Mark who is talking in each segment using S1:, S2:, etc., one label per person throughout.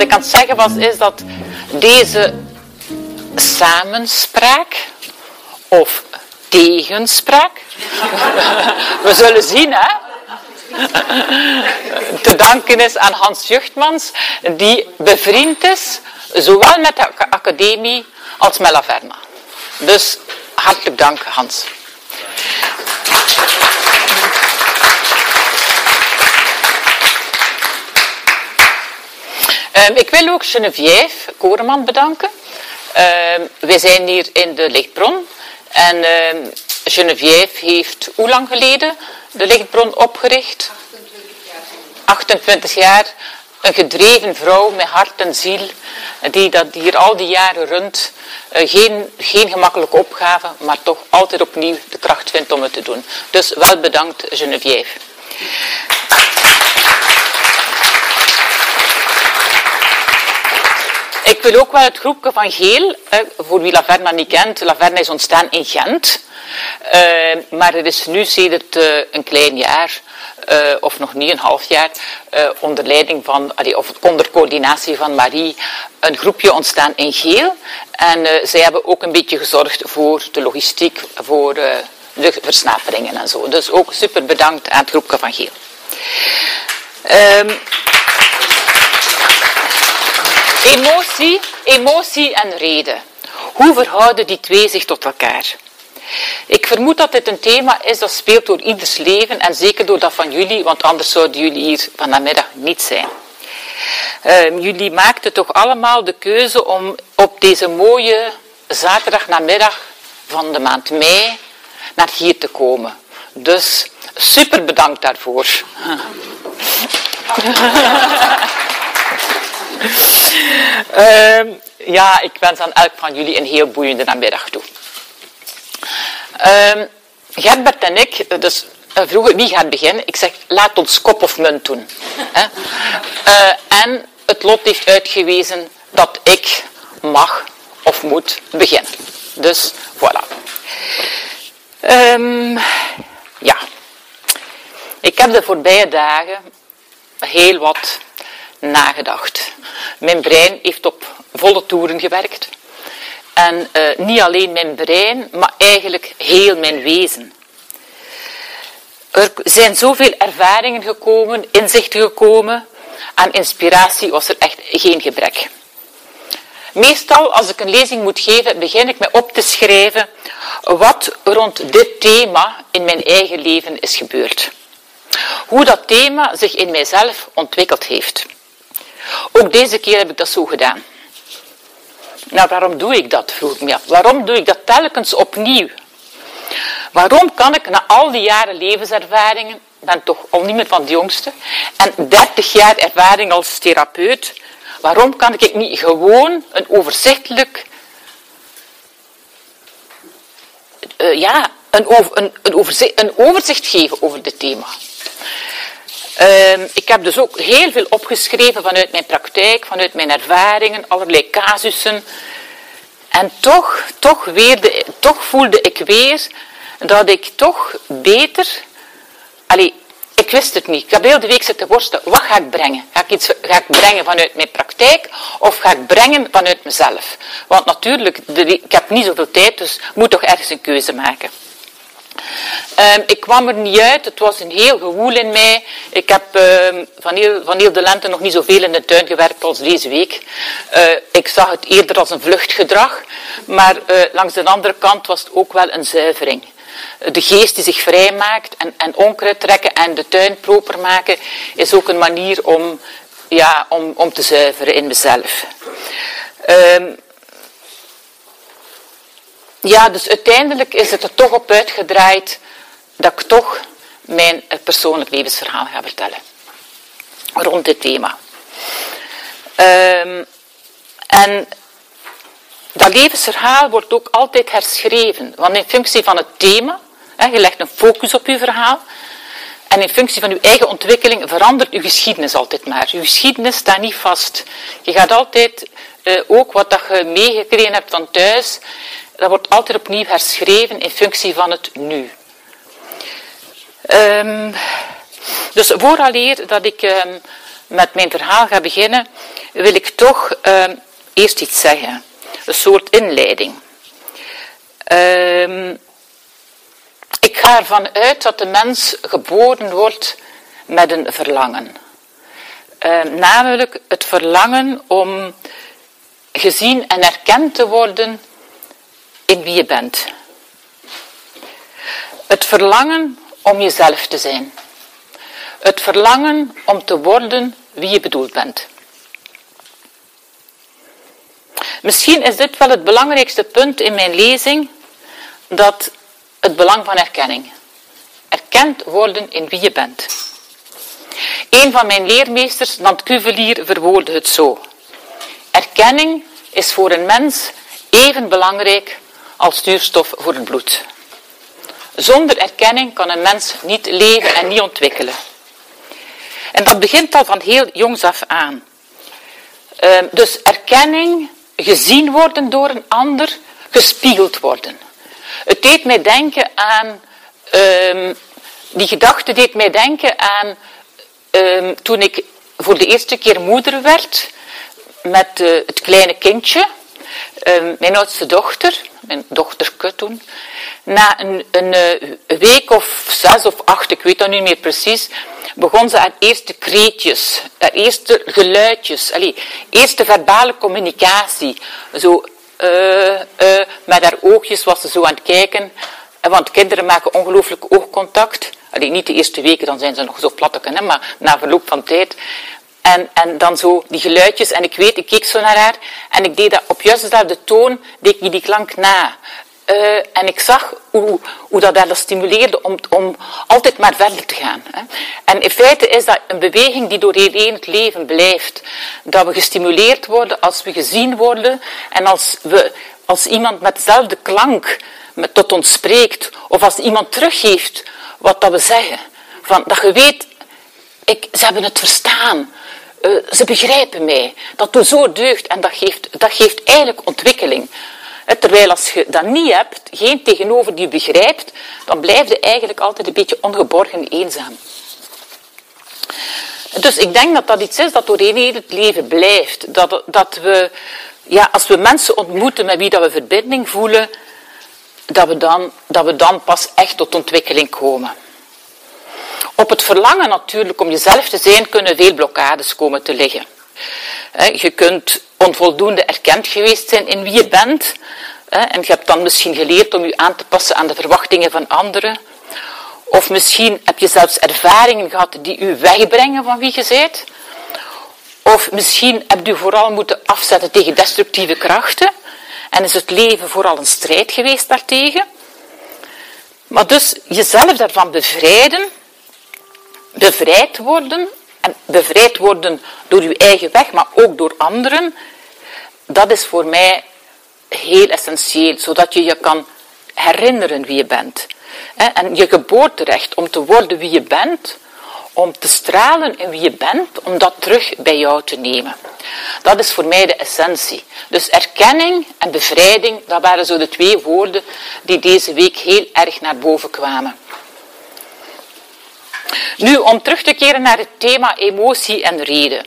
S1: Wat ik aan het zeggen was, is dat deze samenspraak of tegenspraak, we zullen zien hè, te danken is aan Hans Juchtmans, die bevriend is, zowel met de academie als met Laverna. Dus hartelijk dank Hans. Um, ik wil ook Geneviève Koreman bedanken. Um, wij zijn hier in de Lichtbron. En um, Geneviève heeft hoe lang geleden de Lichtbron opgericht? 28 jaar. Een gedreven vrouw met hart en ziel, die dat hier al die jaren runt. Uh, geen, geen gemakkelijke opgave, maar toch altijd opnieuw de kracht vindt om het te doen. Dus wel bedankt Geneviève. Ik wil ook wel het groepje van Geel, voor wie Laverna niet kent. Laverna is ontstaan in Gent. Uh, maar er is nu sinds uh, een klein jaar, uh, of nog niet een half jaar, onder leiding van, of onder coördinatie van Marie, een groepje ontstaan in Geel. En zij hebben ook een beetje gezorgd voor de logistiek, voor de versnaperingen en zo. Dus ook super bedankt aan het groepje van Geel. Um, Emotie, emotie en reden. Hoe verhouden die twee zich tot elkaar? Ik vermoed dat dit een thema is dat speelt door ieders leven en zeker door dat van jullie, want anders zouden jullie hier vanmiddag niet zijn. Uh, jullie maakten toch allemaal de keuze om op deze mooie zaterdagnamiddag van de maand mei naar hier te komen. Dus super bedankt daarvoor. uh, ja, ik wens aan elk van jullie een heel boeiende namiddag toe. Uh, Gerbert en ik, dus uh, vroeger, wie gaat beginnen? Ik zeg, laat ons kop of munt doen. Uh, en het lot heeft uitgewezen dat ik mag of moet beginnen. Dus, voilà. Um, ja. Ik heb de voorbije dagen heel wat nagedacht. Mijn brein heeft op volle toeren gewerkt. En uh, niet alleen mijn brein, maar eigenlijk heel mijn wezen. Er zijn zoveel ervaringen gekomen, inzichten gekomen. Aan inspiratie was er echt geen gebrek. Meestal, als ik een lezing moet geven, begin ik me op te schrijven wat rond dit thema in mijn eigen leven is gebeurd. Hoe dat thema zich in mijzelf ontwikkeld heeft. Ook deze keer heb ik dat zo gedaan. Nou, waarom doe ik dat, vroeg ik me af. Waarom doe ik dat telkens opnieuw? Waarom kan ik na al die jaren levenservaringen, ik ben toch al niet meer van de jongste, en 30 jaar ervaring als therapeut, waarom kan ik niet gewoon een overzichtelijk, uh, ja, een, een, een, overzicht, een overzicht geven over dit thema? Uh, ik heb dus ook heel veel opgeschreven vanuit mijn praktijk, vanuit mijn ervaringen, allerlei casussen. En toch, toch, weerde, toch voelde ik weer dat ik toch beter... Allee, ik wist het niet. Ik heb heel de week zitten worstelen. Wat ga ik brengen? Ga ik iets ga ik brengen vanuit mijn praktijk of ga ik brengen vanuit mezelf? Want natuurlijk, ik heb niet zoveel tijd, dus moet toch ergens een keuze maken. Um, ik kwam er niet uit, het was een heel gewoel in mij. Ik heb um, van, heel, van heel de lente nog niet zoveel in de tuin gewerkt als deze week. Uh, ik zag het eerder als een vluchtgedrag, maar uh, langs de andere kant was het ook wel een zuivering. De geest die zich vrijmaakt en, en onkruid trekken en de tuin proper maken, is ook een manier om, ja, om, om te zuiveren in mezelf. Um, ja, dus uiteindelijk is het er toch op uitgedraaid dat ik toch mijn eh, persoonlijk levensverhaal ga vertellen. Rond dit thema. Um, en dat levensverhaal wordt ook altijd herschreven. Want in functie van het thema, je legt een focus op je verhaal. En in functie van uw eigen ontwikkeling verandert uw geschiedenis altijd maar. Uw geschiedenis staat niet vast. Je gaat altijd uh, ook wat dat je meegekregen hebt van thuis, dat wordt altijd opnieuw herschreven in functie van het nu. Um, dus vooraleer dat ik um, met mijn verhaal ga beginnen, wil ik toch ehm, eerst iets zeggen. Een soort inleiding. Ehm, ik ga ervan uit dat de mens geboren wordt met een verlangen. Ehm, namelijk het verlangen om gezien en erkend te worden in wie je bent. Het verlangen om jezelf te zijn. Het verlangen om te worden wie je bedoeld bent. Misschien is dit wel het belangrijkste punt in mijn lezing, dat het belang van erkenning. Erkend worden in wie je bent. Een van mijn leermeesters, Nant Cuvelier, verwoordde het zo. Erkenning is voor een mens even belangrijk als zuurstof voor het bloed. Zonder erkenning kan een mens niet leven en niet ontwikkelen. En dat begint al van heel jongs af aan. Ehm, dus erkenning, gezien worden door een ander, gespiegeld worden. Het deed mij denken aan, ehm, die gedachte deed mij denken aan ehm, toen ik voor de eerste keer moeder werd met uh, het kleine kindje, mijn oudste dochter, mijn dochterke toen. Na een, een, eh, week of zes of acht, ik weet dat niet meer precies, begon ze haar eerste kreetjes, eerste geluidjes, allee, eerste verbale communicatie. Zo, uh, uh, met haar oogjes was ze zo aan het kijken. Want kinderen maken ongelooflijk oogcontact. Allee, niet de eerste weken, dan zijn ze nog zo platteken, maar na verloop van tijd. En, en dan zo die geluidjes. En ik weet, ik keek zo naar haar. En ik deed dat op juist dezelfde toon, deed ik die klank na. Uh, en ik zag hoe, hoe dat haar stimuleerde om, om altijd maar verder te gaan. Hè. En in feite is dat een beweging die door heel het leven blijft. Dat we gestimuleerd worden als we gezien worden en als, we, als iemand met dezelfde klank met, tot ons spreekt. Of als iemand teruggeeft wat dat we zeggen. Van, dat je weet, ik, ze hebben het verstaan. Uh, ze begrijpen mij. Dat doet zo deugd en dat geeft, dat geeft eigenlijk ontwikkeling. Terwijl als je dat niet hebt, geen tegenover die je begrijpt, dan blijf je eigenlijk altijd een beetje ongeborgen eenzaam. Dus ik denk dat dat iets is dat doorheen heel het leven blijft. Dat, dat we, ja, als we mensen ontmoeten met wie dat we verbinding voelen, dat we, dan, dat we dan pas echt tot ontwikkeling komen. Op het verlangen natuurlijk om jezelf te zijn, kunnen veel blokkades komen te liggen. Je kunt onvoldoende erkend geweest zijn in wie je bent. En je hebt dan misschien geleerd om je aan te passen aan de verwachtingen van anderen. Of misschien heb je zelfs ervaringen gehad die u wegbrengen van wie je bent. Of misschien heb je vooral moeten afzetten tegen destructieve krachten. En is het leven vooral een strijd geweest daartegen. Maar dus jezelf daarvan bevrijden, bevrijd worden, en bevrijd worden door je eigen weg, maar ook door anderen, dat is voor mij heel essentieel, zodat je je kan herinneren wie je bent. En je geboorterecht om te worden wie je bent, om te stralen in wie je bent, om dat terug bij jou te nemen. Dat is voor mij de essentie. Dus erkenning en bevrijding, dat waren zo de twee woorden die deze week heel erg naar boven kwamen. Nu, om terug te keren naar het thema emotie en reden.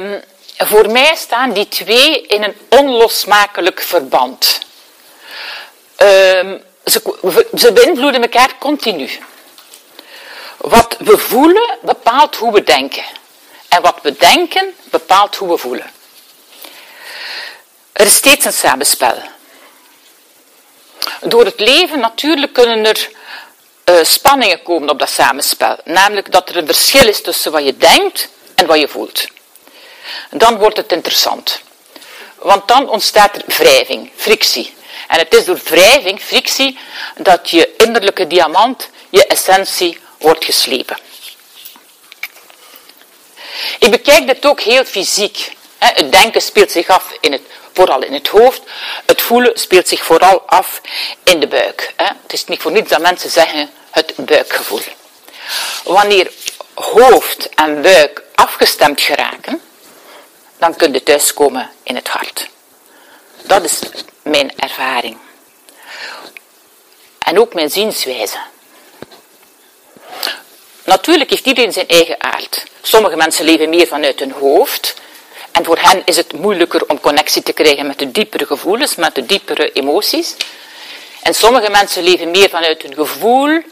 S1: Um, voor mij staan die twee in een onlosmakelijk verband. Um, ze, ze beïnvloeden elkaar continu. Wat we voelen bepaalt hoe we denken. En wat we denken bepaalt hoe we voelen. Er is steeds een samenspel. Door het leven natuurlijk kunnen er uh, spanningen komen op dat samenspel. Namelijk dat er een verschil is tussen wat je denkt en wat je voelt. Dan wordt het interessant. Want dan ontstaat er wrijving, frictie. En het is door wrijving, frictie, dat je innerlijke diamant, je essentie, wordt geslepen. Ik bekijk dit ook heel fysiek. Het denken speelt zich af in het, vooral in het hoofd. Het voelen speelt zich vooral af in de buik. Het is niet voor niets dat mensen zeggen het buikgevoel. Wanneer hoofd en buik afgestemd geraken, dan kun je thuiskomen in het hart. Dat is mijn ervaring. En ook mijn zienswijze. Natuurlijk heeft iedereen zijn eigen aard. Sommige mensen leven meer vanuit hun hoofd En voor hen is het moeilijker om connectie te krijgen met de diepere gevoelens, met de diepere emoties. En sommige mensen leven meer vanuit hun gevoel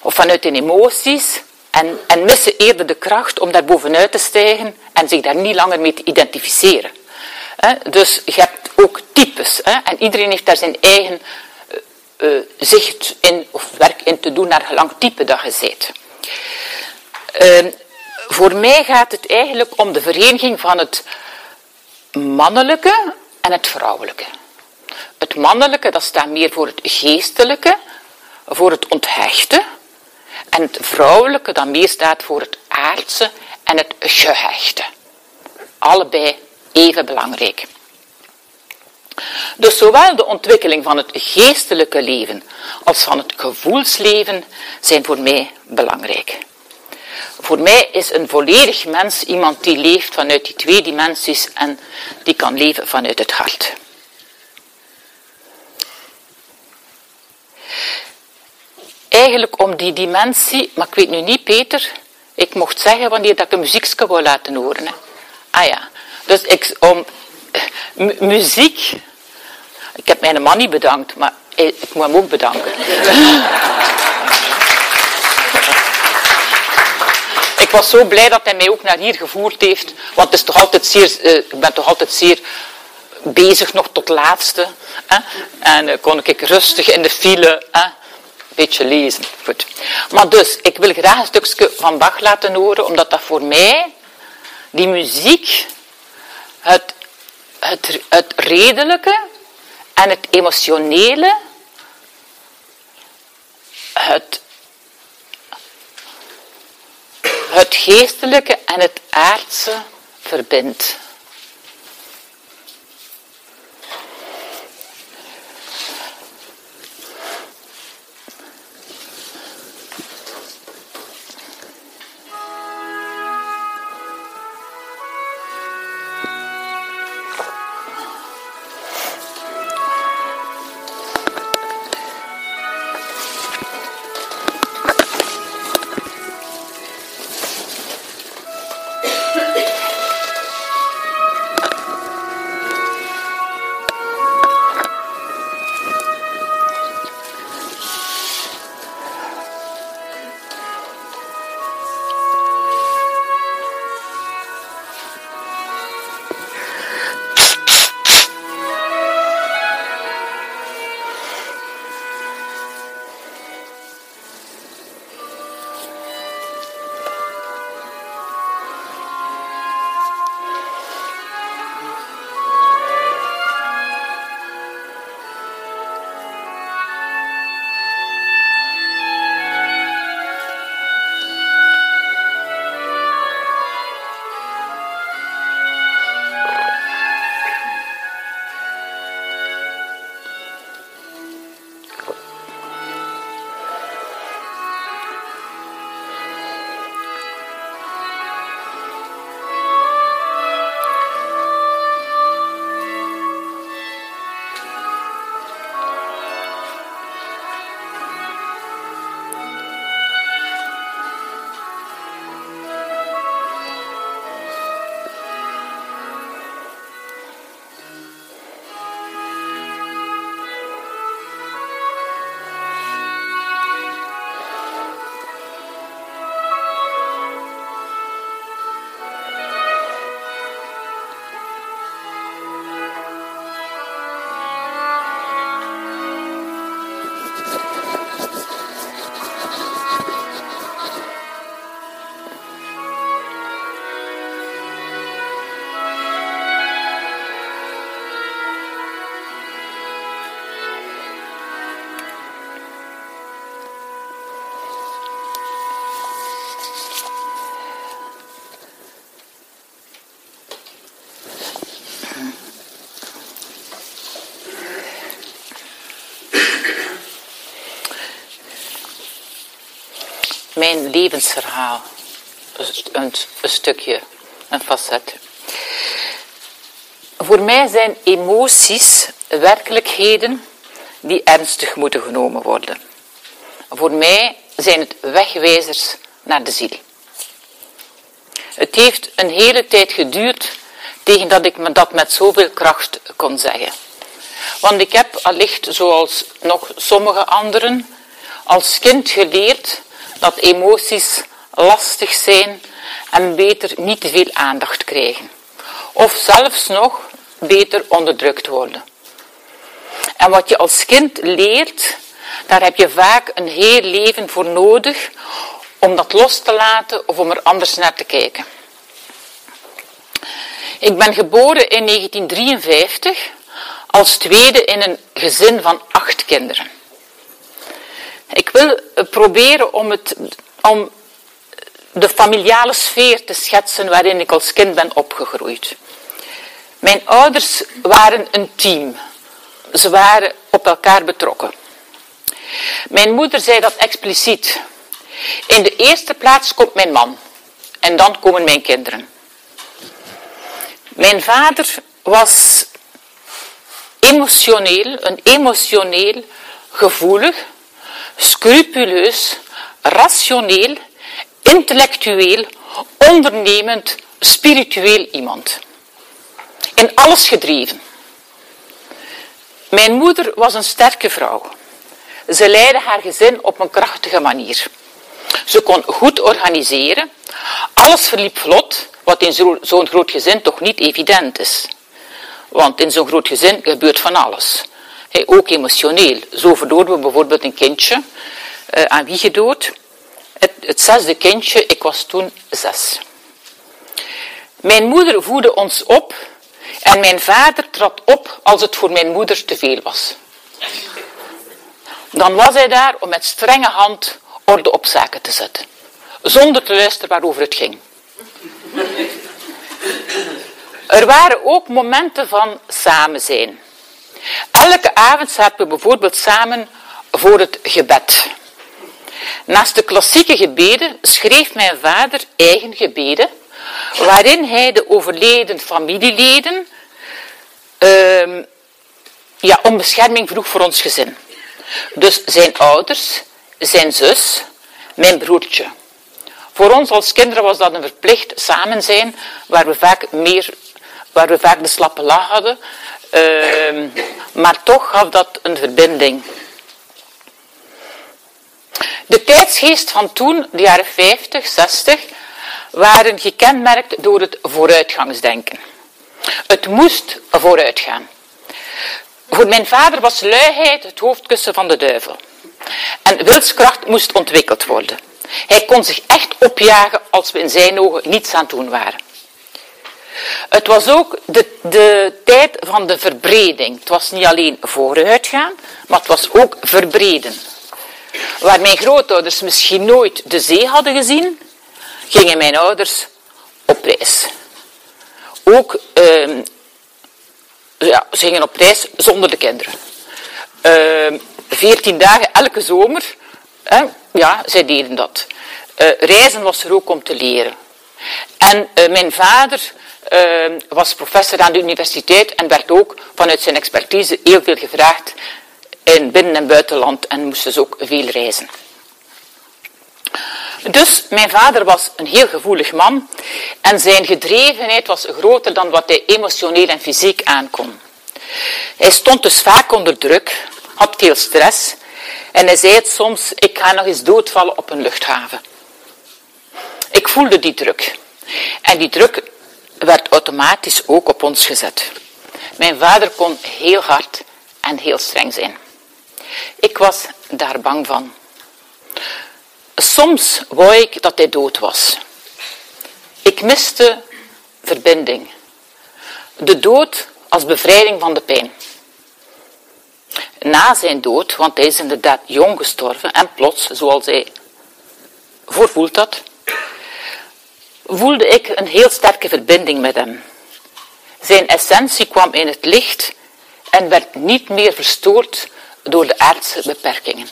S1: of vanuit hun emoties en, en missen eerder de kracht om daar bovenuit te stijgen en zich daar niet langer mee te identificeren. Dus je hebt ook types en iedereen heeft daar zijn eigen uh, zicht in of werk in te doen naar gelang type dat je zit. Ehm, voor mij gaat het eigenlijk om de vereniging van het mannelijke en het vrouwelijke. Het mannelijke, dat staat meer voor het geestelijke, voor het onthechte. En het vrouwelijke, dat meer staat voor het aardse en het gehechte. Allebei even belangrijk. Dus zowel de ontwikkeling van het geestelijke leven als van het gevoelsleven zijn voor mij belangrijk. Voor mij is een volledig mens iemand die leeft vanuit die twee dimensies en die kan leven vanuit het hart. Eigenlijk om die dimensie, maar ik weet nu niet, Peter, ik mocht zeggen wanneer dat ik een muziekje wil laten horen. Hè. Ah ja, dus ik, om muziek, ik heb mijn man niet bedankt, maar ik moet hem ook bedanken. ik was zo blij dat hij mij ook naar hier gevoerd heeft, want het is toch altijd zeer, uh, ik ben toch altijd zeer bezig nog tot laatste. Hè? En uh, kon ik rustig in de file hè? een beetje lezen. Maar dus, ik wil graag een stukje van Bach laten horen, omdat dat voor mij, die muziek, het, het, het redelijke en het emotionele, het het geestelijke en het aardse verbindt. Mijn levensverhaal. Een, een stukje, een facet. Voor mij zijn emoties werkelijkheden die ernstig moeten genomen worden. Voor mij zijn het wegwijzers naar de ziel. Het heeft een hele tijd geduurd tegen dat ik me dat met zoveel kracht kon zeggen. Want ik heb allicht, zoals nog sommige anderen, als kind geleerd dat emoties lastig zijn en beter niet te veel aandacht krijgen. Of zelfs nog beter onderdrukt worden. En wat je als kind leert, daar heb je vaak een heel leven voor nodig om dat los te laten of om er anders naar te kijken. Ik ben geboren in 1953 als tweede in een gezin van acht kinderen. Ik wil proberen om, het, om de familiale sfeer te schetsen waarin ik als kind ben opgegroeid. Mijn ouders waren een team. Ze waren op elkaar betrokken. Mijn moeder zei dat expliciet. In de eerste plaats komt mijn man. En dan komen mijn kinderen. Mijn vader was emotioneel, een emotioneel, gevoelig, scrupuleus, rationeel, intellectueel, ondernemend, spiritueel iemand. In alles gedreven. Mijn moeder was een sterke vrouw. Ze leidde haar gezin op een krachtige manier. Ze kon goed organiseren. Alles verliep vlot, wat in zo'n groot gezin toch niet evident is. Want in zo'n groot gezin gebeurt van alles. Ook emotioneel. Zo verloren we bijvoorbeeld een kindje. Uh, aan wie gedood? Het, het zesde kindje, ik was toen zes. Mijn moeder voedde ons op en mijn vader trad op als het voor mijn moeder te veel was. Dan was hij daar om met strenge hand orde op zaken te zetten. Zonder te luisteren waarover het ging. Er waren ook momenten van samen zijn. Elke avond zaten we bijvoorbeeld samen voor het gebed. Naast de klassieke gebeden schreef mijn vader eigen gebeden, waarin hij de overleden familieleden uh, ja, om bescherming vroeg voor ons gezin. Dus zijn ouders, zijn zus, mijn broertje. Voor ons als kinderen was dat een verplicht samen zijn, waar we vaak meer, waar we vaak de slappe lach hadden. Uh, maar toch gaf dat een verbinding. De tijdsgeest van toen, de jaren 50, 60, waren gekenmerkt door het vooruitgangsdenken. Het moest vooruitgaan. Voor mijn vader was luiheid het hoofdkussen van de duivel. En wilskracht moest ontwikkeld worden. Hij kon zich echt opjagen als we in zijn ogen niets aan doen waren. Het was ook de, de tijd van de verbreding. Het was niet alleen vooruitgaan, maar het was ook verbreden. Waar mijn grootouders misschien nooit de zee hadden gezien, gingen mijn ouders op reis. Ook, uh, ja, ze gingen op reis zonder de kinderen. Uh, 14 dagen elke zomer, ja, zij deden dat. Uh, reizen was er ook om te leren. En uh, mijn vader uh, was professor aan de universiteit en werd ook vanuit zijn expertise heel veel gevraagd in binnen- en buitenland en moest dus ook veel reizen. Dus mijn vader was een heel gevoelig man en zijn gedrevenheid was groter dan wat hij emotioneel en fysiek aankon. Hij stond dus vaak onder druk, had veel stress en hij zei het soms, ik ga nog eens doodvallen op een luchthaven. Ik voelde die druk en die druk werd automatisch ook op ons gezet. Mijn vader kon heel hard en heel streng zijn. Ik was daar bang van. Soms wou ik dat hij dood was. Ik miste verbinding. De dood als bevrijding van de pijn. Na zijn dood, want hij is inderdaad jong gestorven en plots, zoals hij voorvoelt dat, voelde ik een heel sterke verbinding met hem. Zijn essentie kwam in het licht en werd niet meer verstoord door de aardse beperkingen.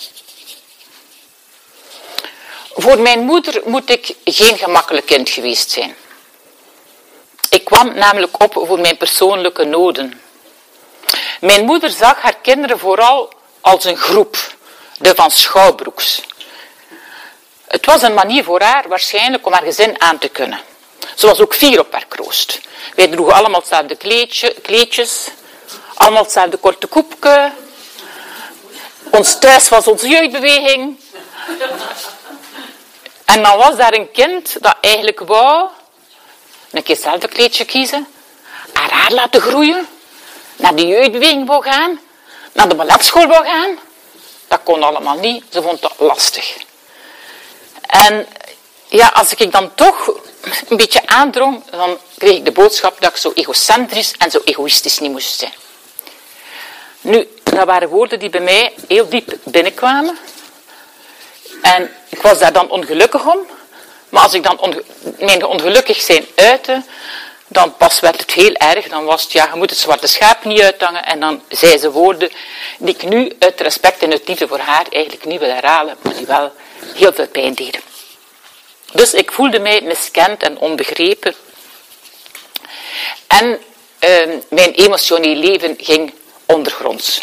S1: Voor mijn moeder moet ik geen gemakkelijk kind geweest zijn. Ik kwam namelijk op voor mijn persoonlijke noden. Mijn moeder zag haar kinderen vooral als een groep, de van Schouwbroeks. Het was een manier voor haar waarschijnlijk om haar gezin aan te kunnen. Ze was ook fier op haar kroost. Wij droegen allemaal hetzelfde kleedje, kleedjes, allemaal hetzelfde korte koepje. Ons thuis was onze jeugdbeweging. En dan was daar een kind dat eigenlijk wou een keer zelf een kleedje kiezen, haar haar laten groeien, naar de jeugdbeweging wou gaan, naar de balletschool wou gaan. Dat kon allemaal niet, ze vond dat lastig. En ja, als ik dan toch een beetje aandrong, dan kreeg ik de boodschap dat ik zo egocentrisch en zo egoïstisch niet moest zijn. Nu, dat waren woorden die bij mij heel diep binnenkwamen. En ik was daar dan ongelukkig om. Maar als ik dan mijn ongelukkig zijn uitte, dan pas werd het heel erg. Dan was het, ja, je moet het zwarte schaap niet uithangen. En dan zei ze woorden die ik nu uit respect en uit liefde voor haar eigenlijk niet wil herhalen, maar die wel heel veel pijn deden. Dus ik voelde mij miskend en onbegrepen. En uh, mijn emotioneel leven ging ondergronds.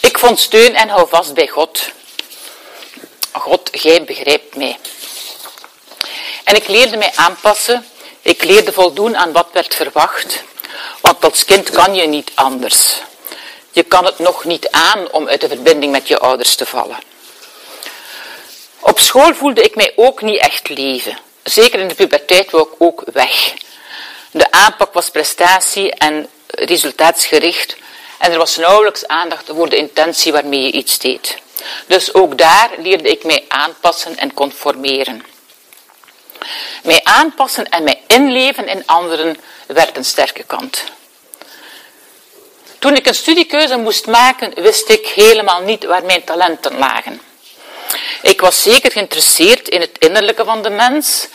S1: Ik vond steun en hou vast bij God. God, jij begrijpt mij. En ik leerde mij aanpassen. Ik leerde voldoen aan wat werd verwacht. Want als kind kan je niet anders. Je kan het nog niet aan om uit de verbinding met je ouders te vallen. Op school voelde ik mij ook niet echt leven. Zeker in de puberteit wou ik ook weg. De aanpak was prestatie en resultaatsgericht en er was nauwelijks aandacht voor de intentie waarmee je iets deed. Dus ook daar leerde ik mij aanpassen en conformeren. Mij aanpassen en mij inleven in anderen werd een sterke kant. Toen ik een studiekeuze moest maken, wist ik helemaal niet waar mijn talenten lagen. Ik was zeker geïnteresseerd in het innerlijke van de mens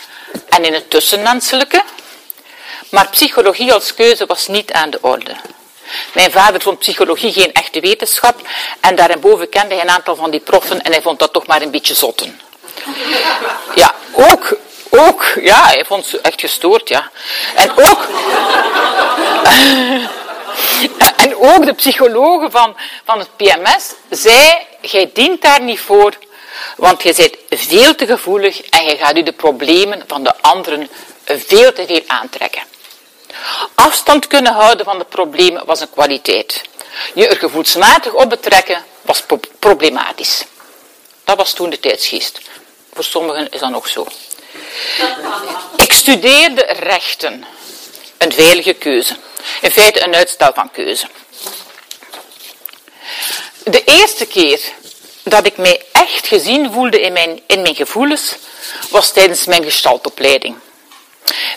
S1: en in het tussenmenselijke, maar psychologie als keuze was niet aan de orde. Mijn vader vond psychologie geen echte wetenschap en daarboven kende hij een aantal van die proffen en hij vond dat toch maar een beetje zotten. Ja, ook, ook, ja, hij vond ze echt gestoord, ja. En ook, en ook de psychologen van, van het PMS zei, jij dient daar niet voor, want je bent veel te gevoelig en je gaat u de problemen van de anderen veel te veel aantrekken. Afstand kunnen houden van de problemen was een kwaliteit. Je er gevoelsmatig op betrekken was problematisch. Dat was toen de tijdsgeest. Voor sommigen is dat nog zo. Ik studeerde rechten. Een veilige keuze. In feite een uitstel van keuze. De eerste keer dat ik mij echt gezien voelde in mijn, in mijn gevoelens, was tijdens mijn gestaltopleiding.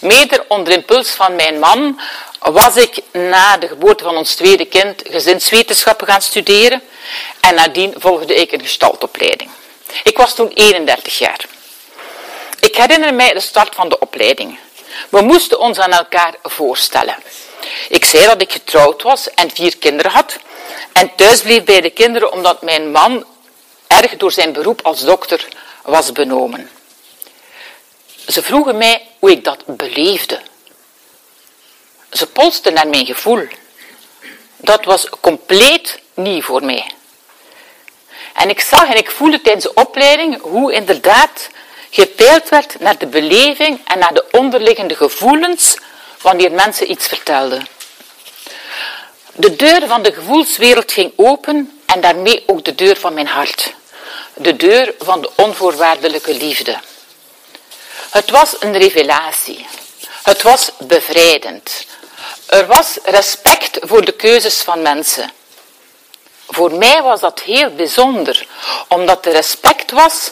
S1: Mede onder impuls van mijn man was ik na de geboorte van ons tweede kind gezinswetenschappen gaan studeren en nadien volgde ik een gestaltopleiding. Ik was toen 31 jaar. Ik herinner mij de start van de opleiding. We moesten ons aan elkaar voorstellen. Ik zei dat ik getrouwd was en vier kinderen had en thuis bleef bij de kinderen omdat mijn man erg door zijn beroep als dokter was benomen. Ze vroegen mij hoe ik dat beleefde. Ze polsten naar mijn gevoel. Dat was compleet nieuw voor mij. En ik zag en ik voelde tijdens de opleiding hoe inderdaad gepeild werd naar de beleving en naar de onderliggende gevoelens wanneer mensen iets vertelden. De deur van de gevoelswereld ging open en daarmee ook de deur van mijn hart. De deur van de onvoorwaardelijke liefde. Het was een revelatie. Het was bevrijdend. Er was respect voor de keuzes van mensen. Voor mij was dat heel bijzonder, omdat er respect was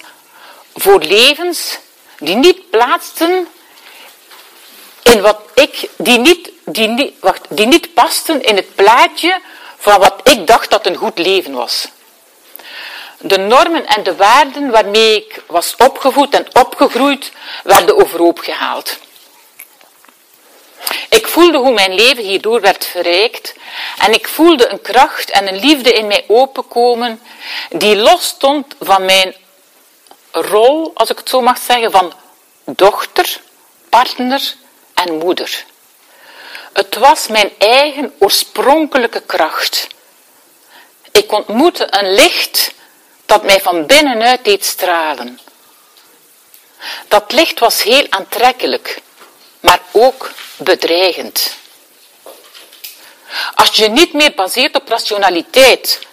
S1: voor levens die niet plaatsten in wat ik, die niet, die niet, wacht, die niet pasten in het plaatje van wat ik dacht dat een goed leven was de normen en de waarden waarmee ik was opgevoed en opgegroeid, werden overhoop gehaald. Ik voelde hoe mijn leven hierdoor werd verrijkt en ik voelde een kracht en een liefde in mij openkomen die los stond van mijn rol, als ik het zo mag zeggen, van dochter, partner en moeder. Het was mijn eigen oorspronkelijke kracht. Ik ontmoette een licht dat mij van binnenuit deed stralen. Dat licht was heel aantrekkelijk, maar ook bedreigend. Als je niet meer baseert op rationaliteit,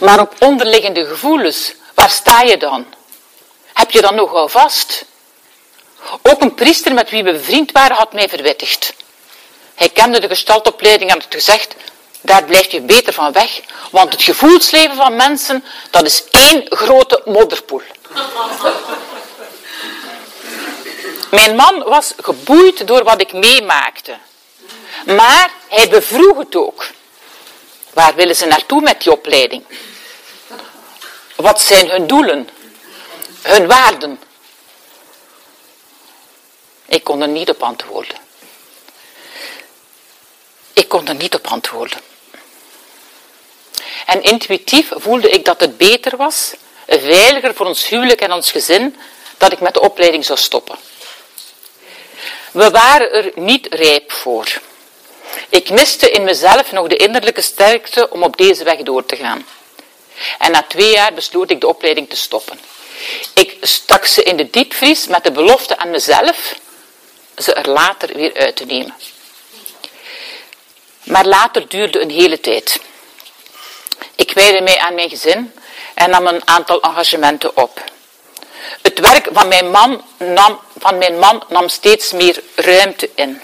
S1: maar op onderliggende gevoelens, waar sta je dan? Heb je dan nogal vast? Ook een priester met wie we bevriend waren had mij verwittigd. Hij kende de gestaltopleiding en had gezegd, daar blijf je beter van weg, want het gevoelsleven van mensen, dat is één grote modderpoel. Mijn man was geboeid door wat ik meemaakte. Maar hij bevroeg het ook. Waar willen ze naartoe met die opleiding? Wat zijn hun doelen? Hun waarden? Ik kon er niet op antwoorden. Ik kon er niet op antwoorden. En intuïtief voelde ik dat het beter was, veiliger voor ons huwelijk en ons gezin, dat ik met de opleiding zou stoppen. We waren er niet rijp voor. Ik miste in mezelf nog de innerlijke sterkte om op deze weg door te gaan. En na twee jaar besloot ik de opleiding te stoppen. Ik stak ze in de diepvries met de belofte aan mezelf ze er later weer uit te nemen. Maar later duurde een hele tijd. Ik wijde mij aan mijn gezin en nam een aantal engagementen op. Het werk van mijn, man nam, van mijn man nam steeds meer ruimte in.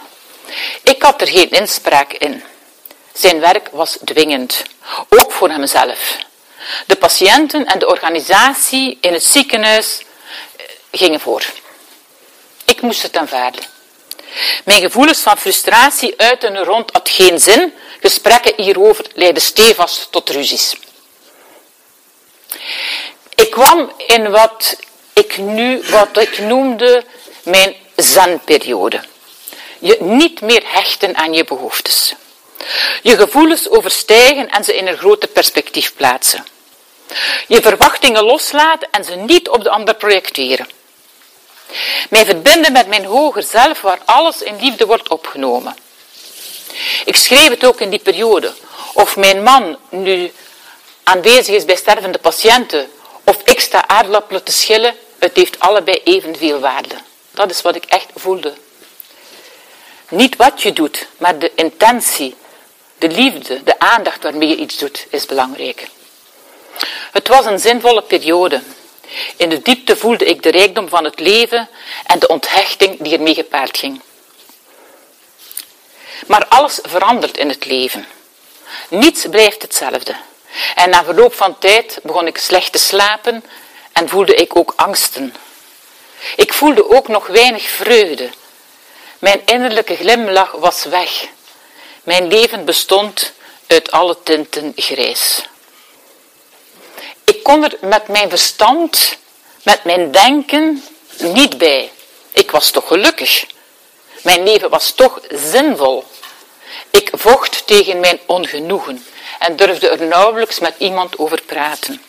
S1: Ik had er geen inspraak in. Zijn werk was dwingend, ook voor hemzelf. De patiënten en de organisatie in het ziekenhuis eh, gingen voor. Ik moest het aanvaarden. Mijn gevoelens van frustratie uiten rond had geen zin. Gesprekken hierover leidden stevast tot ruzies. Ik kwam in wat ik nu, wat ik noemde, mijn zenperiode. Je niet meer hechten aan je behoeftes. Je gevoelens overstijgen en ze in een groter perspectief plaatsen. Je verwachtingen loslaten en ze niet op de ander projecteren. Mij verbinden met mijn hoger zelf waar alles in liefde wordt opgenomen. Ik schreef het ook in die periode. Of mijn man nu aanwezig is bij stervende patiënten, of ik sta aardappelen te schillen, het heeft allebei evenveel waarde. Dat is wat ik echt voelde. Niet wat je doet, maar de intentie, de liefde, de aandacht waarmee je iets doet, is belangrijk. Het was een zinvolle periode. In de diepte voelde ik de rijkdom van het leven en de onthechting die ermee gepaard ging. Maar alles verandert in het leven. Niets blijft hetzelfde. En na verloop van tijd begon ik slecht te slapen en voelde ik ook angsten. Ik voelde ook nog weinig vreugde. Mijn innerlijke glimlach was weg. Mijn leven bestond uit alle tinten grijs. Ik kon er met mijn verstand, met mijn denken niet bij. Ik was toch gelukkig. Mijn leven was toch zinvol. Ik vocht tegen mijn ongenoegen en durfde er nauwelijks met iemand over praten.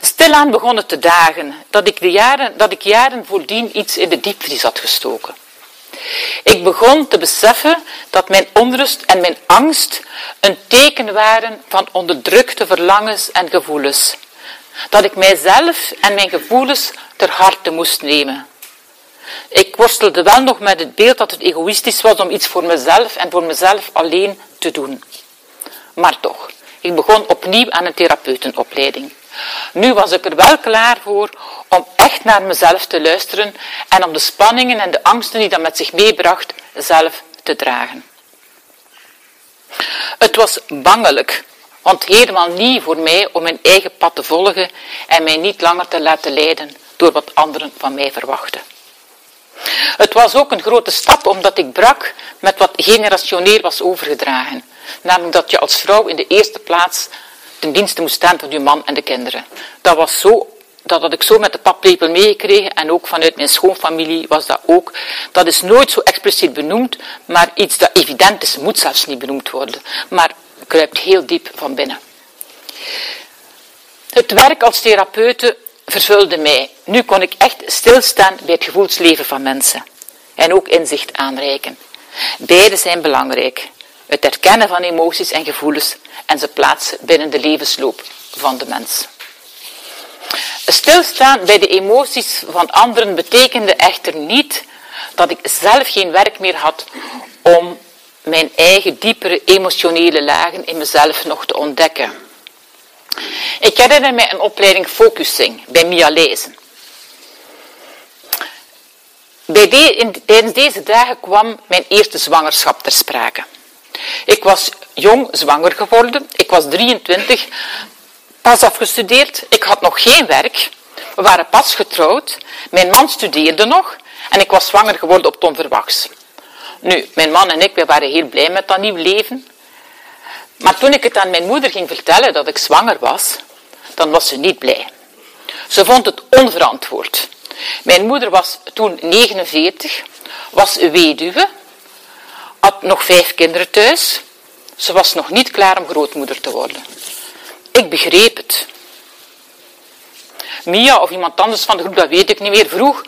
S1: Stilaan begon het te dagen dat ik, de jaren, dat ik jaren voordien iets in de diepvries had gestoken. Ik begon te beseffen dat mijn onrust en mijn angst een teken waren van onderdrukte verlangens en gevoelens. Dat ik mijzelf en mijn gevoelens ter harte moest nemen. Ik worstelde wel nog met het beeld dat het egoïstisch was om iets voor mezelf en voor mezelf alleen te doen. Maar toch, ik begon opnieuw aan een therapeutenopleiding. Nu was ik er wel klaar voor om echt naar mezelf te luisteren en om de spanningen en de angsten die dat met zich meebracht zelf te dragen. Het was bangelijk, want helemaal niet voor mij om mijn eigen pad te volgen en mij niet langer te laten leiden door wat anderen van mij verwachten. Het was ook een grote stap omdat ik brak met wat generationeel was overgedragen. Namelijk dat je als vrouw in de eerste plaats ten dienste moest staan van je man en de kinderen. Dat was zo, dat had ik zo met de paplepel meegekregen en ook vanuit mijn schoonfamilie was dat ook. Dat is nooit zo expliciet benoemd, maar iets dat evident is, moet zelfs niet benoemd worden. Maar kruipt heel diep van binnen. Het werk als therapeute vervulde mij. Nu kon ik echt stilstaan bij het gevoelsleven van mensen. En ook inzicht aanreiken. Beide zijn belangrijk. Het herkennen van emoties en gevoelens en ze plaatsen binnen de levensloop van de mens. Stilstaan bij de emoties van anderen betekende echter niet dat ik zelf geen werk meer had om mijn eigen diepere emotionele lagen in mezelf nog te ontdekken. Ik herinner mij een opleiding focusing bij Mia Lezen. Bij tijdens deze dagen kwam mijn eerste zwangerschap ter sprake. Ik was jong zwanger geworden, ik was 23, pas afgestudeerd, ik had nog geen werk, we waren pas getrouwd, mijn man studeerde nog en ik was zwanger geworden op Tom Verwachts. Nu, mijn man en ik, we waren heel blij met dat nieuw leven. Maar toen ik het aan mijn moeder ging vertellen dat ik zwanger was, dan was ze niet blij. Ze vond het onverantwoord. Mijn moeder was toen 49, was weduwe, had nog vijf kinderen thuis. Ze was nog niet klaar om grootmoeder te worden. Ik begreep het. Mia of iemand anders van de groep, dat weet ik niet meer, vroeg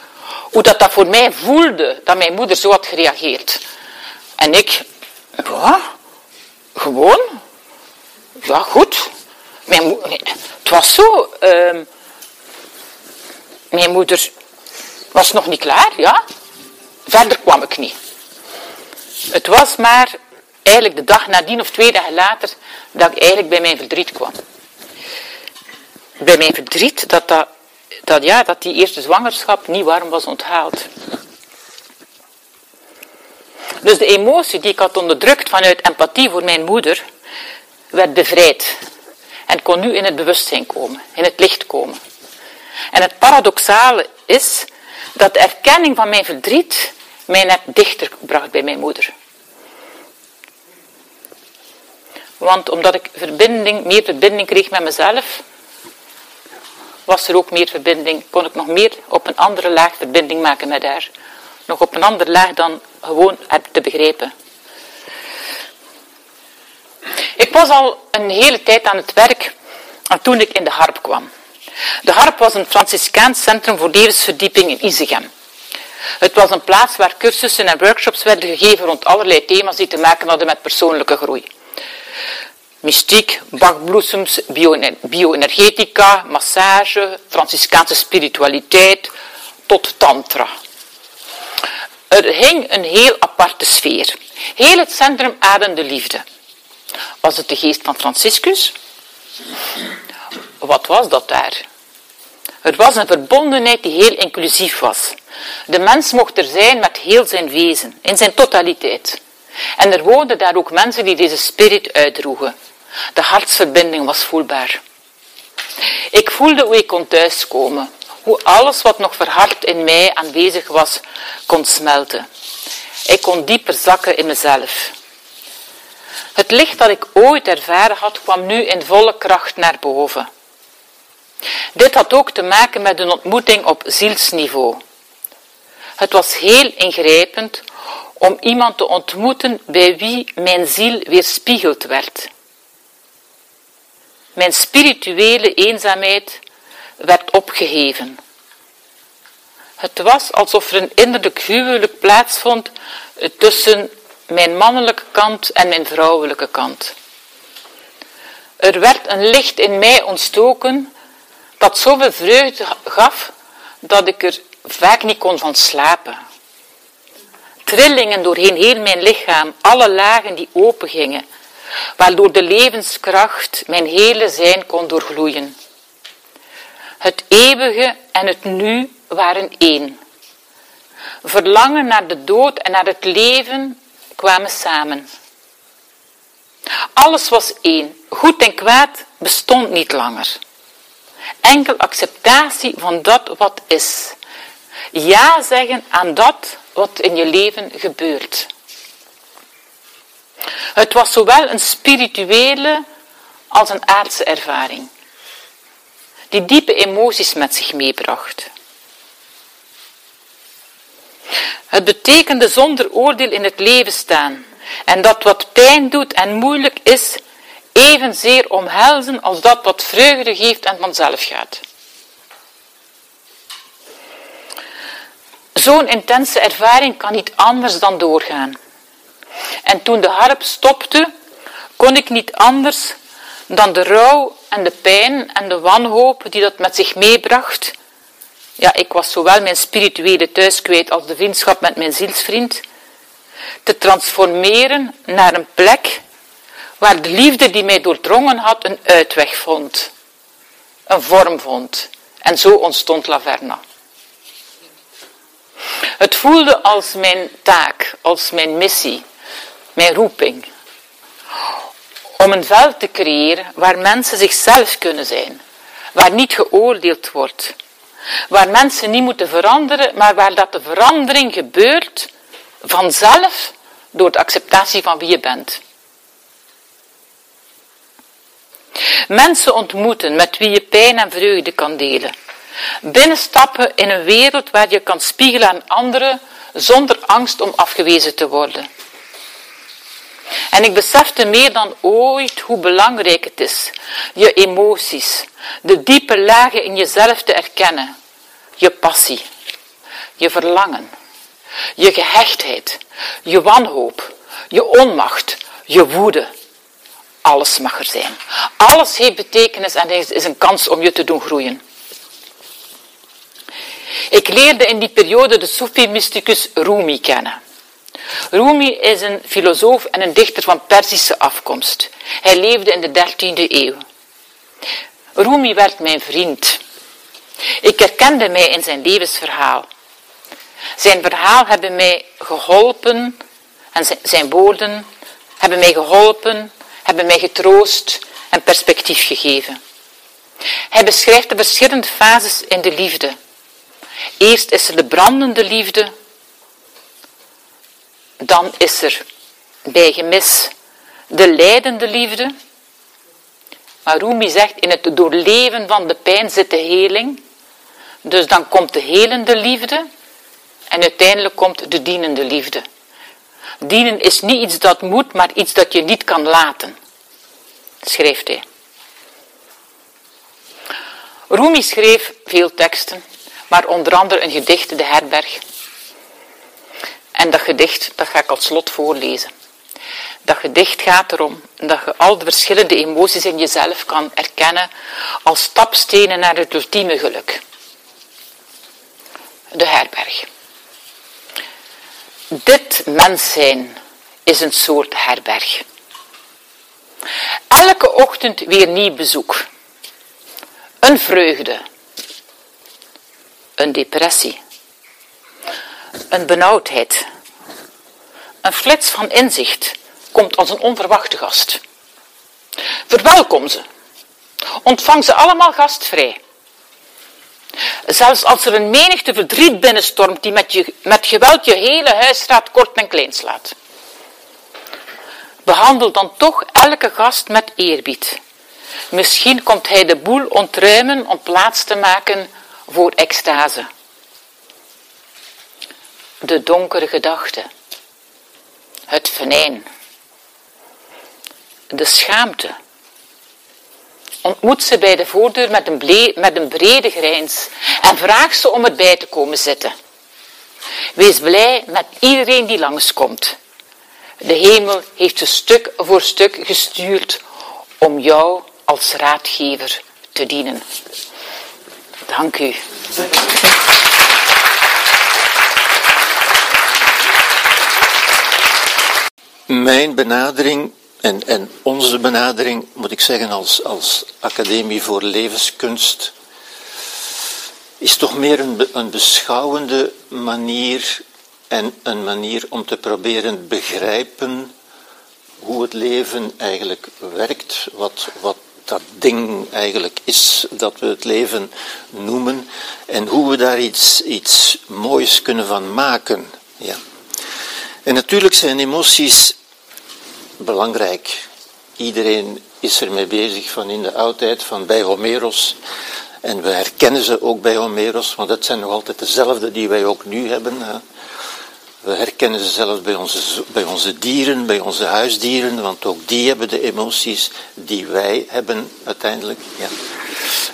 S1: hoe dat, dat voor mij voelde dat mijn moeder zo had gereageerd. En ik, ja, gewoon, ja goed. Mijn het was zo, uh, mijn moeder was nog niet klaar, ja. Verder kwam ik niet. Het was maar eigenlijk de dag nadien of twee dagen later dat ik eigenlijk bij mijn verdriet kwam. Bij mijn verdriet dat, dat, ja, dat die eerste zwangerschap niet warm was onthaald. Dus de emotie die ik had onderdrukt vanuit empathie voor mijn moeder, werd bevrijd. En kon nu in het bewustzijn komen, in het licht komen. En het paradoxale is dat de erkenning van mijn verdriet mij net dichter bracht bij mijn moeder. Want omdat ik verbinding, meer verbinding kreeg met mezelf, was er ook meer verbinding, kon ik nog meer op een andere laag verbinding maken met haar. Nog op een andere laag dan gewoon te begrijpen. Ik was al een hele tijd aan het werk toen ik in de harp kwam. De harp was een Franciscaans centrum voor levensverdieping in Izegem. Het was een plaats waar cursussen en workshops werden gegeven rond allerlei thema's die te maken hadden met persoonlijke groei. Mystiek, bachbloesems, bioenergetica, massage, Franciscaanse spiritualiteit, tot tantra. Er hing een heel aparte sfeer. Heel het centrum ademde liefde. Was het de geest van Franciscus? Wat was dat daar? Er was een verbondenheid die heel inclusief was. De mens mocht er zijn met heel zijn wezen, in zijn totaliteit. En er woonden daar ook mensen die deze spirit uitdroegen. De hartsverbinding was voelbaar. Ik voelde hoe ik kon thuiskomen, hoe alles wat nog verhard in mij aanwezig was, kon smelten. Ik kon dieper zakken in mezelf. Het licht dat ik ooit ervaren had, kwam nu in volle kracht naar boven. Dit had ook te maken met een ontmoeting op zielsniveau. Het was heel ingrijpend om iemand te ontmoeten bij wie mijn ziel weerspiegeld werd. Mijn spirituele eenzaamheid werd opgeheven. Het was alsof er een innerlijk huwelijk plaatsvond tussen mijn mannelijke kant en mijn vrouwelijke kant. Er werd een licht in mij ontstoken dat zoveel vreugde gaf dat ik er vaak niet kon van slapen. Trillingen doorheen heel mijn lichaam, alle lagen die opengingen, waardoor de levenskracht mijn hele zijn kon doorgloeien. Het eeuwige en het nu waren één. Verlangen naar de dood en naar het leven kwamen samen. Alles was één. Goed en kwaad bestond niet langer. Enkel acceptatie van dat wat is. Ja zeggen aan dat wat in je leven gebeurt. Het was zowel een spirituele als een aardse ervaring, die diepe emoties met zich meebracht. Het betekende zonder oordeel in het leven staan en dat wat pijn doet en moeilijk is, evenzeer omhelzen als dat wat vreugde geeft en vanzelf gaat. Zo'n intense ervaring kan niet anders dan doorgaan. En toen de harp stopte, kon ik niet anders dan de rouw en de pijn en de wanhoop die dat met zich meebracht. Ja, ik was zowel mijn spirituele thuis kwijt als de vriendschap met mijn zielsvriend. Te transformeren naar een plek waar de liefde die mij doordrongen had een uitweg vond. Een vorm vond. En zo ontstond Laverna. Het voelde als mijn taak, als mijn missie, mijn roeping. Om een veld te creëren waar mensen zichzelf kunnen zijn. Waar niet geoordeeld wordt. Waar mensen niet moeten veranderen, maar waar dat de verandering gebeurt vanzelf door de acceptatie van wie je bent. Mensen ontmoeten met wie je pijn en vreugde kan delen. Binnenstappen in een wereld waar je kan spiegelen aan anderen zonder angst om afgewezen te worden. En ik besefte meer dan ooit hoe belangrijk het is je emoties, de diepe lagen in jezelf te erkennen. Je passie, je verlangen, je gehechtheid, je wanhoop, je onmacht, je woede. Alles mag er zijn. Alles heeft betekenis en is een kans om je te doen groeien. Ik leerde in die periode de Soefi-mysticus Rumi kennen. Rumi is een filosoof en een dichter van Perzische afkomst. Hij leefde in de 13e eeuw. Rumi werd mijn vriend. Ik herkende mij in zijn levensverhaal. Zijn verhaal hebben mij geholpen en zijn woorden hebben mij geholpen, hebben mij getroost en perspectief gegeven. Hij beschrijft de verschillende fases in de liefde. Eerst is er de brandende liefde, dan is er bij gemis de lijdende liefde. Maar Rumi zegt, in het doorleven van de pijn zit de heling. Dus dan komt de helende liefde en uiteindelijk komt de dienende liefde. Dienen is niet iets dat moet, maar iets dat je niet kan laten, schrijft hij. Rumi schreef veel teksten, maar onder andere een gedicht, De Herberg. En dat gedicht, dat ga ik als slot voorlezen. Dat gedicht gaat erom dat je al de verschillende emoties in jezelf kan erkennen als stapstenen naar het ultieme geluk. De herberg. Dit mens zijn is een soort herberg. Elke ochtend weer nieuw bezoek. Een vreugde. Een depressie. Een benauwdheid. Een flits van inzicht komt als een onverwachte gast. Verwelkom ze. Ontvang ze allemaal gastvrij. Zelfs als er een menigte verdriet binnenstormt die met, je, met geweld je hele huisraad kort en klein slaat. Behandel dan toch elke gast met eerbied. Misschien komt hij de boel ontruimen om plaats te maken voor extase. De donkere gedachte. Het venijn. De schaamte Ontmoet ze bij de voordeur met een, met een brede grijns en vraag ze om erbij te komen zitten. Wees blij met iedereen die langskomt. De hemel heeft ze stuk voor stuk gestuurd om jou als raadgever te dienen. Dank u.
S2: Mijn benadering en, en onze benadering, moet ik zeggen, als, als Academie voor Levenskunst, is toch meer een, een beschouwende manier en een manier om te proberen begrijpen hoe het leven eigenlijk werkt, wat, wat dat ding eigenlijk is dat we het leven noemen en hoe we daar iets, iets moois kunnen van maken. Ja. En natuurlijk zijn emoties belangrijk. Iedereen is ermee bezig van in de oudheid, van bij Homeros. En we herkennen ze ook bij Homeros, want dat zijn nog altijd dezelfde die wij ook nu hebben. We herkennen ze zelfs bij onze, bij onze dieren, bij onze huisdieren, want ook die hebben de emoties die wij hebben uiteindelijk. Ja.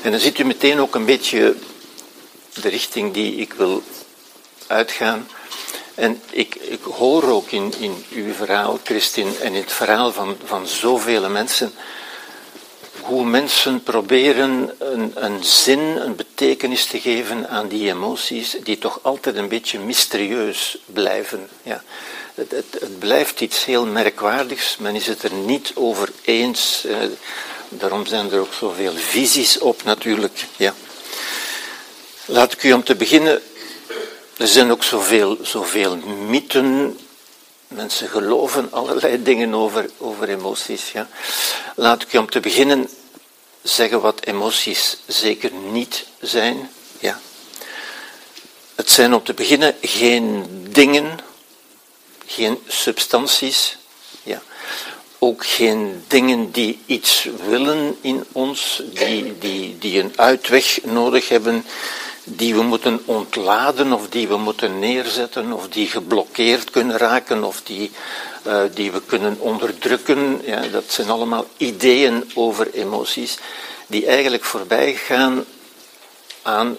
S2: En dan ziet u meteen ook een beetje de richting die ik wil uitgaan. En ik, ik hoor ook in, in uw verhaal, Christine, en in het verhaal van, van zoveel mensen, hoe mensen proberen een, een, zin, een betekenis te geven aan die emoties, die toch altijd een beetje mysterieus blijven. Ja. Het, het, blijft iets heel merkwaardigs, men is het er niet over eens. Eh, daarom zijn er ook zoveel visies op natuurlijk. Ja. Laat ik u om te beginnen. Er zijn ook zoveel, zoveel mythen. Mensen geloven allerlei dingen over, over emoties. Ja. Laat ik u om te beginnen zeggen wat emoties zeker niet zijn. Ja. Het zijn om te beginnen geen dingen, geen substanties. Ja. Ook geen dingen die iets willen in ons, die, die, die een uitweg nodig hebben, die we moeten ontladen of die we moeten neerzetten of die geblokkeerd kunnen raken of die, uh, die we kunnen onderdrukken. Ja, dat zijn allemaal ideeën over emoties die eigenlijk voorbij gaan aan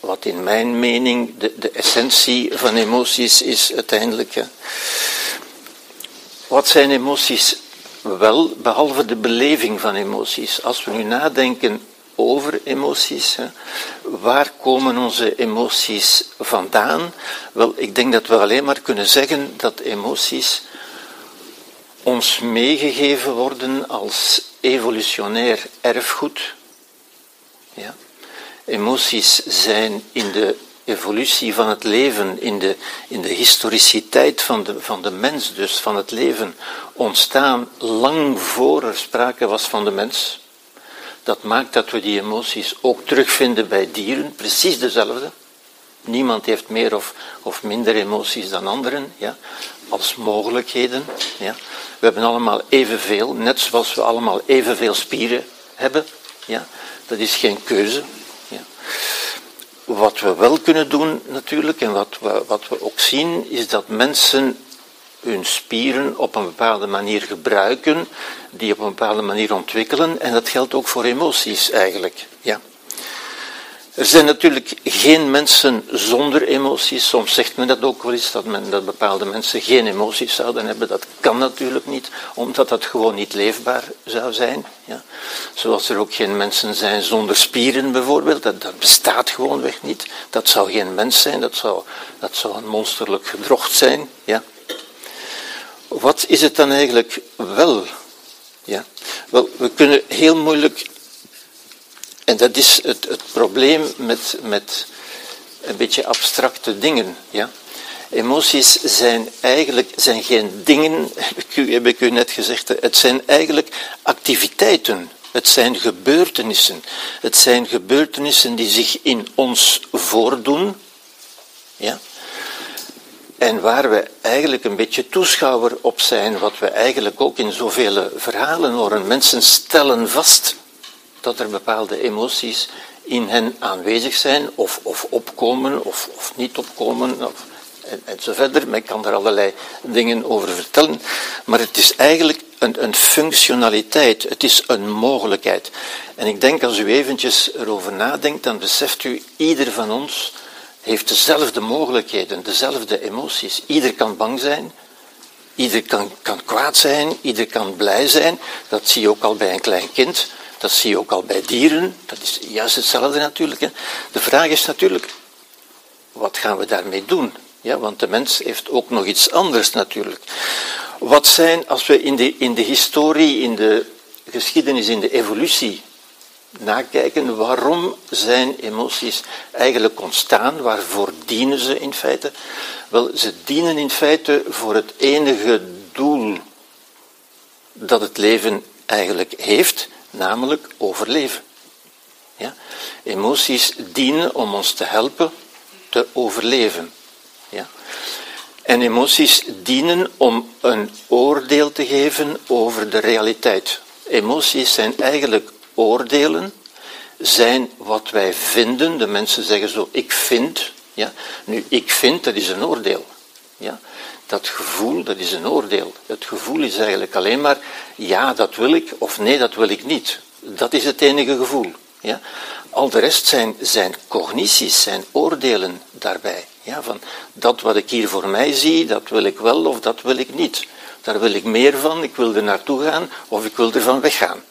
S2: wat in mijn mening de, de essentie van emoties is uiteindelijk. Ja. Wat zijn emoties wel, behalve de beleving van emoties? Als we nu nadenken over emoties. Waar komen onze emoties vandaan? Wel, ik denk dat we alleen maar kunnen zeggen dat emoties ons meegegeven worden als evolutionair erfgoed. Ja. Emoties zijn in de evolutie van het leven, in de, in de historiciteit van de, van de mens, dus van het leven, ontstaan lang voor er sprake was van de mens. Dat maakt dat we die emoties ook terugvinden bij dieren, precies dezelfde. Niemand heeft meer of, of minder emoties dan anderen, ja, als mogelijkheden. Ja. We hebben allemaal evenveel, net zoals we allemaal evenveel spieren hebben. Ja. Dat is geen keuze. Ja. Wat we wel kunnen doen natuurlijk, en wat we, wat we ook zien, is dat mensen hun spieren op een bepaalde manier gebruiken, die op een bepaalde manier ontwikkelen. En dat geldt ook voor emoties eigenlijk. Ja. Er zijn natuurlijk geen mensen zonder emoties. Soms zegt men dat ook wel eens, dat, men, dat bepaalde mensen geen emoties zouden hebben. Dat kan natuurlijk niet, omdat dat gewoon niet leefbaar zou zijn. Ja. Zoals er ook geen mensen zijn zonder spieren bijvoorbeeld. Dat, dat bestaat gewoonweg niet. Dat zou geen mens zijn, dat zou, dat zou een monsterlijk gedrocht zijn. Ja. Wat is het dan eigenlijk wel? Ja. Wel, we kunnen heel moeilijk, en dat is het, het probleem met, met een beetje abstracte dingen. Ja. Emoties zijn eigenlijk zijn geen dingen, ik, heb ik u net gezegd, het zijn eigenlijk activiteiten. Het zijn gebeurtenissen. Het zijn gebeurtenissen die zich in ons voordoen. Ja? En waar we eigenlijk een beetje toeschouwer op zijn, wat we eigenlijk ook in zoveel verhalen horen. Mensen stellen vast dat er bepaalde emoties in hen aanwezig zijn, of, of opkomen, of, of niet opkomen, of, en, zo verder. Men kan er allerlei dingen over vertellen. Maar het is eigenlijk een, een functionaliteit, het is een mogelijkheid. En ik denk als u eventjes erover nadenkt, dan beseft u, ieder van ons heeft dezelfde mogelijkheden, dezelfde emoties. Ieder kan bang zijn, ieder kan, kan kwaad zijn, ieder kan blij zijn. Dat zie je ook al bij een klein kind, dat zie je ook al bij dieren. Dat is juist hetzelfde natuurlijk. Hè. De vraag is natuurlijk, wat gaan we daarmee doen? Ja, want de mens heeft ook nog iets anders natuurlijk. Wat zijn, als we in de, in de historie, in de geschiedenis, in de evolutie nakijken, waarom zijn emoties eigenlijk ontstaan? Waarvoor dienen ze in feite? Wel, ze dienen in feite voor het enige doel dat het leven eigenlijk heeft, namelijk overleven. Ja? Emoties dienen om ons te helpen te overleven. Ja? En emoties dienen om een oordeel te geven over de realiteit. Emoties zijn eigenlijk oordelen zijn wat wij vinden. De mensen zeggen zo, ik vind. Ja? Nu, ik vind, dat is een oordeel. Ja? Dat gevoel, dat is een oordeel. Het gevoel is eigenlijk alleen maar, ja, dat wil ik, of nee, dat wil ik niet. Dat is het enige gevoel. Ja? Al de rest zijn, zijn cognities, zijn oordelen daarbij. Ja, van dat wat ik hier voor mij zie, dat wil ik wel of dat wil ik niet. Daar wil ik meer van, ik wil er naartoe gaan of ik wil er van weggaan.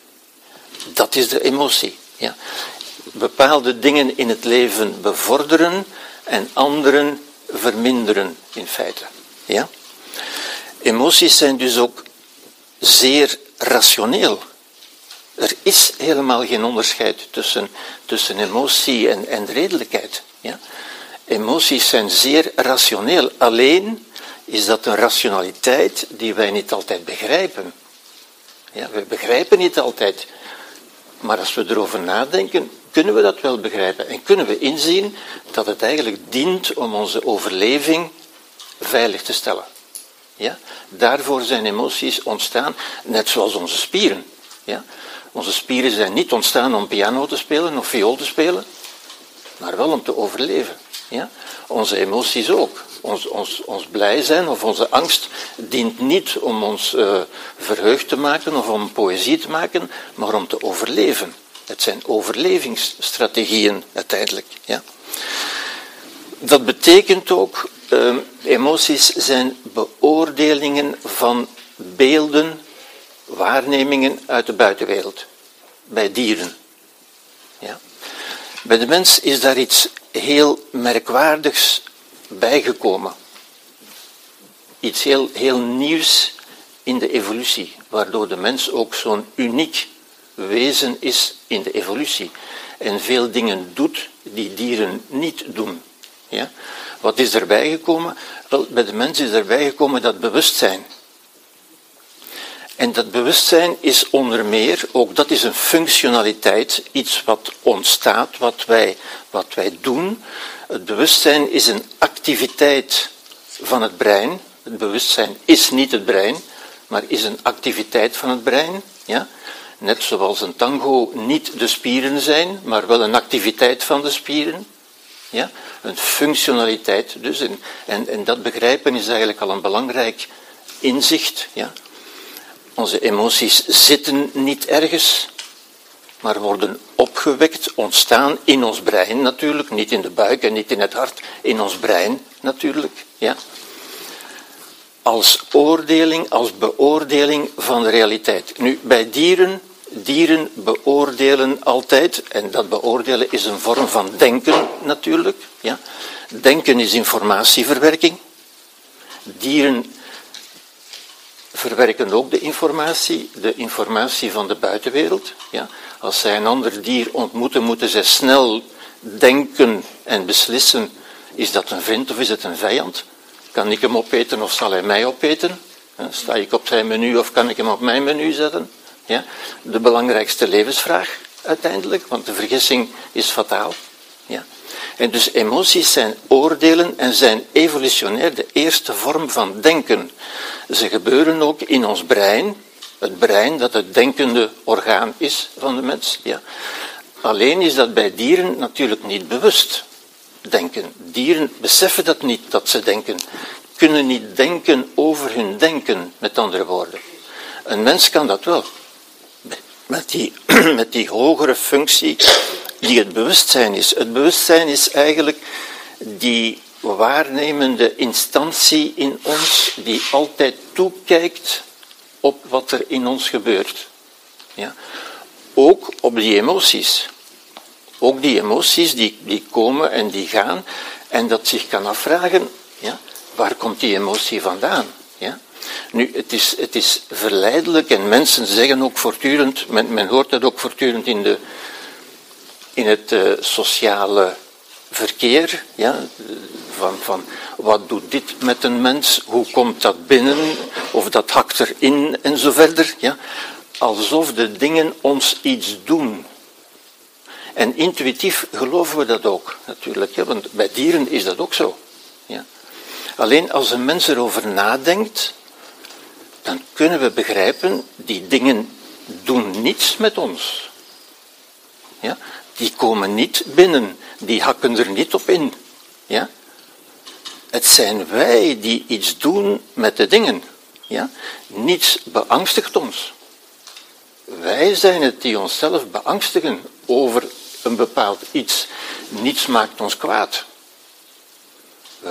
S2: Dat is de emotie. Ja. Bepaalde dingen in het leven bevorderen en anderen verminderen in feite. Ja? Emoties zijn dus ook zeer rationeel. Er is helemaal geen onderscheid tussen, tussen emotie en, en redelijkheid. Ja? Emoties zijn zeer rationeel. Alleen is dat een rationaliteit die wij niet altijd begrijpen. Ja, we begrijpen niet altijd. Maar als we erover nadenken, kunnen we dat wel begrijpen. En kunnen we inzien dat het eigenlijk dient om onze overleving veilig te stellen. Ja? Daarvoor zijn emoties ontstaan, net zoals onze spieren. Ja? Onze spieren zijn niet ontstaan om piano te spelen of viool te spelen, maar wel om te overleven. Ja? Onze emoties ook. Ons, ons, ons blij zijn of onze angst dient niet om ons uh, verheugd te maken of om poëzie te maken, maar om te overleven. Het zijn overlevingsstrategieën uiteindelijk. Ja? Dat betekent ook, uh, emoties zijn beoordelingen van beelden, waarnemingen uit de buitenwereld. Bij dieren. Ja? Bij de mens is daar iets heel merkwaardigs bijgekomen. Iets heel, heel nieuws in de evolutie, waardoor de mens ook zo'n uniek wezen is in de evolutie. En veel dingen doet die dieren niet doen. Ja? Wat is erbij gekomen? Wel, bij de mens is erbij gekomen dat bewustzijn. En dat bewustzijn is onder meer, ook dat is een functionaliteit, iets wat ontstaat, wat wij, wat wij doen. Het bewustzijn is een activiteit van het brein. Het bewustzijn is niet het brein, maar is een activiteit van het brein. Ja? Net zoals een tango niet de spieren zijn, maar wel een activiteit van de spieren. Ja? Een functionaliteit dus. En, en, en dat begrijpen is eigenlijk al een belangrijk inzicht. Ja? Onze emoties zitten niet ergens, maar worden opgewekt, ontstaan in ons brein natuurlijk, niet in de buik en niet in het hart, in ons brein natuurlijk. Ja? Als oordeling, als beoordeling van de realiteit. Nu, bij dieren Dieren beoordelen altijd, en dat beoordelen is een vorm van denken natuurlijk. Ja. Denken is informatieverwerking. Dieren verwerken ook de informatie, de informatie van de buitenwereld. Ja. Als zij een ander dier ontmoeten, moeten zij snel denken en beslissen: is dat een vriend of is het een vijand? Kan ik hem opeten of zal hij mij opeten? Sta ik op zijn menu of kan ik hem op mijn menu zetten? Ja? De belangrijkste levensvraag uiteindelijk, want de vergissing is fataal. Ja? En dus emoties zijn oordelen en zijn evolutionair de eerste vorm van denken. Ze gebeuren ook in ons brein, het brein dat het denkende orgaan is van de mens. Ja. Alleen is dat bij dieren natuurlijk niet bewust denken. Dieren beseffen dat niet dat ze denken, kunnen niet denken over hun denken, met andere woorden. Een mens kan dat wel met die, met die hogere functie die het bewustzijn is. Het bewustzijn is eigenlijk die waarnemende instantie in ons die altijd toekijkt op wat er in ons gebeurt. Ja. Ook op die emoties. Ook die emoties die, die komen en die gaan en dat zich kan afvragen, ja, waar komt die emotie vandaan? Ja? Nu, het is, het is verleidelijk en mensen zeggen ook voortdurend, men, men hoort dat ook voortdurend in, de, in het uh, sociale verkeer, ja, van, van wat doet dit met een mens, hoe komt dat binnen, of dat hakt erin en zo verder. Ja. Alsof de dingen ons iets doen. En intuïtief geloven we dat ook, natuurlijk, want bij dieren is dat ook zo. Ja. Alleen als een mens erover nadenkt, dan kunnen we begrijpen, die dingen doen niets met ons. Ja? Die komen niet binnen, die hakken er niet op in. Ja? Het zijn wij die iets doen met de dingen. Ja? Niets beangstigt ons. Wij zijn het die onszelf beangstigen over een bepaald iets. Niets maakt ons kwaad.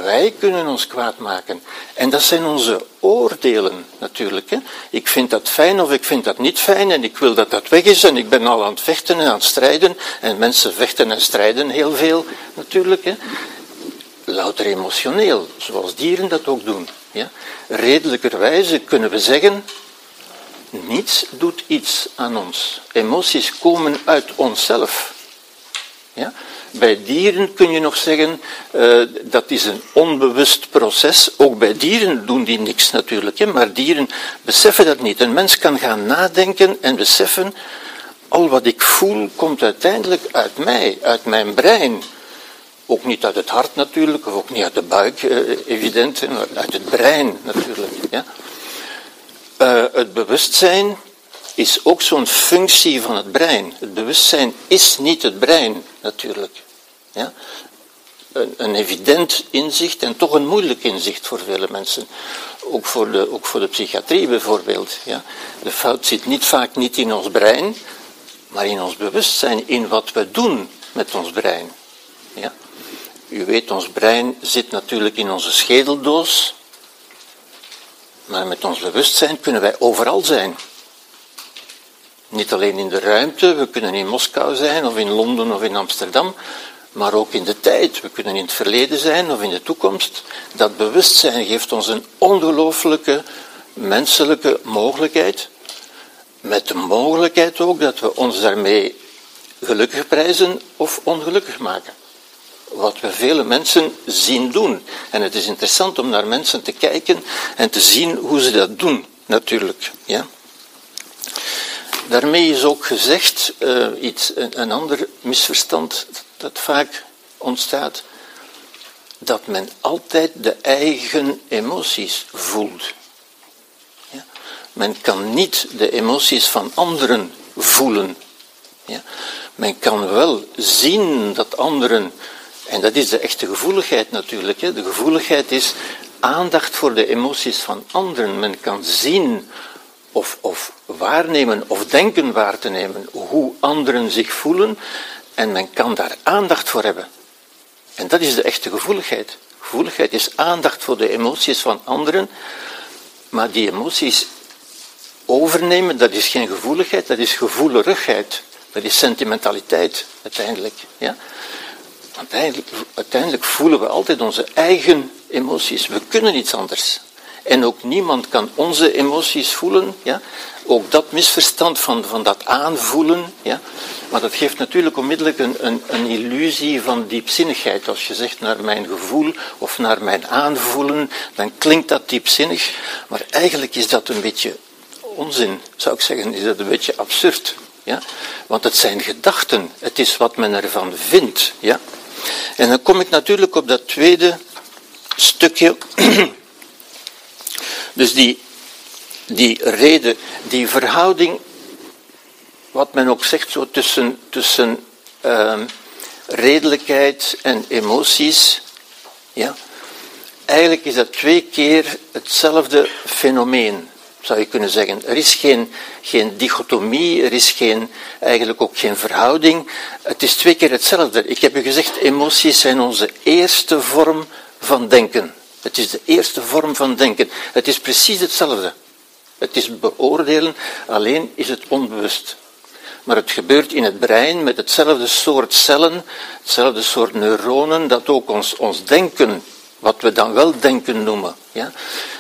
S2: Wij kunnen ons kwaad maken. En dat zijn onze oordelen natuurlijk. Hè. Ik vind dat fijn of ik vind dat niet fijn en ik wil dat dat weg is en ik ben al aan het vechten en aan het strijden. En mensen vechten en strijden heel veel natuurlijk. Hè. Louter emotioneel, zoals dieren dat ook doen. Ja. Redelijkerwijze kunnen we zeggen, niets doet iets aan ons. Emoties komen uit onszelf. Ja? Bij dieren kun je nog zeggen, uh, dat is een onbewust proces. Ook bij dieren doen die niks natuurlijk, hè? maar dieren beseffen dat niet. Een mens kan gaan nadenken en beseffen, al wat ik voel komt uiteindelijk uit mij, uit mijn brein. Ook niet uit het hart natuurlijk, of ook niet uit de buik, uh, evident, maar uit het brein natuurlijk. Ja? Uh, het bewustzijn is ook zo'n functie van het brein. Het bewustzijn is niet het brein, natuurlijk. Ja? Een, evident inzicht en toch een moeilijk inzicht voor vele mensen. Ook voor de, ook voor de psychiatrie bijvoorbeeld. Ja? De fout zit niet vaak niet in ons brein, maar in ons bewustzijn, in wat we doen met ons brein. Ja? U weet, ons brein zit natuurlijk in onze schedeldoos, maar met ons bewustzijn kunnen wij overal zijn. Niet alleen in de ruimte, we kunnen in Moskou zijn, of in Londen of in Amsterdam, maar ook in de tijd. We kunnen in het verleden zijn of in de toekomst. Dat bewustzijn geeft ons een ongelooflijke menselijke mogelijkheid, met de mogelijkheid ook dat we ons daarmee gelukkig prijzen of ongelukkig maken. Wat we vele mensen zien doen. En het is interessant om naar mensen te kijken en te zien hoe ze dat doen, natuurlijk. Ja? Daarmee is ook gezegd uh, iets, een, ander misverstand dat vaak ontstaat, dat men altijd de eigen emoties voelt. Ja? Men kan niet de emoties van anderen voelen. Ja? Men kan wel zien dat anderen, en dat is de echte gevoeligheid natuurlijk, hè? de gevoeligheid is aandacht voor de emoties van anderen. Men kan zien of, of waarnemen of denken waar te nemen hoe anderen zich voelen en men kan daar aandacht voor hebben. En dat is de echte gevoeligheid. Gevoeligheid is aandacht voor de emoties van anderen, maar die emoties overnemen, dat is geen gevoeligheid, dat is gevoelerigheid. Dat is sentimentaliteit, uiteindelijk. Ja? Uiteindelijk, uiteindelijk voelen we altijd onze eigen emoties. We kunnen iets anders en ook niemand kan onze emoties voelen. Ja? Ook dat misverstand van, van dat aanvoelen, ja? maar dat geeft natuurlijk onmiddellijk een, een, een illusie van diepzinnigheid. Als je zegt naar mijn gevoel of naar mijn aanvoelen, dan klinkt dat diepzinnig, maar eigenlijk is dat een beetje onzin, zou ik zeggen, is dat een beetje absurd. Ja? Want het zijn gedachten, het is wat men ervan vindt. Ja? En dan kom ik natuurlijk op dat tweede stukje dus die, die reden, die verhouding, wat men ook zegt zo tussen, tussen uh, redelijkheid en emoties, ja, eigenlijk is dat twee keer hetzelfde fenomeen, zou je kunnen zeggen. Er is geen, geen dichotomie, er is geen, eigenlijk ook geen verhouding. Het is twee keer hetzelfde. Ik heb u gezegd, emoties zijn onze eerste vorm van denken. Het is de eerste vorm van denken. Het is precies hetzelfde. Het is beoordelen, alleen is het onbewust. Maar het gebeurt in het brein met hetzelfde soort cellen, hetzelfde soort neuronen, dat ook ons, ons denken, wat we dan wel denken noemen. Ja?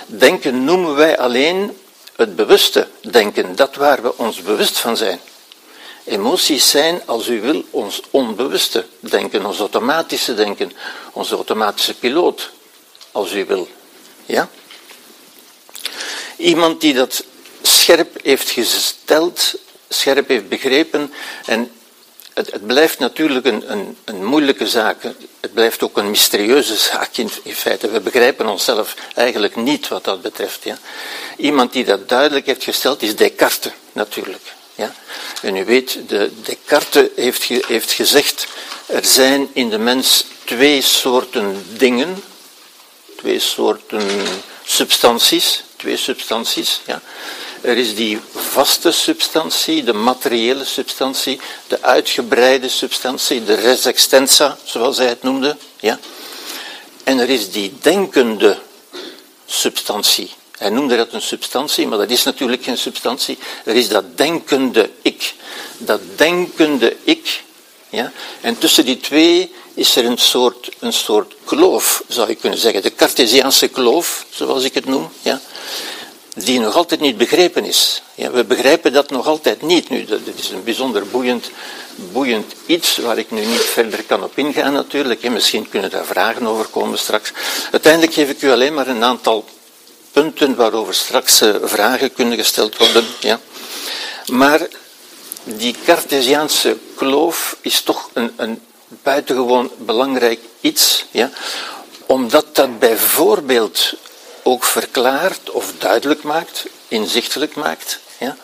S2: Denken noemen wij alleen het bewuste denken, dat waar we ons bewust van zijn. Emoties zijn, als u wil, ons onbewuste denken, ons automatische denken, onze automatische piloot als u wil. Ja? Iemand die dat scherp heeft gesteld, scherp heeft begrepen en het, het blijft natuurlijk een, een, een, moeilijke zaak. Het blijft ook een mysterieuze zaak in, feite. We begrijpen onszelf eigenlijk niet wat dat betreft. Iemand die dat duidelijk heeft gesteld is Descartes natuurlijk. Ja. En u weet, de, Descartes heeft, heeft gezegd, er zijn in de mens twee soorten dingen, twee soorten substanties. Twee substanties, ja. Er is die vaste substantie, de materiële substantie, de uitgebreide substantie, de res extensa, zoals hij het noemde. Ja. En er is die denkende substantie. Hij noemde dat een substantie, maar dat is natuurlijk geen substantie. Er is dat denkende ik. Dat denkende ik. Ja? En tussen die twee is er een soort, een soort kloof, zou je kunnen zeggen. De Cartesiaanse kloof, zoals ik het noem. Ja? Die nog altijd niet begrepen is. Ja, we begrijpen dat nog altijd niet. Nu, dat is een bijzonder boeiend, boeiend iets waar ik nu niet verder kan op ingaan natuurlijk. Misschien kunnen daar vragen over komen straks. Uiteindelijk geef ik u alleen maar een aantal punten waarover straks eh, vragen kunnen gesteld worden. Ja. Maar die Cartesiaanse kloof is toch een, een buitengewoon belangrijk iets, ja, omdat dat bijvoorbeeld ook verklaart of duidelijk maakt, inzichtelijk maakt, ja,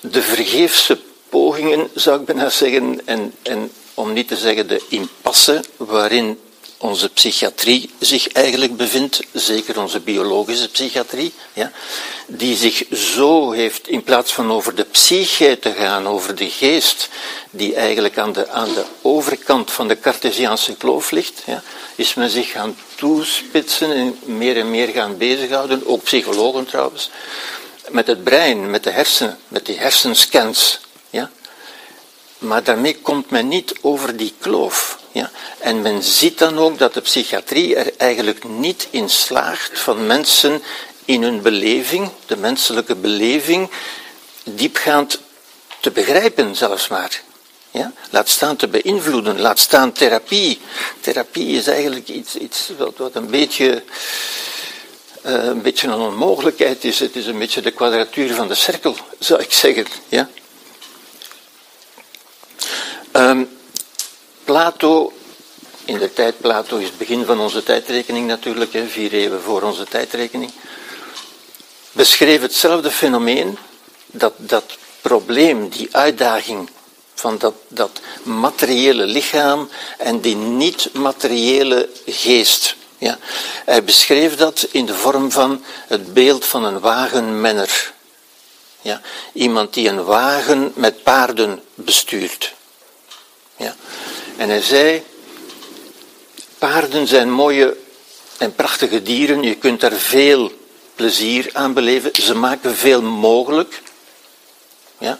S2: de vergeefse pogingen, zou ik bijna zeggen, en, en om niet te zeggen de impasse waarin onze psychiatrie zich eigenlijk bevindt, zeker onze biologische psychiatrie, ja, die zich zo heeft, in plaats van over de psyche te gaan, over de geest, die eigenlijk aan de, aan de overkant van de Cartesiaanse kloof ligt, ja, is men zich gaan toespitsen en meer en meer gaan bezighouden, ook psychologen trouwens, met het brein, met de hersenen, met die hersenscans. Maar daarmee komt men niet over die kloof. Ja? En men ziet dan ook dat de psychiatrie er eigenlijk niet in slaagt van mensen in hun beleving, de menselijke beleving, diepgaand te begrijpen zelfs maar. Ja? Laat staan te beïnvloeden, laat staan therapie. Therapie is eigenlijk iets, iets wat, een beetje... Uh, een beetje een onmogelijkheid is. Het is een beetje de kwadratuur van de cirkel, zou ik zeggen. Ja? Um, Plato, in de tijd Plato is het begin van onze tijdrekening natuurlijk, hè, vier eeuwen voor onze tijdrekening, beschreef hetzelfde fenomeen, dat, dat probleem, die uitdaging van dat, dat materiële lichaam en die niet-materiële geest. Ja. Hij beschreef dat in de vorm van het beeld van een wagenmenner. Ja. Iemand die een wagen met paarden bestuurt. Ja. En hij zei, paarden zijn mooie en prachtige dieren, je kunt daar veel plezier aan beleven, ze maken veel mogelijk. Ja?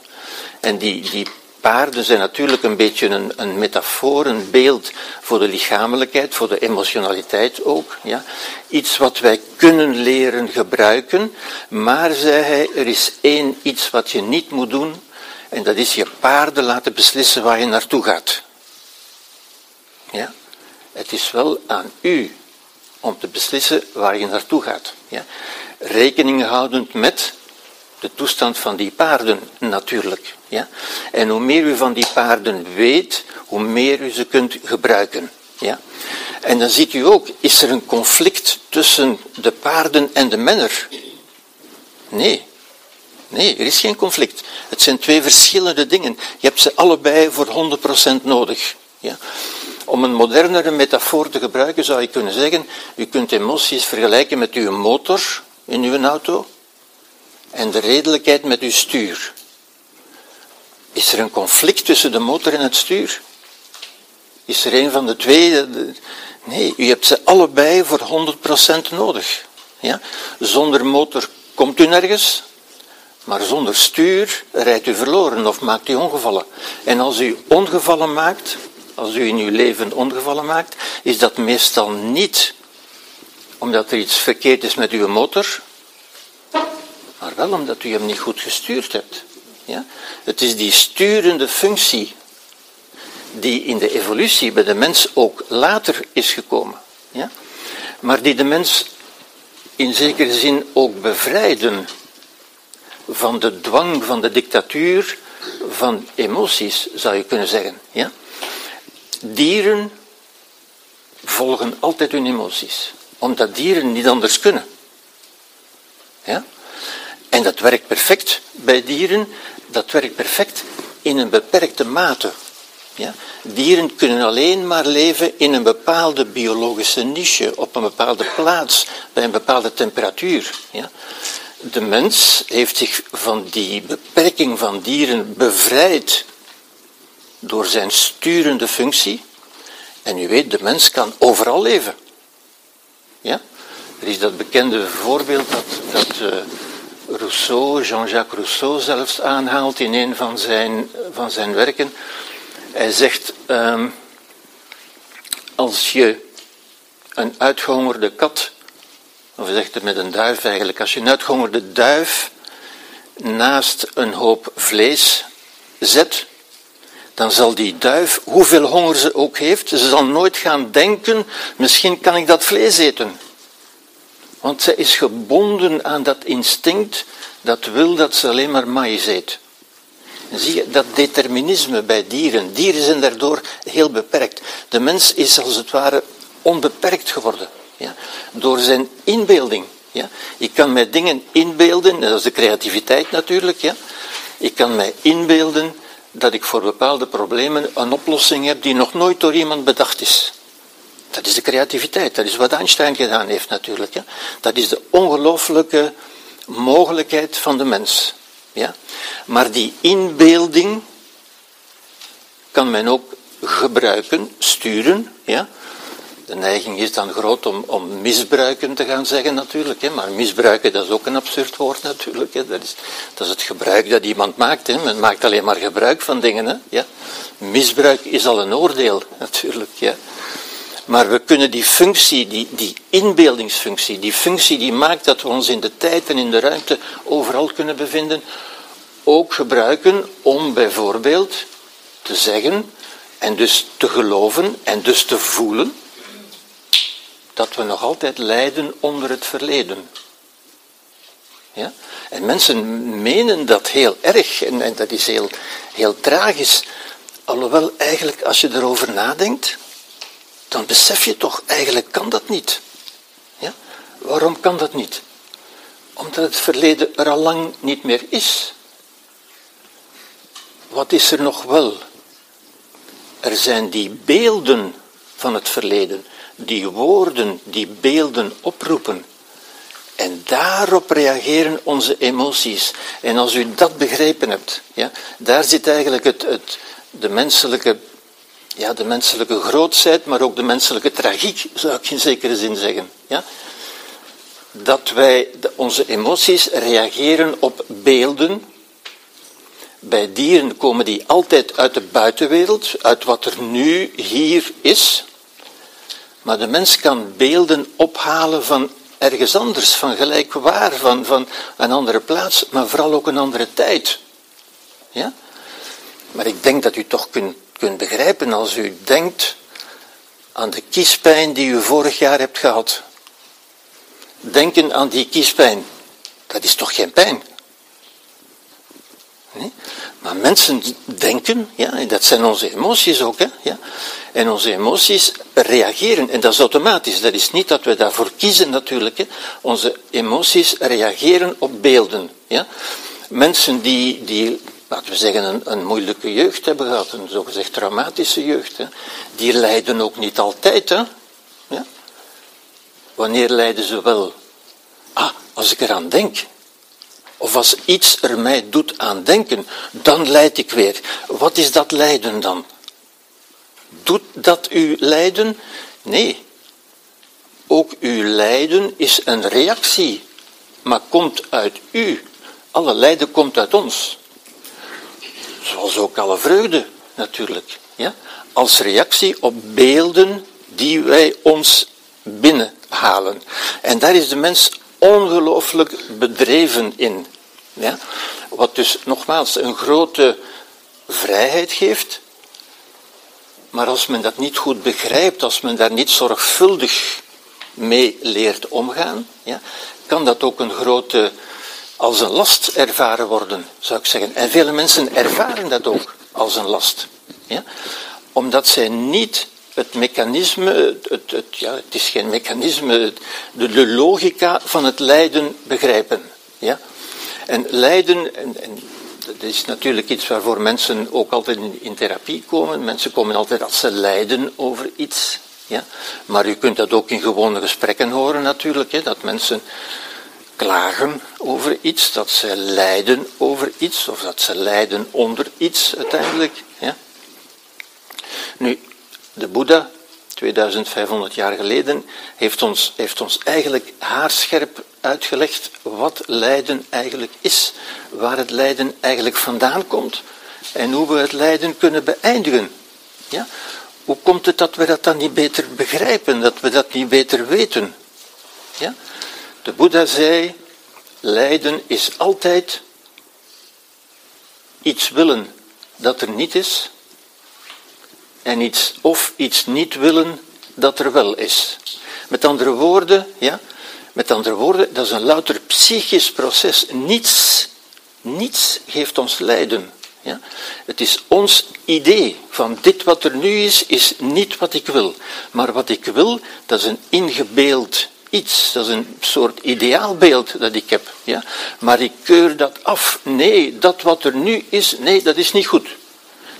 S2: En die, die paarden zijn natuurlijk een beetje een, een metafoor, een beeld voor de lichamelijkheid, voor de emotionaliteit ook. Ja? Iets wat wij kunnen leren gebruiken, maar, zei hij, er is één iets wat je niet moet doen, en dat is je paarden laten beslissen waar je naartoe gaat. Ja? Het is wel aan u om te beslissen waar je naartoe gaat. Ja? Rekening houdend met de toestand van die paarden natuurlijk. Ja? En hoe meer u van die paarden weet, hoe meer u ze kunt gebruiken. Ja? En dan ziet u ook, is er een conflict tussen de paarden en de menner? Nee. Nee, er is geen conflict. Het zijn twee verschillende dingen. Je hebt ze allebei voor 100% nodig. Ja? Om een modernere metafoor te gebruiken zou je kunnen zeggen, u kunt emoties vergelijken met uw motor in uw auto en de redelijkheid met uw stuur. Is er een conflict tussen de motor en het stuur? Is er een van de twee? Nee, u hebt ze allebei voor 100% nodig. Ja? Zonder motor komt u nergens, maar zonder stuur rijdt u verloren of maakt u ongevallen. En als u ongevallen maakt, als u in uw leven ongevallen maakt, is dat meestal niet omdat er iets verkeerd is met uw motor, maar wel omdat u hem niet goed gestuurd hebt. Ja? Het is die sturende functie die in de evolutie bij de mens ook later is gekomen. Ja? Maar die de mens in zekere zin ook bevrijden van de dwang, van de dictatuur, van emoties, zou je kunnen zeggen. Ja? Dieren volgen altijd hun emoties, omdat dieren niet anders kunnen. Ja? En dat werkt perfect bij dieren, dat werkt perfect in een beperkte mate. Ja? Dieren kunnen alleen maar leven in een bepaalde biologische niche, op een bepaalde plaats, bij een bepaalde temperatuur. Ja? De mens heeft zich van die beperking van dieren bevrijd door zijn sturende functie. En u weet, de mens kan overal leven. Ja? Er is dat bekende voorbeeld dat, dat uh, Rousseau, Jean-Jacques Rousseau zelfs aanhaalt in een van zijn, van zijn werken. Hij zegt, um, als je een uitgehongerde kat, of zegt het met een duif eigenlijk, als je een uitgehongerde duif naast een hoop vlees zet, dan zal die duif, hoeveel honger ze ook heeft, ze zal nooit gaan denken, misschien kan ik dat vlees eten. Want zij is gebonden aan dat instinct dat wil dat ze alleen maar maïs eet. Zie je dat determinisme bij dieren. Dieren zijn daardoor heel beperkt. De mens is als het ware onbeperkt geworden. Ja? Door zijn inbeelding. Ja? Ik kan mij dingen inbeelden, dat is de creativiteit natuurlijk. Ja? Ik kan mij inbeelden dat ik voor bepaalde problemen een oplossing heb die nog nooit door iemand bedacht is. Dat is de creativiteit, dat is wat Einstein gedaan heeft natuurlijk. Ja? Dat is de ongelooflijke mogelijkheid van de mens. Ja? Maar die inbeelding kan men ook gebruiken, sturen. Ja? De neiging is dan groot om, om misbruiken te gaan zeggen natuurlijk. Hè? Maar misbruiken, dat is ook een absurd woord natuurlijk. Hè? Dat, is, dat is het gebruik dat iemand maakt. Hè? Men maakt alleen maar gebruik van dingen. Hè? Ja? Misbruik is al een oordeel natuurlijk. Ja? Maar we kunnen die functie, die, die inbeeldingsfunctie, die functie die maakt dat we ons in de tijd en in de ruimte overal kunnen bevinden, ook gebruiken om bijvoorbeeld te zeggen en dus te geloven en dus te voelen dat we nog altijd lijden onder het verleden. Ja? En mensen menen dat heel erg en, dat is heel, heel tragisch. Alhoewel eigenlijk als je erover nadenkt, dan besef je toch, eigenlijk kan dat niet. Ja? Waarom kan dat niet? Omdat het verleden er al lang niet meer is. Wat is er nog wel? Er zijn die beelden van het verleden, die woorden, die beelden oproepen. En daarop reageren onze emoties. En als u dat begrepen hebt, ja, daar zit eigenlijk het, het, de menselijke ja, de menselijke grootheid, maar ook de menselijke tragiek, zou ik in zekere zin zeggen. Ja? Dat wij, onze emoties reageren op beelden. Bij dieren komen die altijd uit de buitenwereld, uit wat er nu hier is. Maar de mens kan beelden ophalen van ergens anders, van gelijk waar, van, van een andere plaats, maar vooral ook een andere tijd. Ja? Maar ik denk dat u toch kunt kunt begrijpen als u denkt aan de kiespijn die u vorig jaar hebt gehad. Denken aan die kiespijn, dat is toch geen pijn? Maar mensen denken, ja, dat zijn onze emoties ook, hè, ja, en onze emoties reageren, en dat is automatisch, dat is niet dat we daarvoor kiezen natuurlijk, hè. onze emoties reageren op beelden. Ja. Mensen die, die laten we zeggen, een, een, moeilijke jeugd hebben gehad, een zogezegd traumatische jeugd, hè, die lijden ook niet altijd. Hè? Ja? Wanneer lijden ze wel? Ah, als ik eraan denk. Of als iets er mij doet aan denken, dan lijd ik weer. Wat is dat lijden dan? Doet dat u lijden? Nee. Ook uw lijden is een reactie, maar komt uit u. Alle lijden komt uit ons. Zoals ook alle vreugde natuurlijk. Ja? Als reactie op beelden die wij ons binnenhalen. En daar is de mens ongelooflijk bedreven in. Ja? Wat dus nogmaals een grote vrijheid geeft. Maar als men dat niet goed begrijpt, als men daar niet zorgvuldig mee leert omgaan, ja, kan dat ook een grote als een last ervaren worden, zou ik zeggen. En vele mensen ervaren dat ook als een last. Ja? Omdat zij niet het mechanisme, het, het, ja, het is geen mechanisme, de, de, logica van het lijden begrijpen. Ja? En lijden, en, en dat is natuurlijk iets waarvoor mensen ook altijd in, therapie komen. Mensen komen altijd als ze lijden over iets. Ja? Maar u kunt dat ook in gewone gesprekken horen natuurlijk, hè, dat mensen klagen over iets, dat ze lijden over iets, of dat ze lijden onder iets uiteindelijk. Ja. Nu, de Boeddha 2500 jaar geleden, heeft ons, heeft ons eigenlijk haarscherp uitgelegd wat lijden eigenlijk is, waar het lijden eigenlijk vandaan komt en hoe we het lijden kunnen beëindigen. Ja? Hoe komt het dat we dat dan niet beter begrijpen, dat we dat niet beter weten? Ja? De Boeddha zei, lijden is altijd iets willen dat er niet is, en iets, of iets niet willen dat er wel is. Met andere woorden, ja, met andere woorden, dat is een louter psychisch proces. Niets, niets geeft ons lijden. Ja? Het is ons idee van dit wat er nu is, is niet wat ik wil. Maar wat ik wil, dat is een ingebeeld iets. Dat is een soort ideaalbeeld dat ik heb. Ja? Maar ik keur dat af. Nee, dat wat er nu is, nee, dat is niet goed.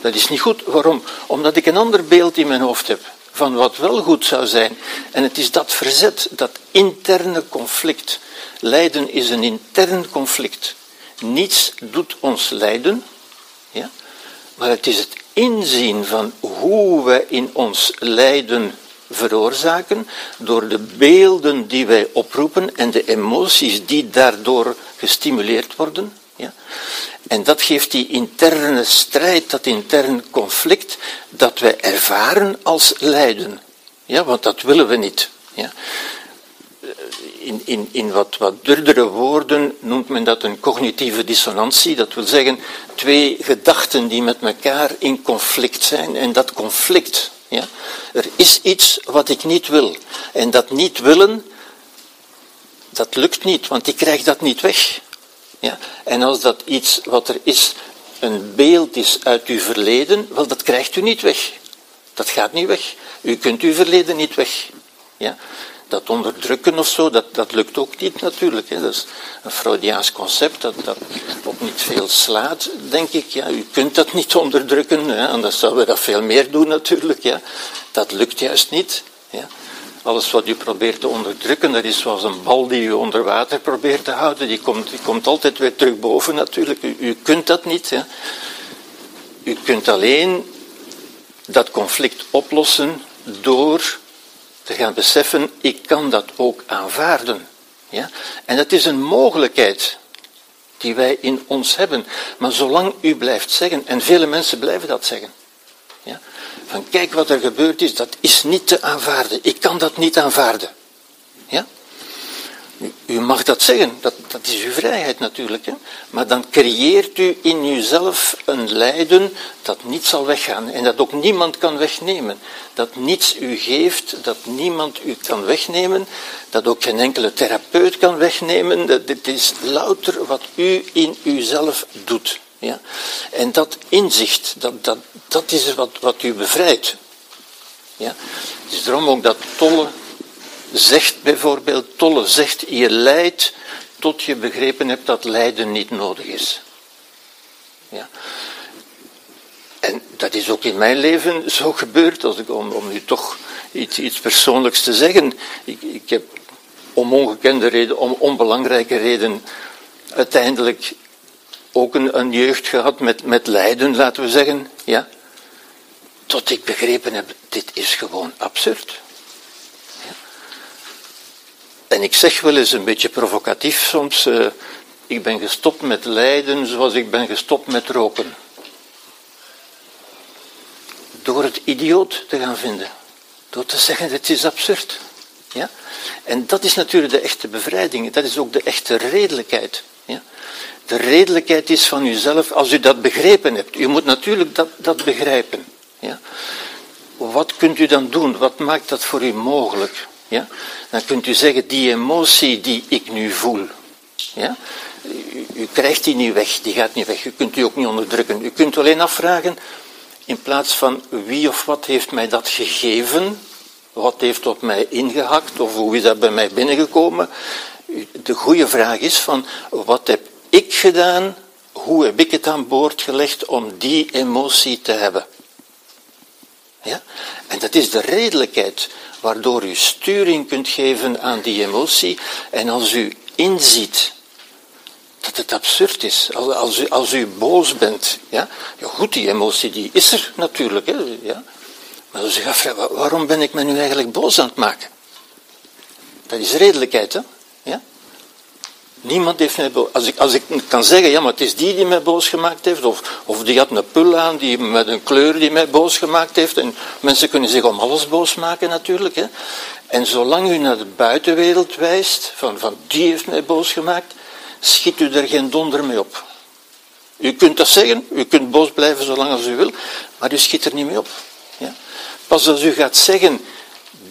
S2: Dat is niet goed. Waarom? Omdat ik een ander beeld in mijn hoofd heb van wat wel goed zou zijn. En het is dat verzet, dat interne conflict. Lijden is een intern conflict. Niets doet ons lijden, ja? maar het is het inzien van hoe wij in ons lijden veroorzaken door de beelden die wij oproepen en de emoties die daardoor gestimuleerd worden. Ja? En dat geeft die interne strijd, dat intern conflict, dat wij ervaren als lijden. Ja, want dat willen we niet. Ja. In, in, in wat, wat durdere woorden noemt men dat een cognitieve dissonantie. Dat wil zeggen twee gedachten die met elkaar in conflict zijn. En dat conflict, ja, er is iets wat ik niet wil. En dat niet willen, dat lukt niet, want ik krijg dat niet weg. Ja? En als dat iets wat er is een beeld is uit uw verleden, wel, dat krijgt u niet weg. Dat gaat niet weg. U kunt uw verleden niet weg. Ja? Dat onderdrukken of zo, dat, dat lukt ook niet natuurlijk. Hè. Dat is een Freudiaans concept dat, dat op niet veel slaat, denk ik. Ja. U kunt dat niet onderdrukken, hè. anders zouden we dat veel meer doen natuurlijk. Ja. Dat lukt juist niet. Ja. Alles wat u probeert te onderdrukken, dat is zoals een bal die u onder water probeert te houden. Die komt, die komt altijd weer terug boven natuurlijk. U, u kunt dat niet. Hè. U kunt alleen dat conflict oplossen door te gaan beseffen, ik kan dat ook aanvaarden. Ja? En dat is een mogelijkheid die wij in ons hebben. Maar zolang u blijft zeggen, en vele mensen blijven dat zeggen? Van kijk wat er gebeurd is, dat is niet te aanvaarden. Ik kan dat niet aanvaarden. Ja? U, mag dat zeggen, dat, dat is uw vrijheid natuurlijk. Hè? Maar dan creëert u in uzelf een lijden dat niet zal weggaan en dat ook niemand kan wegnemen. Dat niets u geeft, dat niemand u kan wegnemen, dat ook geen enkele therapeut kan wegnemen. Dit is louter wat u in uzelf doet. Ja? En dat inzicht, dat, dat, dat is wat, wat u bevrijdt. Ja? Het is daarom ook dat Tolle zegt bijvoorbeeld, Tolle zegt, je lijdt tot je begrepen hebt dat lijden niet nodig is. Ja? En dat is ook in mijn leven zo gebeurd, als ik, om, om nu toch iets, iets persoonlijks te zeggen. Ik, ik heb om ongekende reden, om onbelangrijke reden, uiteindelijk ook een, een jeugd gehad met, met lijden, laten we zeggen. Ja? Tot ik begrepen heb, dit is gewoon absurd. Ja? En ik zeg wel eens een beetje provocatief soms, uh, ik ben gestopt met lijden zoals ik ben gestopt met roken. Door het idioot te gaan vinden. Door te zeggen, dit is absurd. Ja? En dat is natuurlijk de echte bevrijding. Dat is ook de echte redelijkheid. Ja? de redelijkheid is van uzelf als u dat begrepen hebt. U moet natuurlijk dat, dat begrijpen. Wat kunt u dan doen? Wat maakt dat voor u mogelijk? Ja? Dan kunt u zeggen, die emotie die ik nu voel, ja? u, u krijgt die niet weg, die gaat niet weg. U kunt u ook niet onderdrukken. U kunt alleen afvragen, in plaats van wie of wat heeft mij dat gegeven, wat heeft op mij ingehakt, of hoe is dat bij mij binnengekomen, de goede vraag is van, wat heb ik gedaan? Hoe heb ik het aan boord gelegd om die emotie te hebben? Ja? En dat is de redelijkheid waardoor u sturing kunt geven aan die emotie. En als u inziet dat het absurd is, als u, als u boos bent, ja? goed, die emotie die is er natuurlijk, hè? Ja? Maar dan zeg je af, waarom ben ik me nu eigenlijk boos aan het maken? Dat is redelijkheid, hè? Niemand heeft mij boos. Als ik, als ik kan zeggen, ja, maar het is die die mij boos gemaakt heeft, of, of die had een pul aan die, met een kleur die mij boos gemaakt heeft. En mensen kunnen zich om alles boos maken natuurlijk. Hè. En zolang u naar de buitenwereld wijst, van, van die heeft mij boos gemaakt, schiet u er geen donder mee op. U kunt dat zeggen, u kunt boos blijven zolang als u wil, maar u schiet er niet mee op. Ja? Pas als u gaat zeggen,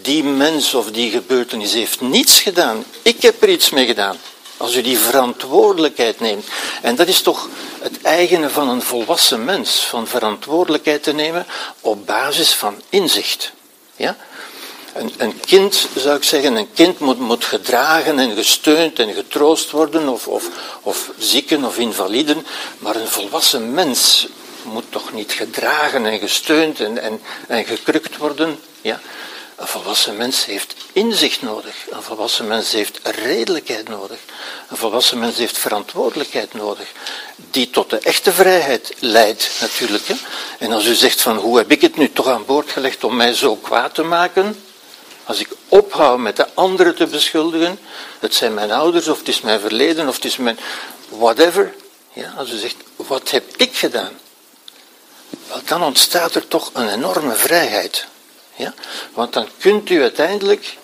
S2: die mens of die gebeurtenis heeft niets gedaan, ik heb er iets mee gedaan. Als u die verantwoordelijkheid neemt. En dat is toch het eigene van een volwassen mens, van verantwoordelijkheid te nemen op basis van inzicht. Ja? Een, een, kind, zou ik zeggen, een kind moet, moet gedragen en gesteund en getroost worden, of, of, of zieken of invaliden, maar een volwassen mens moet toch niet gedragen en gesteund en, en, en gekrukt worden. Ja? Een volwassen mens heeft inzicht nodig. Een volwassen mens heeft redelijkheid nodig. Een volwassen mens heeft verantwoordelijkheid nodig. Die tot de echte vrijheid leidt, natuurlijk. Hè? En als u zegt van hoe heb ik het nu toch aan boord gelegd om mij zo kwaad te maken? Als ik ophoud met de anderen te beschuldigen, het zijn mijn ouders of het is mijn verleden of het is mijn whatever. Ja, als u zegt, wat heb ik gedaan? Dan ontstaat er toch een enorme vrijheid. Ja? Want dan kunt u uiteindelijk,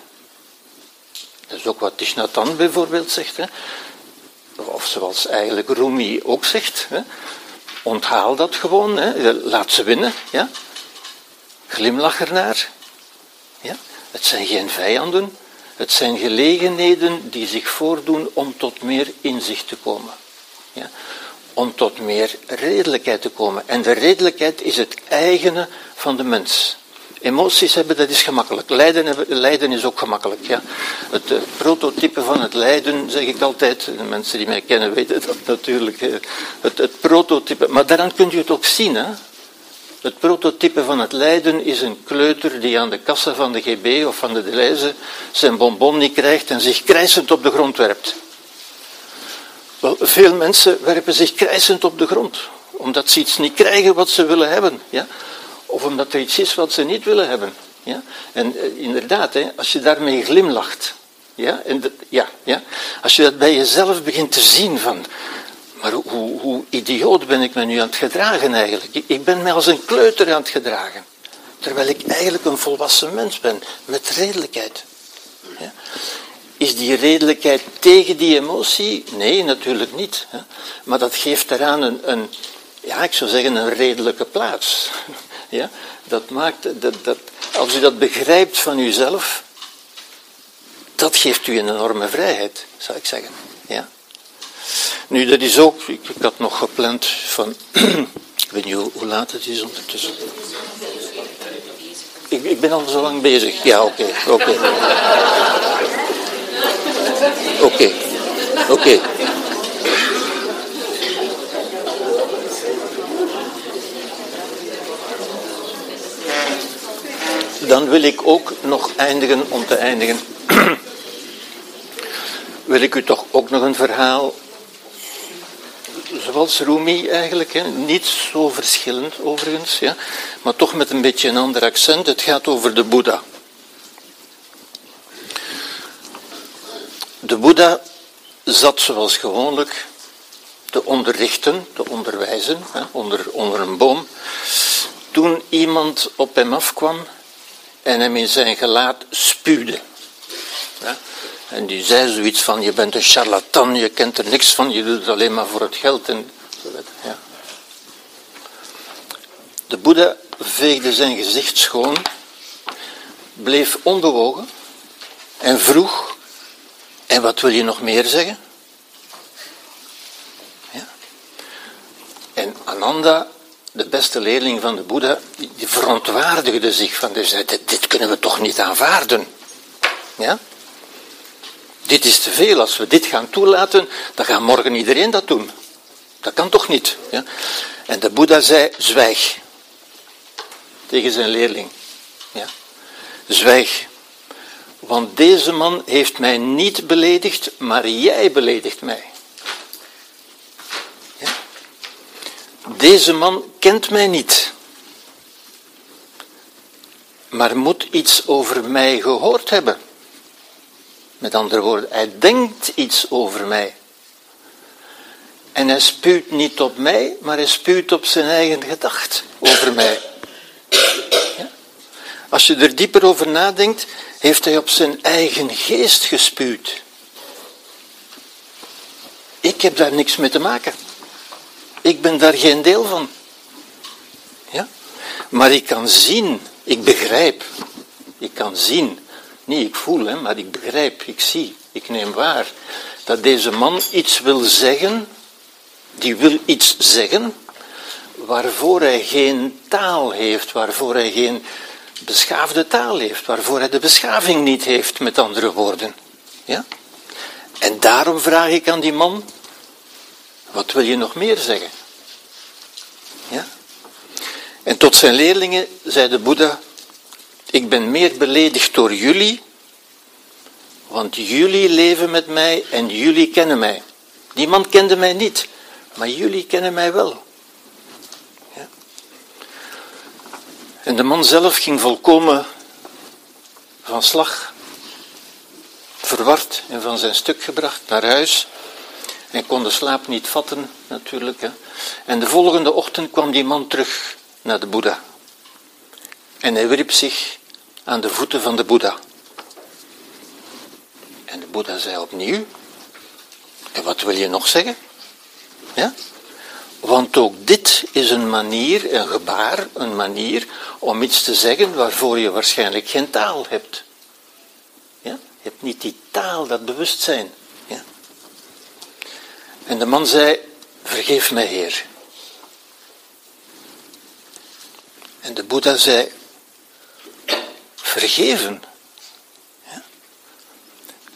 S2: dat is ook wat Tishnatan bijvoorbeeld zegt, hè, of zoals eigenlijk Rumi ook zegt, hè, onthaal dat gewoon, hè, laat ze winnen, ja? glimlach ernaar. Ja? Het zijn geen vijanden, het zijn gelegenheden die zich voordoen om tot meer inzicht te komen. Ja? Om tot meer redelijkheid te komen. En de redelijkheid is het eigene van de mens. Emoties hebben, dat is gemakkelijk. Lijden, hebben, lijden is ook gemakkelijk. Ja. Het uh, prototype van het lijden, zeg ik altijd, de mensen die mij kennen weten dat natuurlijk. Uh, het, het, prototype, maar daaraan kunt u het ook zien. Hè. Het prototype van het lijden is een kleuter die aan de kassa van de GB of van de Deleuze zijn bonbon niet krijgt en zich krijsend op de grond werpt. Wel, veel mensen werpen zich krijsend op de grond, omdat ze iets niet krijgen wat ze willen hebben. Ja? Of omdat er iets is wat ze niet willen hebben. Ja? En eh, inderdaad, hè, als je daarmee glimlacht, ja, en ja, ja, als je dat bij jezelf begint te zien van, maar hoe, hoe idioot ben ik me nu aan het gedragen eigenlijk? Ik, ben mij als een kleuter aan het gedragen. Terwijl ik eigenlijk een volwassen mens ben, met redelijkheid. Ja? Is die redelijkheid tegen die emotie? Nee, natuurlijk niet. Hè? Maar dat geeft eraan een, een, ja, ik zou zeggen, een redelijke plaats. Ja? Dat maakt, dat, dat, als u dat begrijpt van uzelf, dat geeft u een enorme vrijheid, zou ik zeggen. Ja? Nu, dat is ook, ik, had nog gepland van, ik weet niet hoe, hoe, laat het is ondertussen. Ik, ik ben al zo lang bezig. Ja, oké, oké. Oké, oké. Dan wil ik ook nog eindigen, om te eindigen, wil ik u toch ook nog een verhaal, zoals Rumi eigenlijk, hè, niet zo verschillend overigens, ja, maar toch met een beetje een ander accent. Het gaat over de Boeddha. De Boeddha zat zoals gewoonlijk te onderrichten, te onderwijzen, hè, onder, onder een boom. Toen iemand op hem afkwam en hem in zijn gelaat spuwde. Ja? En die zei zoiets van, je bent een charlatan, je kent er niks van, je doet het alleen maar voor het geld. En, ja. De Boeddha veegde zijn gezicht schoon, bleef onbewogen en vroeg, en wat wil je nog meer zeggen? Ja. En Ananda de beste leerling van de Boeddha, die verontwaardigde zich van, dus dit, dit kunnen we toch niet aanvaarden. Ja? Dit is te veel, als we dit gaan toelaten, dan gaat morgen iedereen dat doen. Dat kan toch niet? Ja? En de Boeddha zei, zwijg. Tegen zijn leerling. Ja? Zwijg. Want deze man heeft mij niet beledigd, maar jij beledigt mij. Deze man kent mij niet. maar moet iets over mij gehoord hebben. Met andere woorden, hij denkt iets over mij. En hij spuwt niet op mij, maar hij spuwt op zijn eigen gedacht over mij. Ja? Als je er dieper over nadenkt, heeft hij op zijn eigen geest gespuwd. Ik heb daar niks mee te maken. Ik ben daar geen deel van. Ja? Maar ik kan zien, ik begrijp. Ik kan zien. Niet ik voel, hè, maar ik begrijp, ik zie, ik neem waar. Dat deze man iets wil zeggen, die wil iets zeggen, waarvoor hij geen taal heeft, waarvoor hij geen beschaafde taal heeft, waarvoor hij de beschaving niet heeft, met andere woorden. Ja? En daarom vraag ik aan die man, wat wil je nog meer zeggen? Ja? En tot zijn leerlingen zei de Boeddha, ik ben meer beledigd door jullie, want jullie leven met mij en jullie kennen mij. Die man kende mij niet, maar jullie kennen mij wel. Ja? En de man zelf ging volkomen van slag, verward en van zijn stuk gebracht naar huis. En kon de slaap niet vatten, natuurlijk. Hè. En de volgende ochtend kwam die man terug naar de Boeddha. En hij wierp zich aan de voeten van de Boeddha. En de Boeddha zei opnieuw: En wat wil je nog zeggen? Ja? Want ook dit is een manier, een gebaar, een manier om iets te zeggen waarvoor je waarschijnlijk geen taal hebt. Ja? Je hebt niet die taal, dat bewustzijn. En de man zei: Vergeef mij, Heer. En de Boeddha zei: Vergeven.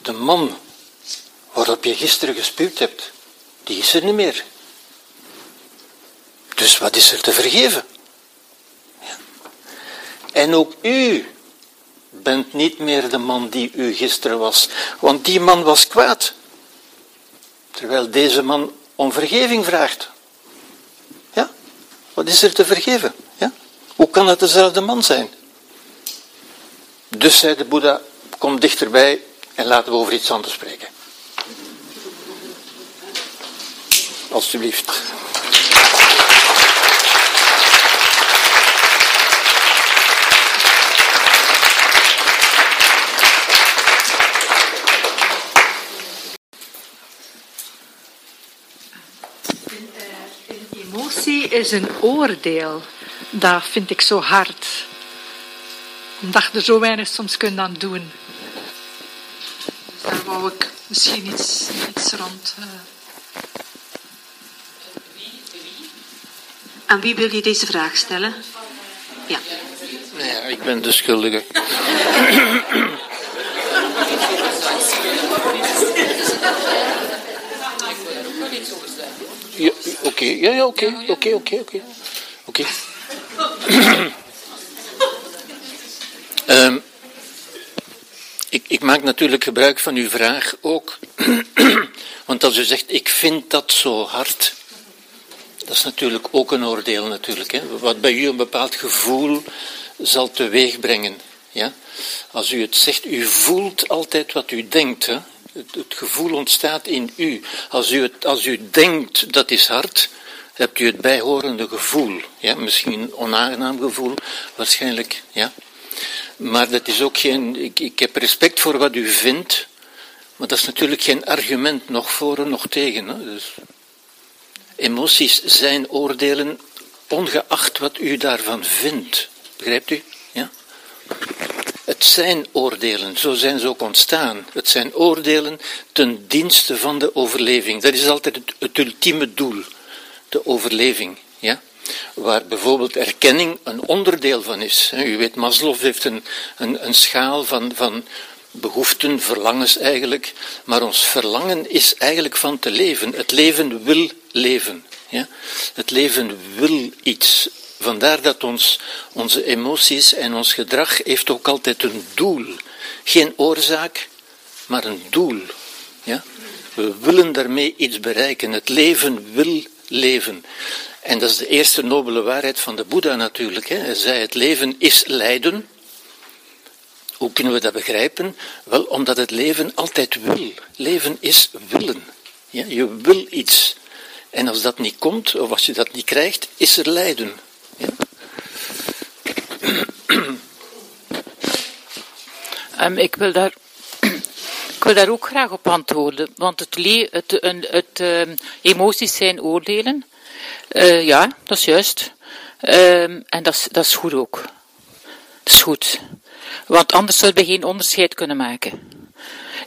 S2: De man waarop je gisteren gespuwd hebt, die is er niet meer. Dus wat is er te vergeven? En ook u bent niet meer de man die u gisteren was, want die man was kwaad. Terwijl deze man om vergeving vraagt. Ja? Wat is er te vergeven? Ja? Hoe kan het dezelfde man zijn? Dus zei de Boeddha, kom dichterbij en laten we over iets anders spreken. Alsjeblieft.
S3: Emotie is een oordeel. Dat vind ik zo hard. Omdat je er zo weinig soms kunt aan doen. Dus daar wou ik misschien iets, iets rond. Uh...
S4: Aan wie wil je deze vraag stellen? Ja.
S2: Nee, ja, ik ben de schuldige. Ja, oké, ja, ja, oké, oké, oké, oké. Ehm, ik, ik maak natuurlijk gebruik van uw vraag ook. Want als u zegt, ik vind dat zo hard, dat is natuurlijk ook een oordeel natuurlijk. Hè? Wat bij u een bepaald gevoel zal teweeg brengen. Ja? Als u het zegt, u voelt altijd wat u denkt. Hè? Het, gevoel ontstaat in u. Als u, het, als u denkt dat is hard, hebt u het bijhorende gevoel. Ja? Misschien een onaangenaam gevoel, waarschijnlijk. Ja? Maar dat is ook geen. Ik, ik heb respect voor wat u vindt, maar dat is natuurlijk geen argument, nog voor nog tegen. Hè? Dus emoties zijn oordelen, ongeacht wat u daarvan vindt. Begrijpt u? Ja? Het zijn oordelen, zo zijn ze ook ontstaan. Het zijn oordelen ten dienste van de overleving. Dat is altijd het, ultieme doel, de overleving. Ja? Waar bijvoorbeeld erkenning een onderdeel van is. U weet, Maslow heeft een, een, een schaal van, van behoeften, verlangens eigenlijk. Maar ons verlangen is eigenlijk van te leven. Het leven wil leven. Ja? Het leven wil iets. Vandaar dat ons, onze emoties en ons gedrag heeft ook altijd een doel. Geen oorzaak, maar een doel. Ja? We willen daarmee iets bereiken. Het leven wil leven. En dat is de eerste nobele waarheid van de Boeddha natuurlijk. Hè. Hij zei, het leven is lijden. Hoe kunnen we dat begrijpen? Wel, omdat het leven altijd wil. Leven is willen. Ja, je wil iets. En als dat niet komt, of als je dat niet krijgt, is er lijden.
S1: Um, ik, wil daar, ik wil daar ook graag op antwoorden. Want het, het, het, het uh, emoties zijn oordelen. Uh, ja, dat is juist. Um, en dat is, dat is goed ook. Dat is goed. Want anders zullen we geen onderscheid kunnen maken.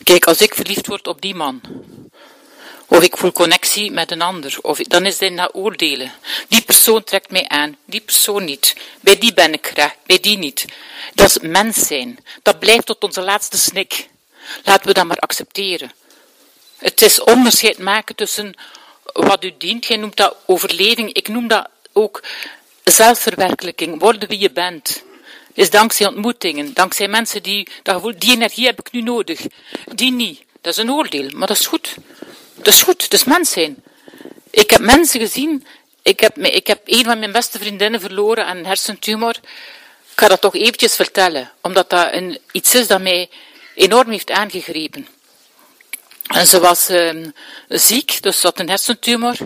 S1: Kijk, als ik verliefd word op die man, of ik voel connectie met een ander, of dan is dit naar oordelen. Die persoon trekt mij aan, die persoon niet. Bij die ben ik graag, bij die niet. Dat is mens zijn. Dat blijft tot onze laatste snik. Laten we dat maar accepteren. Het is onderscheid maken tussen wat u dient. Jij noemt dat overleving. Ik noem dat ook zelfverwerkelijking. Worden wie je bent. Is dankzij ontmoetingen. Dankzij mensen die dat gevoel, die energie heb ik nu nodig. Die niet. Dat is een oordeel, maar dat is goed. Dat is goed, het is mens zijn. Ik heb mensen gezien, ik heb, ik heb een van mijn beste vriendinnen verloren aan hersentumor. Ik ga dat toch eventjes vertellen, omdat dat een, iets is dat mij enorm heeft aangegrepen. En ze was um, ziek, dus ze had een hersentumor.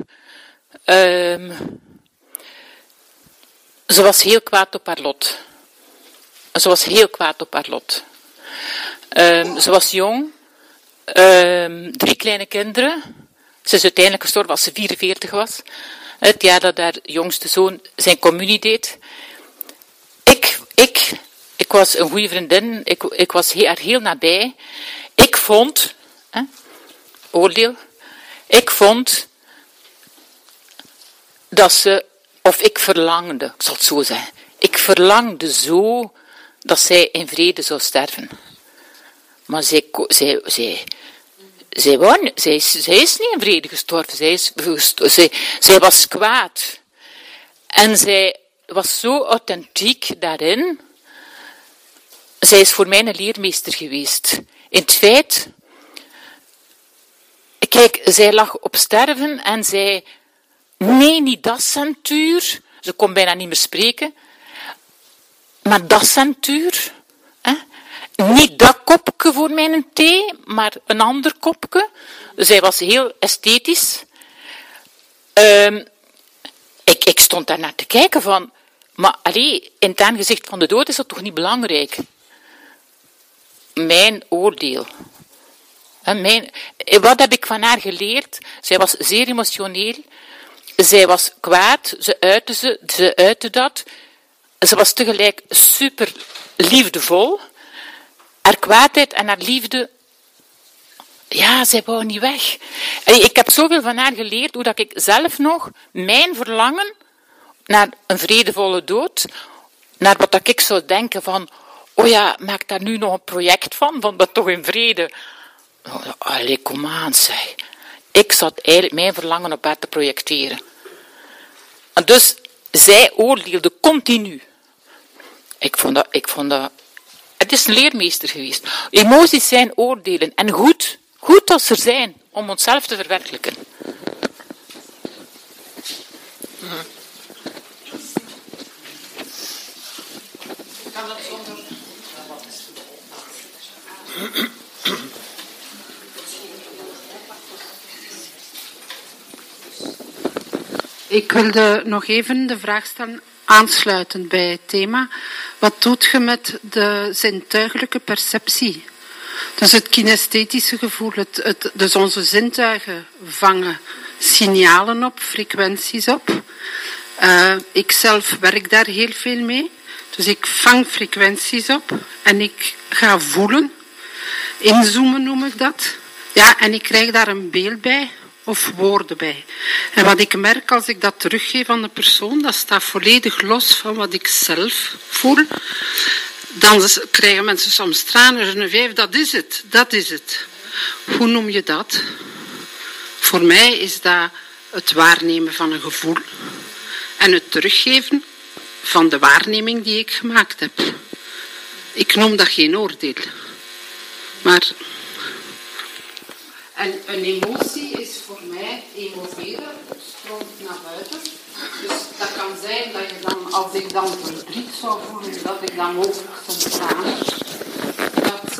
S1: Um, ze was heel kwaad op haar lot. Ze was heel kwaad op haar lot. Um, ze was jong, Um, drie kleine kinderen. Ze is uiteindelijk gestorven als ze 44 was. Het jaar dat haar jongste zoon zijn communie deed. Ik, ik, ik was een goede vriendin. Ik, ik was er heel nabij. Ik vond, hè, oordeel, ik vond dat ze, of ik verlangde, ik zal het zo zeggen. Ik verlangde zo dat zij in vrede zou sterven. Maar zij, zij, zij, zij, zij, zij is niet in vrede gestorven. Zij, is, zij, zij was kwaad. En zij was zo authentiek daarin. Zij is voor mij een leermeester geweest. In het feit, kijk, zij lag op sterven en zij, nee, niet dat centuur. Ze kon bijna niet meer spreken. Maar dat centuur, niet dat kopje voor mijn thee, maar een ander kopje. Zij was heel esthetisch. Um, ik, ik stond daar naar te kijken van, maar allee, in het aangezicht van de dood is dat toch niet belangrijk? Mijn oordeel. Mijn, wat heb ik van haar geleerd? Zij was zeer emotioneel. Zij was kwaad. Ze uitte, ze, ze uitte dat. Ze was tegelijk super liefdevol haar kwaadheid en haar liefde, ja, zij wou niet weg. Ik heb zoveel van haar geleerd, hoe dat ik zelf nog mijn verlangen naar een vredevolle dood, naar wat dat ik zou denken van, oh ja, maak daar nu nog een project van, van dat toch in vrede. Allee, kom aan, zeg. Ik zat eigenlijk mijn verlangen op haar te projecteren. En dus, zij oordeelde continu. Ik vond dat, ik vond dat is een leermeester geweest. Emoties zijn oordelen. En goed, goed als ze zijn, om onszelf te verwerkelijken.
S5: Ik wilde nog even de vraag stellen aansluitend bij het thema. Wat doet je met de zintuigelijke perceptie? Dus het kinesthetische gevoel, het, het, dus onze zintuigen vangen signalen op, frequenties op. Uh, ik zelf werk daar heel veel mee. Dus ik vang frequenties op en ik ga voelen. Inzoomen noem ik dat. Ja, en ik krijg daar een beeld bij of woorden bij. En wat ik merk als ik dat teruggeef aan de persoon, dat staat volledig los van wat ik zelf voel. Dan krijgen mensen soms tranen. Geneviève, dat is het, dat is het. Hoe noem je dat? Voor mij is dat het waarnemen van een gevoel en het teruggeven van de waarneming die ik gemaakt heb. Ik noem dat geen oordeel. Maar en een emotie is voor mij emotioneel, stroomt naar buiten. Dus dat kan zijn dat je dan, als ik dan verdriet zou voelen, dat ik dan ook soms tranen.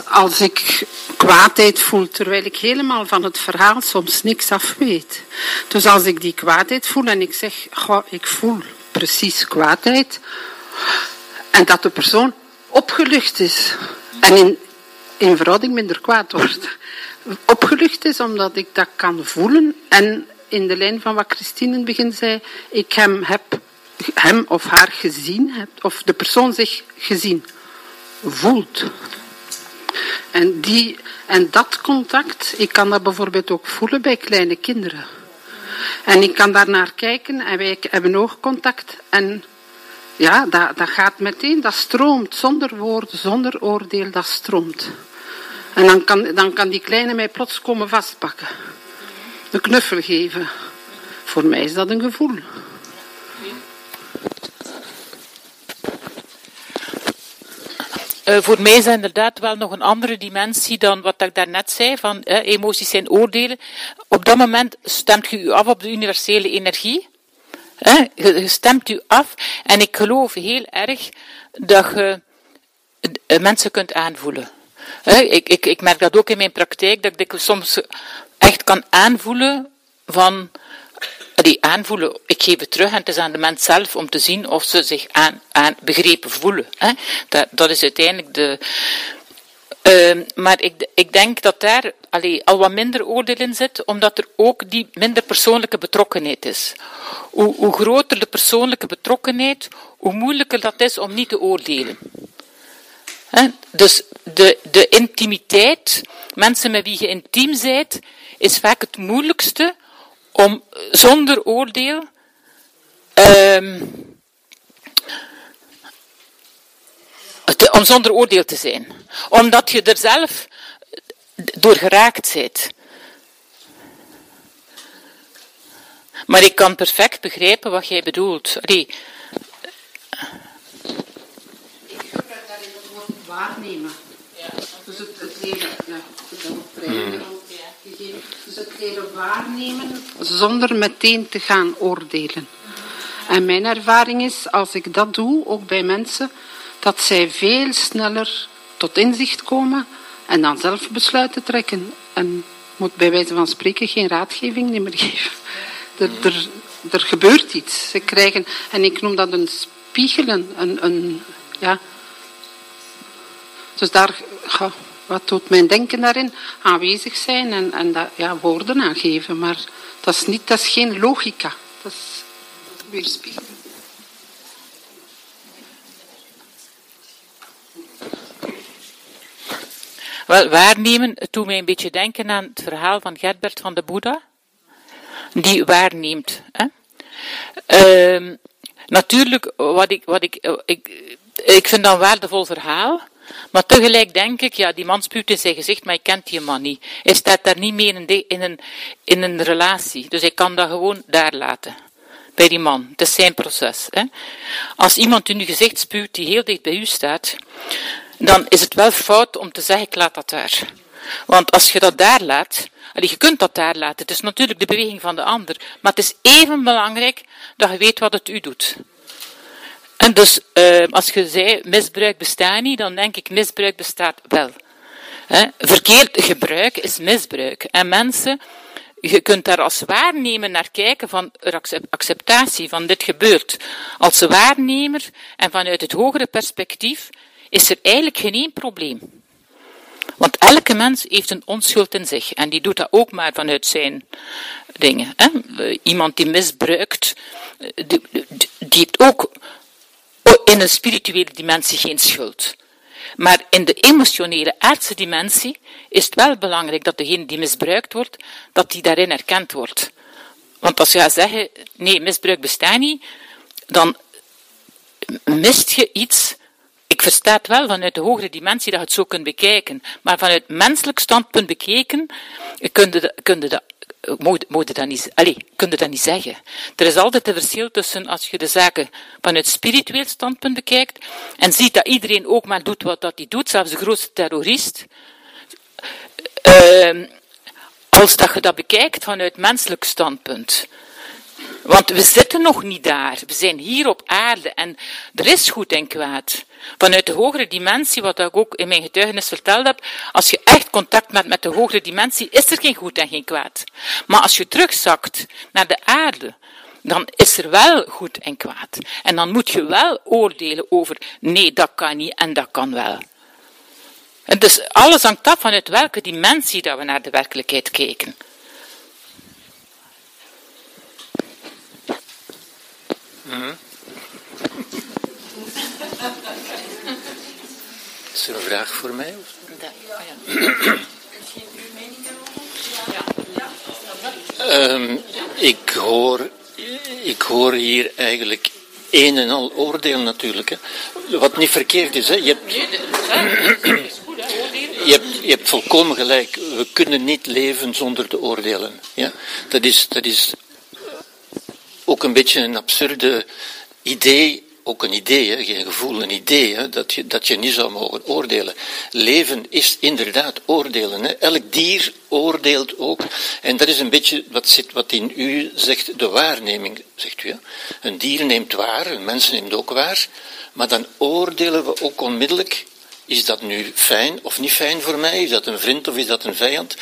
S5: als ik kwaadheid voel, terwijl ik helemaal van het verhaal soms niks af weet. Dus als ik die kwaadheid voel en ik zeg, goh, ik voel precies kwaadheid, en dat de persoon opgelucht is en in, in verhouding minder kwaad wordt. Opgelucht is omdat ik dat kan voelen en in de lijn van wat Christine in het begin zei, ik hem heb hem of haar gezien heb, of de persoon zich gezien voelt. En, die, en dat contact, ik kan dat bijvoorbeeld ook voelen bij kleine kinderen. En ik kan daar naar kijken en wij hebben oogcontact en ja, dat, dat gaat meteen, dat stroomt, zonder woord, zonder oordeel, dat stroomt. En dan kan, dan kan die kleine mij plots komen vastpakken. Een knuffel geven. Voor mij is dat een gevoel.
S1: Uh, voor mij is dat inderdaad wel nog een andere dimensie dan wat ik daarnet zei, van uh, emoties zijn oordelen. Op dat moment stemt je u af op de universele energie. Uh, je, stemt u af en ik geloof heel erg dat je eh, mensen kunt aanvoelen. Ik, ik, ik merk dat ook in mijn praktijk, dat ik soms echt kan aanvoelen van die aanvoelen, ik geef het terug en het is aan de mens zelf om te zien of ze zich aan, aan begrepen voelen. Dat, dat is uiteindelijk de. Uh, maar ik, ik denk dat daar al wat minder oordeel in zit, omdat er ook die minder persoonlijke betrokkenheid is. Hoe, hoe groter de persoonlijke betrokkenheid, hoe moeilijker dat is om niet te oordelen. Dus de, de intimiteit, mensen met wie je intiem bent, is vaak het moeilijkste om zonder oordeel um, te, om zonder oordeel te zijn. Omdat je er zelf door geraakt bent. Maar ik kan perfect begrijpen wat jij bedoelt. Allee.
S5: Ik gebruik daarin het woord waarnemen. Ja. Dus het, het leven, ja, dat hmm. Dus het leren waarnemen zonder meteen te gaan oordelen. En mijn ervaring is, als ik dat doe, ook bij mensen, dat zij veel sneller tot inzicht komen en dan zelf besluiten trekken. En moet bij wijze van spreken geen raadgeving meer geven. Er, er, er gebeurt iets. Ze krijgen, en ik noem dat een spiegelen, een, een ja. Dus daar, wat doet mijn denken daarin? Aanwezig zijn en, en dat, ja, woorden aangeven. Maar dat is, niet, dat is geen logica. Dat is weerspiegelen.
S1: Wel, waarnemen, doet mij een beetje denken aan het verhaal van Gerbert van de Boeddha. Die waarneemt. Hè? Uh, natuurlijk, wat ik, wat ik, ik, ik vind dat een waardevol verhaal. Maar tegelijk denk ik, ja, die man spuurt in zijn gezicht, maar ik kent die man niet. Hij staat daar niet meer in, de, in, een, in een relatie. Dus ik kan dat gewoon daar laten. Bij die man. Het is zijn proces. Hè. Als iemand in uw gezicht spuurt die heel dicht bij u staat, dan is het wel fout om te zeggen, ik laat dat daar. Want als je dat daar laat, je kunt dat daar laten. Het is natuurlijk de beweging van de ander. Maar het is even belangrijk dat je weet wat het u doet. En dus, uh, als je zei, misbruik bestaat niet, dan denk ik, misbruik bestaat wel. He, verkeerd gebruik is misbruik. En mensen, je kunt daar als waarnemer naar kijken van acceptatie van dit gebeurt. Als waarnemer en vanuit het hogere perspectief is er eigenlijk geen probleem. Want elke mens heeft een onschuld in zich en die doet dat ook maar vanuit zijn dingen. Hè? Iemand die misbruikt, die, die heeft ook in een spirituele dimensie geen schuld. Maar in de emotionele, aardse dimensie is het wel belangrijk dat degene die misbruikt wordt, dat die daarin erkend wordt. Want als je gaat zeggen, nee, misbruik bestaat niet, dan mist je iets. Ik versta het wel vanuit de hogere dimensie dat je het zo kunt bekijken. Maar vanuit menselijk standpunt bekeken, kun je, kun dat moet dat niet, allez, kun je dat niet zeggen. Er is altijd een verschil tussen als je de zaken vanuit spiritueel standpunt bekijkt en ziet dat iedereen ook maar doet wat dat hij doet, zelfs de grootste terrorist. Uh, als dat je dat bekijkt vanuit menselijk standpunt. Want we zitten nog niet daar. We zijn hier op aarde en er is goed en kwaad. Vanuit de hogere dimensie, wat ik ook in mijn getuigenis verteld heb, als je echt contact hebt met de hogere dimensie, is er geen goed en geen kwaad. Maar als je terugzakt naar de aarde, dan is er wel goed en kwaad. En dan moet je wel oordelen over, nee, dat kan niet en dat kan wel. En dus alles hangt af vanuit welke dimensie dat we naar de werkelijkheid kijken.
S2: Is er een vraag voor mij? Um, ik, hoor, ik hoor hier eigenlijk een en al oordeel natuurlijk. Hè. Wat niet verkeerd is. Hè. Je, hebt, je, hebt, je hebt volkomen gelijk. We kunnen niet leven zonder te oordelen. Ja? Dat, is, dat is ook een beetje een absurde idee, ook een idee, hè, geen gevoel, een idee, dat, je, dat je niet zou mogen oordelen. Leven is inderdaad oordelen. Hè. Elk dier oordeelt ook. En dat is een beetje wat, zit, wat in u zegt, de waarneming, zegt u. Hè. Een dier neemt waar, een mens neemt ook waar, maar dan oordelen we ook onmiddellijk is dat nu fijn of niet fijn voor mij? Is dat een vriend of is dat een vijand?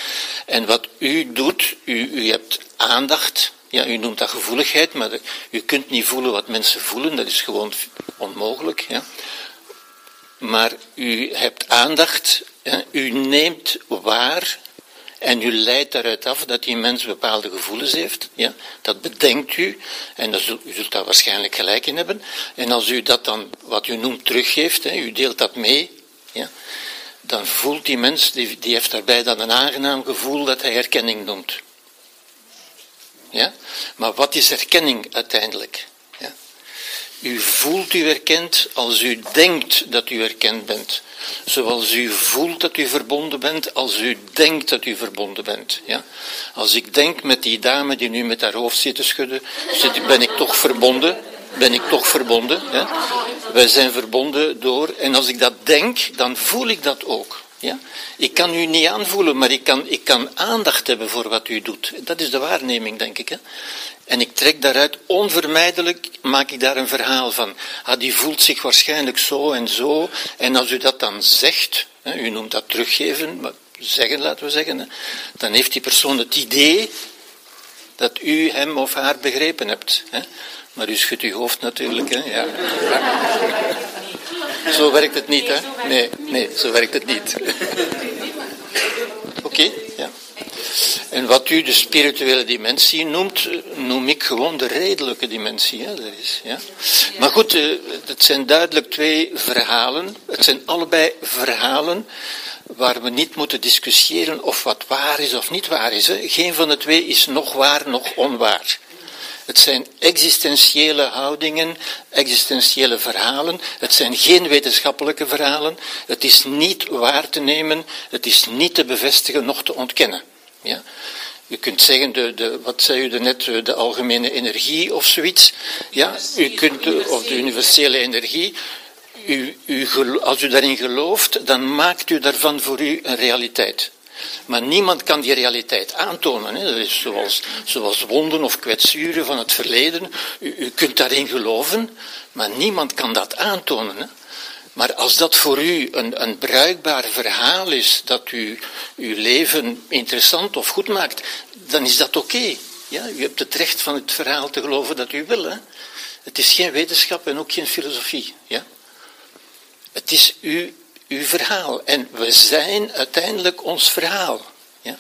S2: En wat u doet, u, u hebt aandacht ja, u noemt dat gevoeligheid, maar u kunt niet voelen wat mensen voelen, dat is gewoon onmogelijk. Ja. Maar u hebt aandacht, ja, u neemt waar en u leidt daaruit af dat die mens bepaalde gevoelens heeft. Ja. Dat bedenkt u en zult, u zult daar waarschijnlijk gelijk in hebben. En als u dat dan, wat u noemt, teruggeeft, u deelt dat mee, ja, dan voelt die mens, die, die heeft daarbij dan een aangenaam gevoel dat hij herkenning noemt. Ja? Maar wat is erkenning uiteindelijk? Ja? U voelt u erkend als u denkt dat u erkend bent. Zoals u voelt dat u verbonden bent, als u denkt dat u verbonden bent. Ja? Als ik denk met die dame die nu met haar hoofd zit te schudden, ben ik toch verbonden. Ben ik toch verbonden. Ja? Wij zijn verbonden door, en als ik dat denk, dan voel ik dat ook. Ja? Ik kan u niet aanvoelen, maar ik kan, ik kan aandacht hebben voor wat u doet. Dat is de waarneming, denk ik. Hè? En ik trek daaruit, onvermijdelijk maak ik daar een verhaal van. Ah, die voelt zich waarschijnlijk zo en zo. En als u dat dan zegt, hè, u noemt dat teruggeven, maar zeggen laten we zeggen, dan heeft die persoon het idee dat u hem of haar begrepen hebt. Hè? Maar u schudt uw hoofd natuurlijk. Hè? Ja. Zo werkt het niet, hè? Nee, nee, zo werkt het niet. Oké, ja. En wat u de spirituele dimensie noemt, noem ik gewoon de redelijke dimensie. Hè? Dat is, ja. Maar goed, eh, het zijn duidelijk twee verhalen. Het zijn allebei verhalen waar we niet moeten discussiëren of wat waar is of niet waar is. Hè? Geen van de twee is nog waar, nog onwaar. Het zijn existentiële houdingen, existentiële verhalen. Het zijn geen wetenschappelijke verhalen. Het is niet waar te nemen, het is niet te bevestigen, nog te ontkennen. Ja? Je kunt zeggen, de, de, wat zei u net, de algemene energie of zoiets. Ja, u kunt, of de universele energie. U, u, als u daarin gelooft, dan maakt u daarvan voor u een realiteit. Maar niemand kan die realiteit aantonen. Hè. Dat is zoals, zoals wonden of kwetsuren van het verleden. U, u kunt daarin geloven, maar niemand kan dat aantonen. Hè. Maar als dat voor u een, een bruikbaar verhaal is, dat u uw leven interessant of goed maakt, dan is dat oké. Ja, u hebt het recht van het verhaal te geloven dat u wil. Hè. Het is geen wetenschap en ook geen filosofie. Ja. Het is uw uw verhaal. En we zijn uiteindelijk ons verhaal. Ja.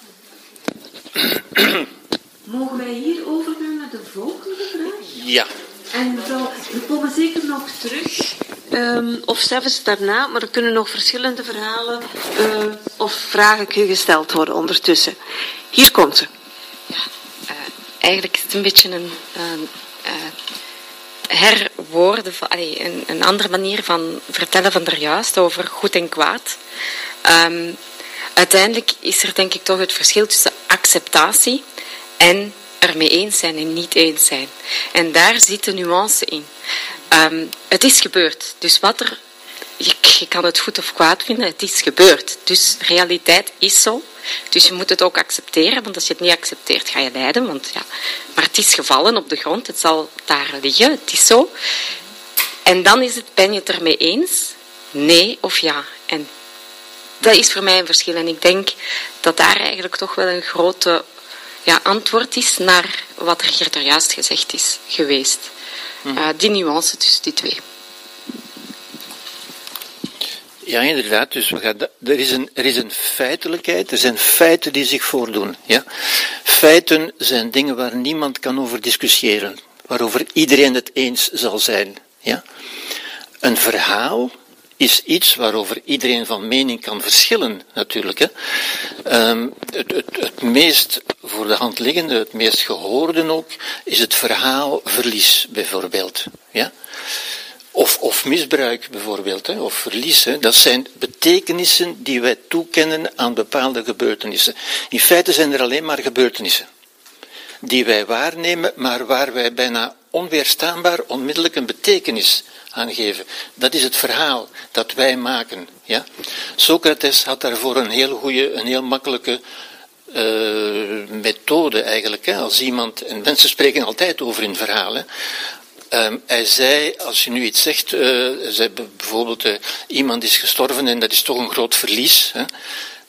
S4: Mogen wij hier overgaan naar de volgende vraag?
S2: Ja.
S4: En mevrouw, we komen zeker nog terug, um, of zelfs daarna, maar er kunnen nog verschillende verhalen uh, of vragen gesteld worden ondertussen. Hier komt ze.
S6: Ja, uh, eigenlijk is het een beetje een, een uh, herwoorden, een, een andere manier van vertellen van juist over goed en kwaad. Um, uiteindelijk is er denk ik toch het verschil tussen acceptatie en ermee eens zijn en niet eens zijn. En daar zit de nuance in. Um, het is gebeurd. Dus wat er. Je kan het goed of kwaad vinden, het is gebeurd. Dus realiteit is zo. Dus je moet het ook accepteren, want als je het niet accepteert, ga je lijden. Want, ja. Maar het is gevallen op de grond, het zal daar liggen, het is zo. En dan is het, ben je het ermee eens? Nee of ja? En dat is voor mij een verschil. En ik denk dat daar eigenlijk toch wel een grote ja, antwoord is naar wat er hier juist gezegd is geweest. Uh, die nuance tussen die twee.
S2: Ja, inderdaad. Dus we er, is een, er is een feitelijkheid, er zijn feiten die zich voordoen. Ja? Feiten zijn dingen waar niemand kan over discussiëren, waarover iedereen het eens zal zijn. Ja? Een verhaal is iets waarover iedereen van mening kan verschillen, natuurlijk. Hè. Um, het, het, het, meest voor de hand liggende, het meest gehoorde ook, is het verhaal verlies, bijvoorbeeld. Ja? Of, of misbruik, bijvoorbeeld, hè, of verlies. Hè. Dat zijn betekenissen die wij toekennen aan bepaalde gebeurtenissen. In feite zijn er alleen maar gebeurtenissen die wij waarnemen, maar waar wij bijna onweerstaanbaar onmiddellijk een betekenis aangeven. Dat is het verhaal dat wij maken. Ja? Socrates had daarvoor een heel goede, een heel makkelijke uh, methode eigenlijk. Hè? Als iemand, en mensen spreken altijd over in verhalen. Uh, hij zei, als je nu iets zegt, uh, zei bijvoorbeeld uh, iemand is gestorven en dat is toch een groot verlies, hè?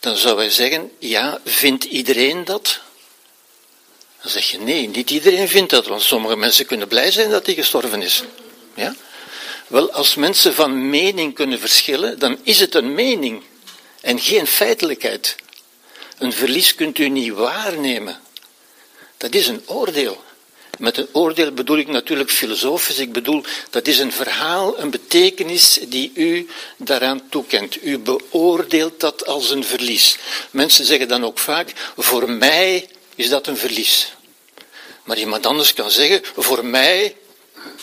S2: dan zou hij zeggen, ja, vindt iedereen dat? Dan zeg je nee, niet iedereen vindt dat, want sommige mensen kunnen blij zijn dat hij gestorven is. Ja? Wel, als mensen van mening kunnen verschillen, dan is het een mening en geen feitelijkheid. Een verlies kunt u niet waarnemen. Dat is een oordeel. Met een oordeel bedoel ik natuurlijk filosofisch. Ik bedoel, dat is een verhaal, een betekenis die u daaraan toekent. U beoordeelt dat als een verlies. Mensen zeggen dan ook vaak, voor mij is dat een verlies. Maar iemand anders kan zeggen, voor mij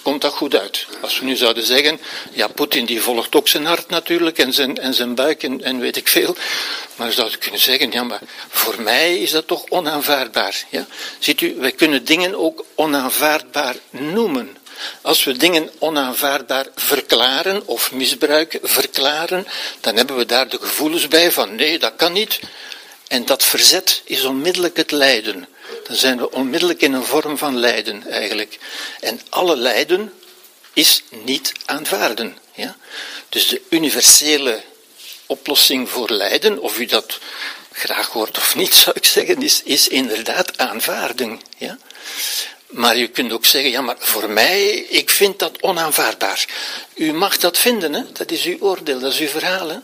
S2: komt dat goed uit. Als we nu zouden zeggen, ja, Poetin die volgt ook zijn hart natuurlijk en zijn, en zijn buik en, en weet ik veel. Maar zouden kunnen zeggen, ja, maar voor mij is dat toch onaanvaardbaar. Ja? Ziet u, wij kunnen dingen ook onaanvaardbaar noemen. Als we dingen onaanvaardbaar verklaren of misbruik verklaren, dan hebben we daar de gevoelens bij van nee, dat kan niet. En dat verzet is onmiddellijk het lijden dan zijn we onmiddellijk in een vorm van lijden eigenlijk. En alle lijden is niet aanvaarden. Ja? Dus de universele oplossing voor lijden, of u dat graag hoort of niet, zou ik zeggen, is, is inderdaad aanvaarding. Ja? Maar u kunt ook zeggen, ja, maar voor mij, ik vind dat onaanvaardbaar. U mag dat vinden, hè? dat is uw oordeel, dat is uw verhaal. Hè?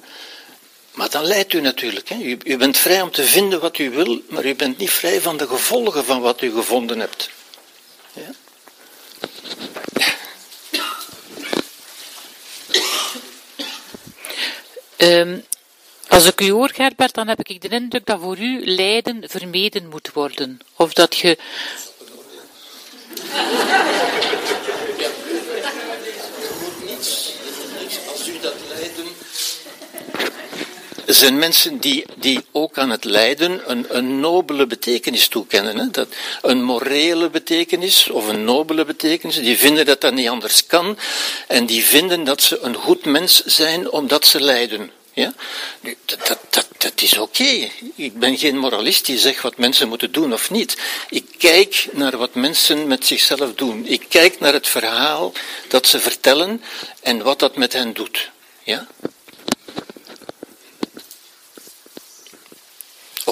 S2: Maar dan leidt u natuurlijk. Hè. U, u, bent vrij om te vinden wat u wil, maar u bent niet vrij van de gevolgen van wat u gevonden hebt. Ja?
S1: Um, als ik u hoor, Gerbert, dan heb ik de indruk dat voor u lijden vermeden moet worden. Of dat je.
S2: Zijn mensen die, die ook aan het lijden een, een nobele betekenis toekennen. Hè? Dat, een morele betekenis of een nobele betekenis. Die vinden dat dat niet anders kan. En die vinden dat ze een goed mens zijn omdat ze lijden. Ja? Dat, dat, dat, dat is oké. Ik ben geen moralist die zegt wat mensen moeten doen of niet. Ik kijk naar wat mensen met zichzelf doen. Ik kijk naar het verhaal dat ze vertellen en wat dat met hen doet. Ja?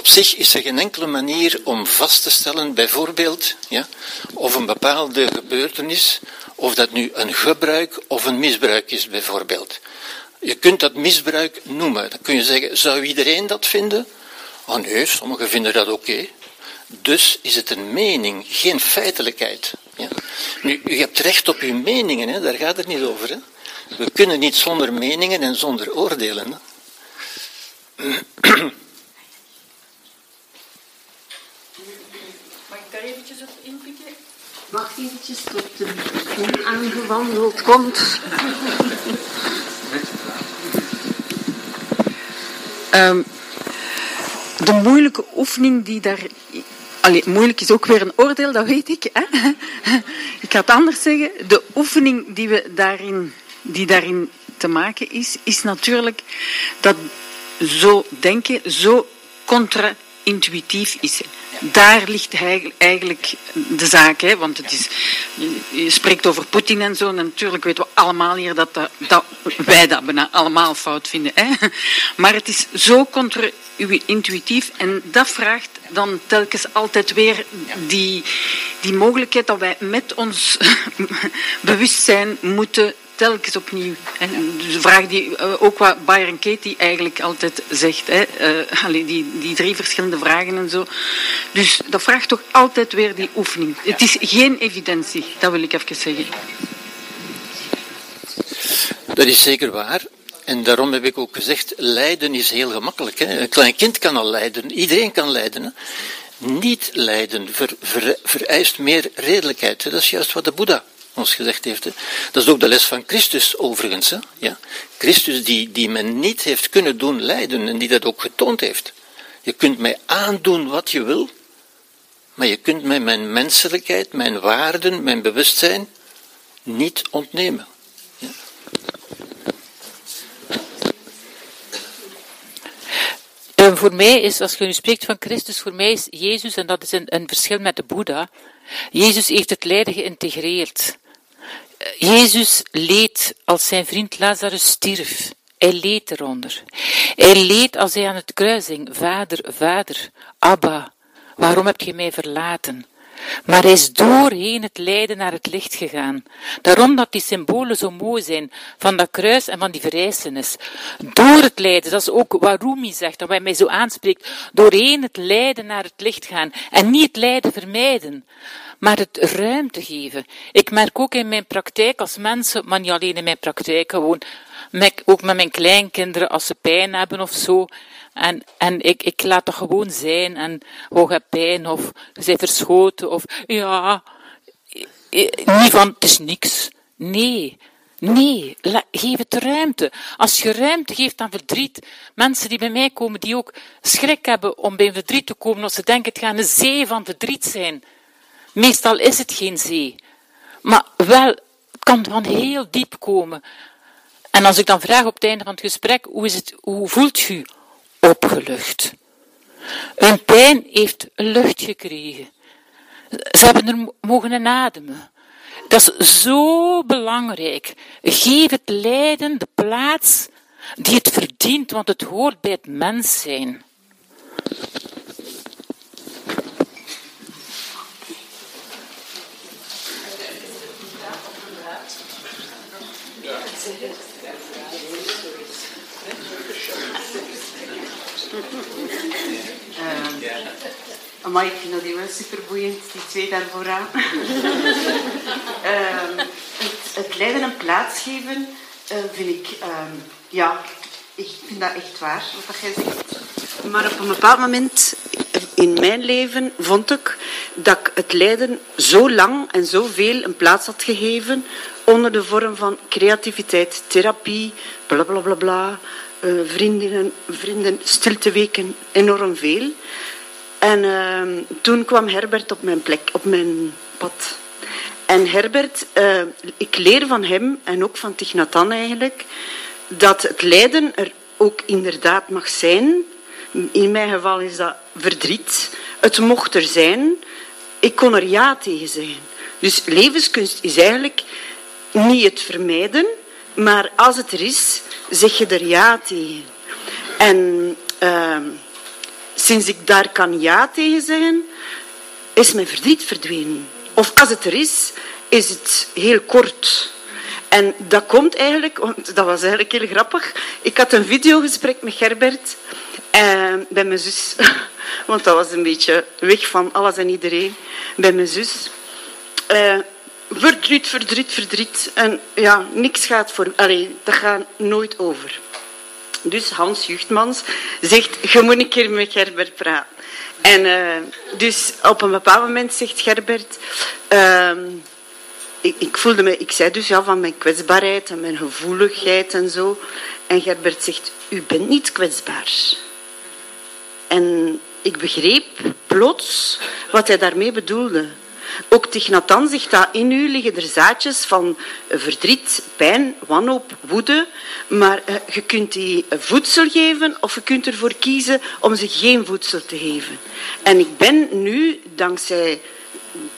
S2: Op zich is er geen enkele manier om vast te stellen, bijvoorbeeld, ja, of een bepaalde gebeurtenis, of dat nu een gebruik of een misbruik is, bijvoorbeeld. Je kunt dat misbruik noemen. Dan kun je zeggen, zou iedereen dat vinden? Oh nee, sommigen vinden dat oké. Dus is het een mening, geen feitelijkheid. Ja. Nu, u hebt recht op uw meningen, hè? daar gaat het niet over. Hè? We kunnen niet zonder meningen en zonder oordelen. Hè?
S4: eventjes op inpikken? Wacht eventjes tot de microfoon aangewandeld komt. um, de moeilijke oefening die daar. Allee, moeilijk is ook weer een oordeel, dat weet ik. Hè? ik ga het anders zeggen. De oefening die we daarin, die daarin
S7: te maken is, is natuurlijk dat zo denken zo contra-intuïtief is. Daar ligt eigenlijk de zaak, hè? want het is, je spreekt over Poetin en zo, en natuurlijk weten we allemaal hier dat, dat, wij dat bijna allemaal fout vinden. Hè? Maar het is zo contra-intuïtief en dat vraagt dan telkens altijd weer die, die mogelijkheid dat wij met ons bewustzijn moeten telkens opnieuw. Hè. De vraag die uh, ook wat Byron Katie eigenlijk altijd zegt, hè, uh, die, die drie verschillende vragen en zo. Dus dat vraagt toch altijd weer die oefening. Het is geen evidentie, dat wil ik even zeggen.
S2: Dat is zeker waar. En daarom heb ik ook gezegd, lijden is heel gemakkelijk. Hè. Een klein kind kan al lijden, iedereen kan lijden. Hè. Niet lijden ver, ver, vereist meer redelijkheid. Dat is juist wat de Boeddha ons gezegd heeft. Dat is ook de les van Christus overigens. Hè? Ja? Christus die, die men niet heeft kunnen doen lijden en die dat ook getoond heeft. Je kunt mij aandoen wat je wil, maar je kunt mij mijn menselijkheid, mijn waarden, mijn bewustzijn niet ontnemen. Ja?
S1: En voor mij is, als je nu spreekt van Christus, voor mij is Jezus, en dat is een, een verschil met de Boeddha, Jezus heeft het lijden geïntegreerd. Jezus leed als zijn vriend Lazarus stierf. Hij leed eronder. Hij leed als hij aan het kruising, vader, vader, Abba, waarom heb je mij verlaten? Maar hij is doorheen het lijden naar het licht gegaan. Daarom dat die symbolen zo mooi zijn, van dat kruis en van die verrijzenis. Door het lijden, dat is ook wat Rumi zegt, dat hij mij zo aanspreekt, doorheen het lijden naar het licht gaan. En niet het lijden vermijden maar het ruimte geven. Ik merk ook in mijn praktijk als mensen, maar niet alleen in mijn praktijk, gewoon ook met mijn kleinkinderen als ze pijn hebben of zo. En, en ik, ik laat dat gewoon zijn en oh, je pijn of bent verschoten of ja, niet van het is niks. Nee, Nee, geef het ruimte. Als je ruimte geeft aan verdriet, mensen die bij mij komen, die ook schrik hebben om bij verdriet te komen, als ze denken het gaat een zee van verdriet zijn, Meestal is het geen zee, maar wel, het kan van heel diep komen. En als ik dan vraag op het einde van het gesprek, hoe, is het, hoe voelt u? Opgelucht. Hun pijn heeft lucht gekregen. Ze hebben er mogen ademen. Dat is zo belangrijk. Geef het lijden de plaats die het verdient, want het hoort bij het mens zijn.
S7: Maar ik vind dat wel superboeiend, die twee daar vooraan. uh, het, het lijden een plaats geven, uh, vind ik, ehm, ja, ik vind dat echt waar, wat jij zegt. Maar op een bepaald moment in mijn leven vond ik dat ik het lijden zo lang en zoveel een plaats had gegeven onder de vorm van creativiteit, therapie, bla bla bla, uh, vrienden, stilteweken, enorm veel. En uh, toen kwam Herbert op mijn plek, op mijn pad. En Herbert, uh, ik leer van hem en ook van Tichnatan eigenlijk, dat het lijden er ook inderdaad mag zijn. In mijn geval is dat verdriet. Het mocht er zijn. Ik kon er ja tegen zijn. Dus levenskunst is eigenlijk niet het vermijden, maar als het er is, zeg je er ja tegen. En uh, sinds ik daar kan ja tegen zeggen, is mijn verdriet verdwenen. Of als het er is, is het heel kort. En dat komt eigenlijk, want dat was eigenlijk heel grappig. Ik had een videogesprek met Gerbert uh, bij mijn zus. Want dat was een beetje weg van alles en iedereen. Bij mijn zus. Uh, verdriet, verdriet, verdriet. En ja, niks gaat voor... Allee, dat gaat nooit over. Dus Hans Juchtmans zegt, je moet een keer met Gerbert praten. En uh, dus op een bepaald moment zegt Gerbert... Uh, ik, ik, voelde me, ik zei dus ja, van mijn kwetsbaarheid en mijn gevoeligheid en zo. En Gerbert zegt, u bent niet kwetsbaar. En ik begreep plots wat hij daarmee bedoelde. Ook Tichnatan zegt dat in u liggen er zaadjes van verdriet, pijn, wanhoop, woede. Maar uh, je kunt die voedsel geven of je kunt ervoor kiezen om ze geen voedsel te geven. En ik ben nu, dankzij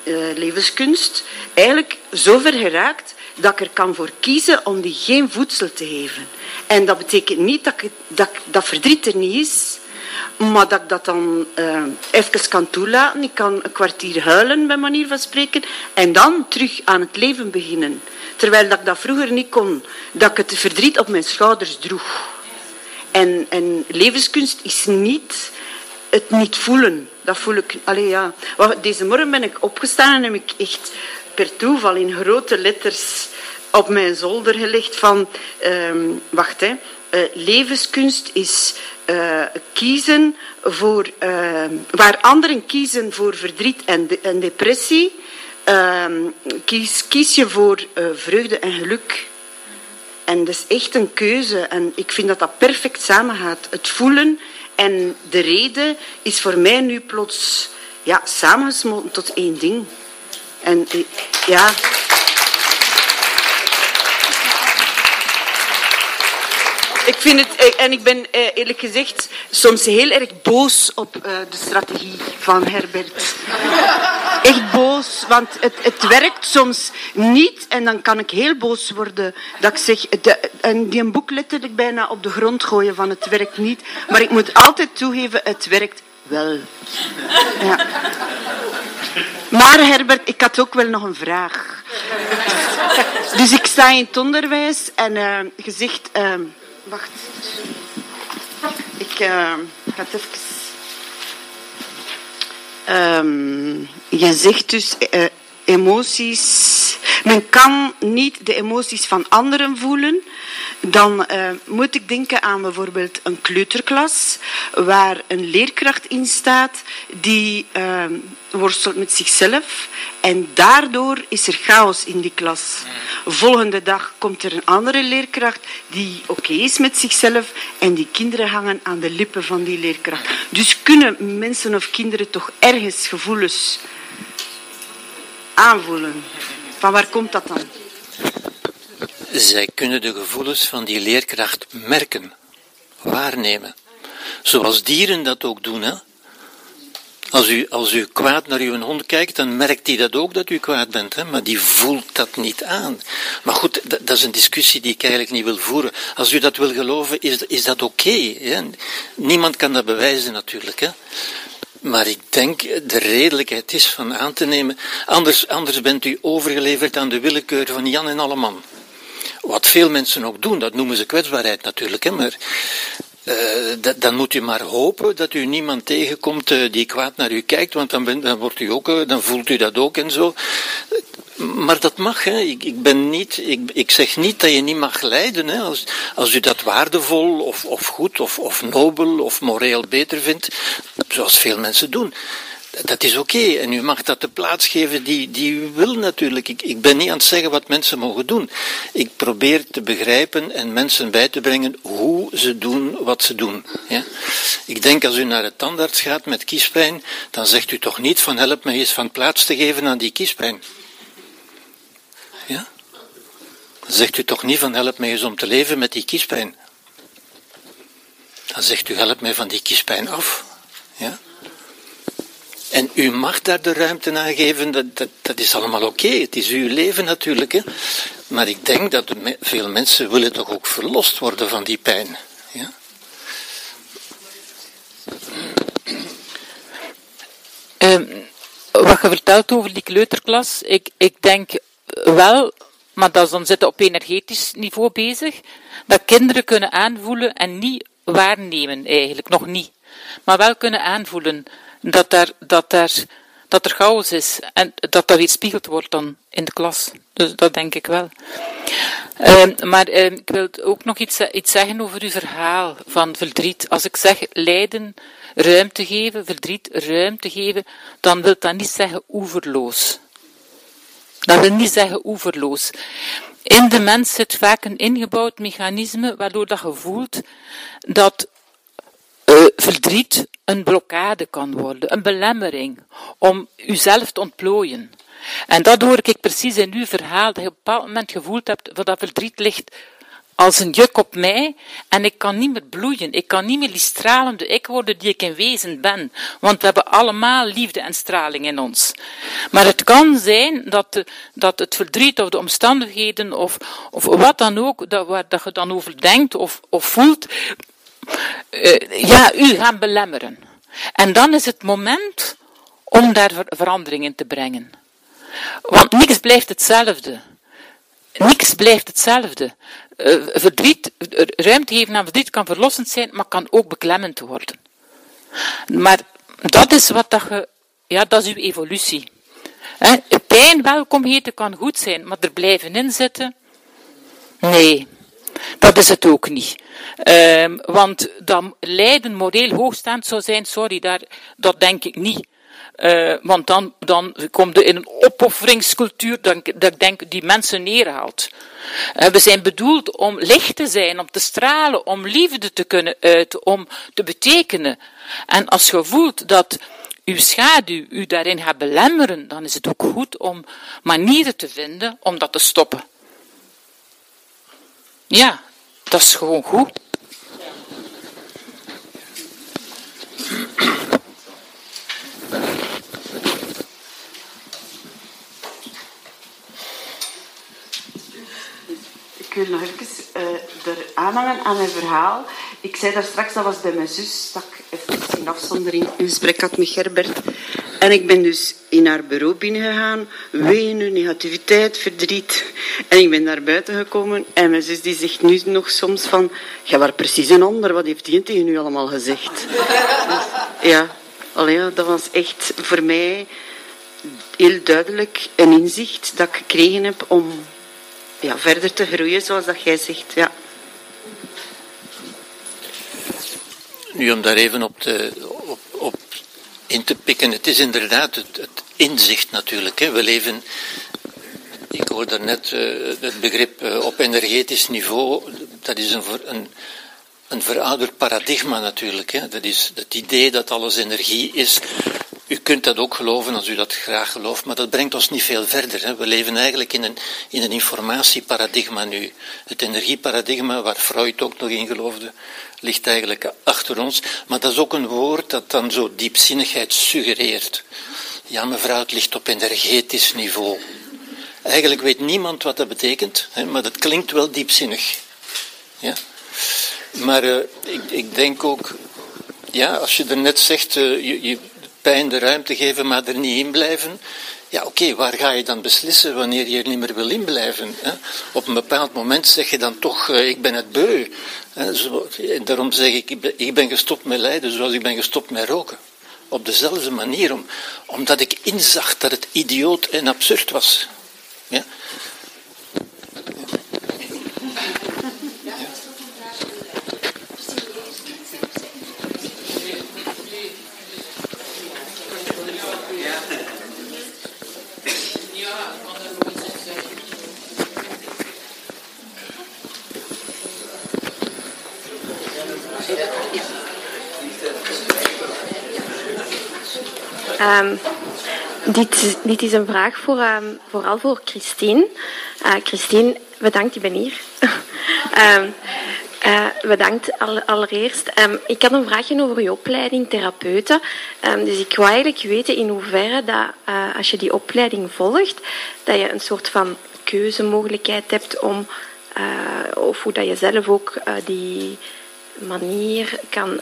S7: uh, levenskunst, eigenlijk zover geraakt dat ik er kan voor kiezen om die geen voedsel te geven. En dat betekent niet dat, ik, dat, dat verdriet er niet is, maar dat ik dat dan uh, even kan toelaten. Ik kan een kwartier huilen, bij manier van spreken, en dan terug aan het leven beginnen. Terwijl dat ik dat vroeger niet kon, dat ik het verdriet op mijn schouders droeg. En, en levenskunst is niet het niet voelen. Dat voel ik. Allee, ja. Deze morgen ben ik opgestaan en heb ik echt per toeval in grote letters op mijn zolder gelegd van, um, wacht hè, uh, levenskunst is uh, kiezen voor, uh, waar anderen kiezen voor verdriet en, en depressie, kies, kies je voor vreugde en geluk. En dat is echt een keuze. En ik vind dat dat perfect samengaat. Het voelen en de reden is voor mij nu plots ja, samengesmolten tot één ding. En ja. Ik vind het, eh, en ik ben eh, eerlijk gezegd soms heel erg boos op uh, de strategie van Herbert. Echt boos, want het, het werkt soms niet en dan kan ik heel boos worden dat ik zeg, de, en die een boek letterlijk bijna op de grond gooien van het werkt niet. Maar ik moet altijd toegeven, het werkt wel. Ja. Maar Herbert, ik had ook wel nog een vraag. Dus ik sta in het onderwijs en uh, gezegd... Uh, wacht. Ik uh, ga het even... Um, je zegt dus uh, emoties. Men kan niet de emoties van anderen voelen. Dan uh, moet ik denken aan bijvoorbeeld een kleuterklas, waar een leerkracht in staat die uh, worstelt met zichzelf. En daardoor is er chaos in die klas. Volgende dag komt er een andere leerkracht die oké is met zichzelf en die kinderen hangen aan de lippen van die leerkracht. Dus kunnen mensen of kinderen toch ergens gevoelens aanvoelen. Van waar komt dat dan?
S2: Zij kunnen de gevoelens van die leerkracht merken, waarnemen. Zoals dieren dat ook doen. Hè? Als, u, als u kwaad naar uw hond kijkt, dan merkt hij dat ook dat u kwaad bent. Hè? Maar die voelt dat niet aan. Maar goed, dat, is een discussie die ik eigenlijk niet wil voeren. Als u dat wil geloven, is, is dat oké. Okay, Niemand kan dat bewijzen natuurlijk. Hè? Maar ik denk de redelijkheid is van aan te nemen. Anders, anders bent u overgeleverd aan de willekeur van Jan en alle man. Wat veel mensen ook doen, dat noemen ze kwetsbaarheid natuurlijk. Hè, maar uh, dan moet u maar hopen dat u niemand tegenkomt uh, die kwaad naar u kijkt, want dan, ben, dan, wordt u ook, uh, dan voelt u dat ook en zo. Maar dat mag, hè. Ik, ik, ben niet, ik, ik zeg niet dat je niet mag lijden. Hè. Als, als u dat waardevol of, of goed of, of nobel of moreel beter vindt, zoals veel mensen doen dat is oké. En u mag dat de plaats geven die, die u wil natuurlijk. Ik, ik ben niet aan het zeggen wat mensen mogen doen. Ik probeer te begrijpen en mensen bij te brengen hoe ze doen wat ze doen. Ja? Ik denk als u naar de tandarts gaat met kiespijn, dan zegt u toch niet van help me eens van plaats te geven aan die kiespijn. Ja? Dan zegt u toch niet van help me eens om te leven met die kiespijn. Dan zegt u help mij van die kiespijn af. Ja? En u mag daar de ruimte aan geven, dat, dat, dat is allemaal oké. Het is uw leven natuurlijk. Hè. Maar ik denk dat veel mensen willen toch ook verlost worden van die pijn. Ja?
S1: Um, wat je vertelt over die kleuterklas, ik, ik denk wel, maar dat is dan zitten op energetisch niveau bezig, dat kinderen kunnen aanvoelen en niet waarnemen eigenlijk, nog niet. Maar wel kunnen aanvoelen dat er, dat er, dat er chaos is en dat dat weer spiegeld wordt dan in de klas. Dus dat denk ik wel. Uh, maar uh, ik wil ook nog iets, iets zeggen over uw verhaal van verdriet. Als ik zeg lijden ruimte geven, verdriet ruimte geven, dan wil dat niet zeggen oeverloos. Dat wil niet zeggen oeverloos. In de mens zit vaak een ingebouwd mechanisme waardoor dat je voelt dat uh, verdriet een blokkade kan worden, een belemmering om uzelf te ontplooien. En dat hoor ik precies in uw verhaal, dat je op een bepaald moment gevoeld hebt dat dat verdriet ligt als een juk op mij en ik kan niet meer bloeien. Ik kan niet meer die stralende ik worden die ik in wezen ben. Want we hebben allemaal liefde en straling in ons. Maar het kan zijn dat, dat het verdriet of de omstandigheden of, of wat dan ook, dat, waar dat je dan over denkt of, of voelt, uh, ja, u gaan belemmeren. En dan is het moment om daar verandering in te brengen. Want niks blijft hetzelfde. Niks blijft hetzelfde. Uh, verdriet, ruimte geven aan verdriet kan verlossend zijn, maar kan ook beklemmend worden. Maar dat is wat dat je, ja, dat is uw evolutie. He, pijn welkom heten kan goed zijn, maar er blijven in zitten, nee, dat is het ook niet. Um, want dan lijden moreel hoogstaand zou zijn, sorry, daar, dat denk ik niet. Uh, want dan, dan komt er in een opofferingscultuur dat, ik denk die mensen neerhaalt. Uh, we zijn bedoeld om licht te zijn, om te stralen, om liefde te kunnen uiten, om te betekenen. En als je voelt dat uw schaduw u daarin gaat belemmeren, dan is het ook goed om manieren te vinden om dat te stoppen. Ja, dat is gewoon goed.
S7: Wil nog even uh, er aanhangen aan mijn verhaal. Ik zei daar straks, dat was bij mijn zus, dat ik even in afzondering een gesprek had met Gerbert. En ik ben dus in haar bureau binnengegaan, wenen, negativiteit, verdriet. En ik ben naar buiten gekomen en mijn zus die zegt nu nog soms van, waar precies een ander, wat heeft die tegen u allemaal gezegd? dus, ja, allee, dat was echt voor mij heel duidelijk een inzicht dat ik gekregen heb om ja, verder te groeien, zoals dat jij zegt. Ja.
S2: Nu, om daar even op, te, op, op in te pikken, het is inderdaad het, het inzicht natuurlijk. Hè. We leven, ik hoorde net uh, het begrip uh, op energetisch niveau, dat is een, een, een verouderd paradigma natuurlijk. Hè. Dat is het idee dat alles energie is. U kunt dat ook geloven als u dat graag gelooft, maar dat brengt ons niet veel verder. Hè. We leven eigenlijk in een, in een informatieparadigma nu. Het energieparadigma, waar Freud ook nog in geloofde, ligt eigenlijk achter ons. Maar dat is ook een woord dat dan zo diepzinnigheid suggereert. Ja, mevrouw, het ligt op energetisch niveau. Eigenlijk weet niemand wat dat betekent, hè, maar dat klinkt wel diepzinnig. Ja? Maar uh, ik, ik, denk ook, ja, als je er net zegt, uh, je, je pijn de ruimte geven, maar er niet in blijven. Ja, oké, waar ga je dan beslissen wanneer je er niet meer wil inblijven? Hè? Op een bepaald moment zeg je dan toch, uh, ik ben het beu. Hè? Zo, daarom zeg ik, ik ben, gestopt met lijden zoals ik ben gestopt met roken. Op dezelfde manier, om, omdat ik inzag dat het idioot en absurd was. Ja?
S8: Um, dit, is een vraag voor, um, vooral voor Christine. Uh, Christine, bedankt, ik ben hier. um, bedankt al, allereerst. ik had een vraagje over je opleiding therapeuten. dus ik wou eigenlijk weten in hoeverre dat uh, als je die opleiding volgt, dat je een soort van keuzemogelijkheid hebt om, of hoe dat je zelf ook die manier kan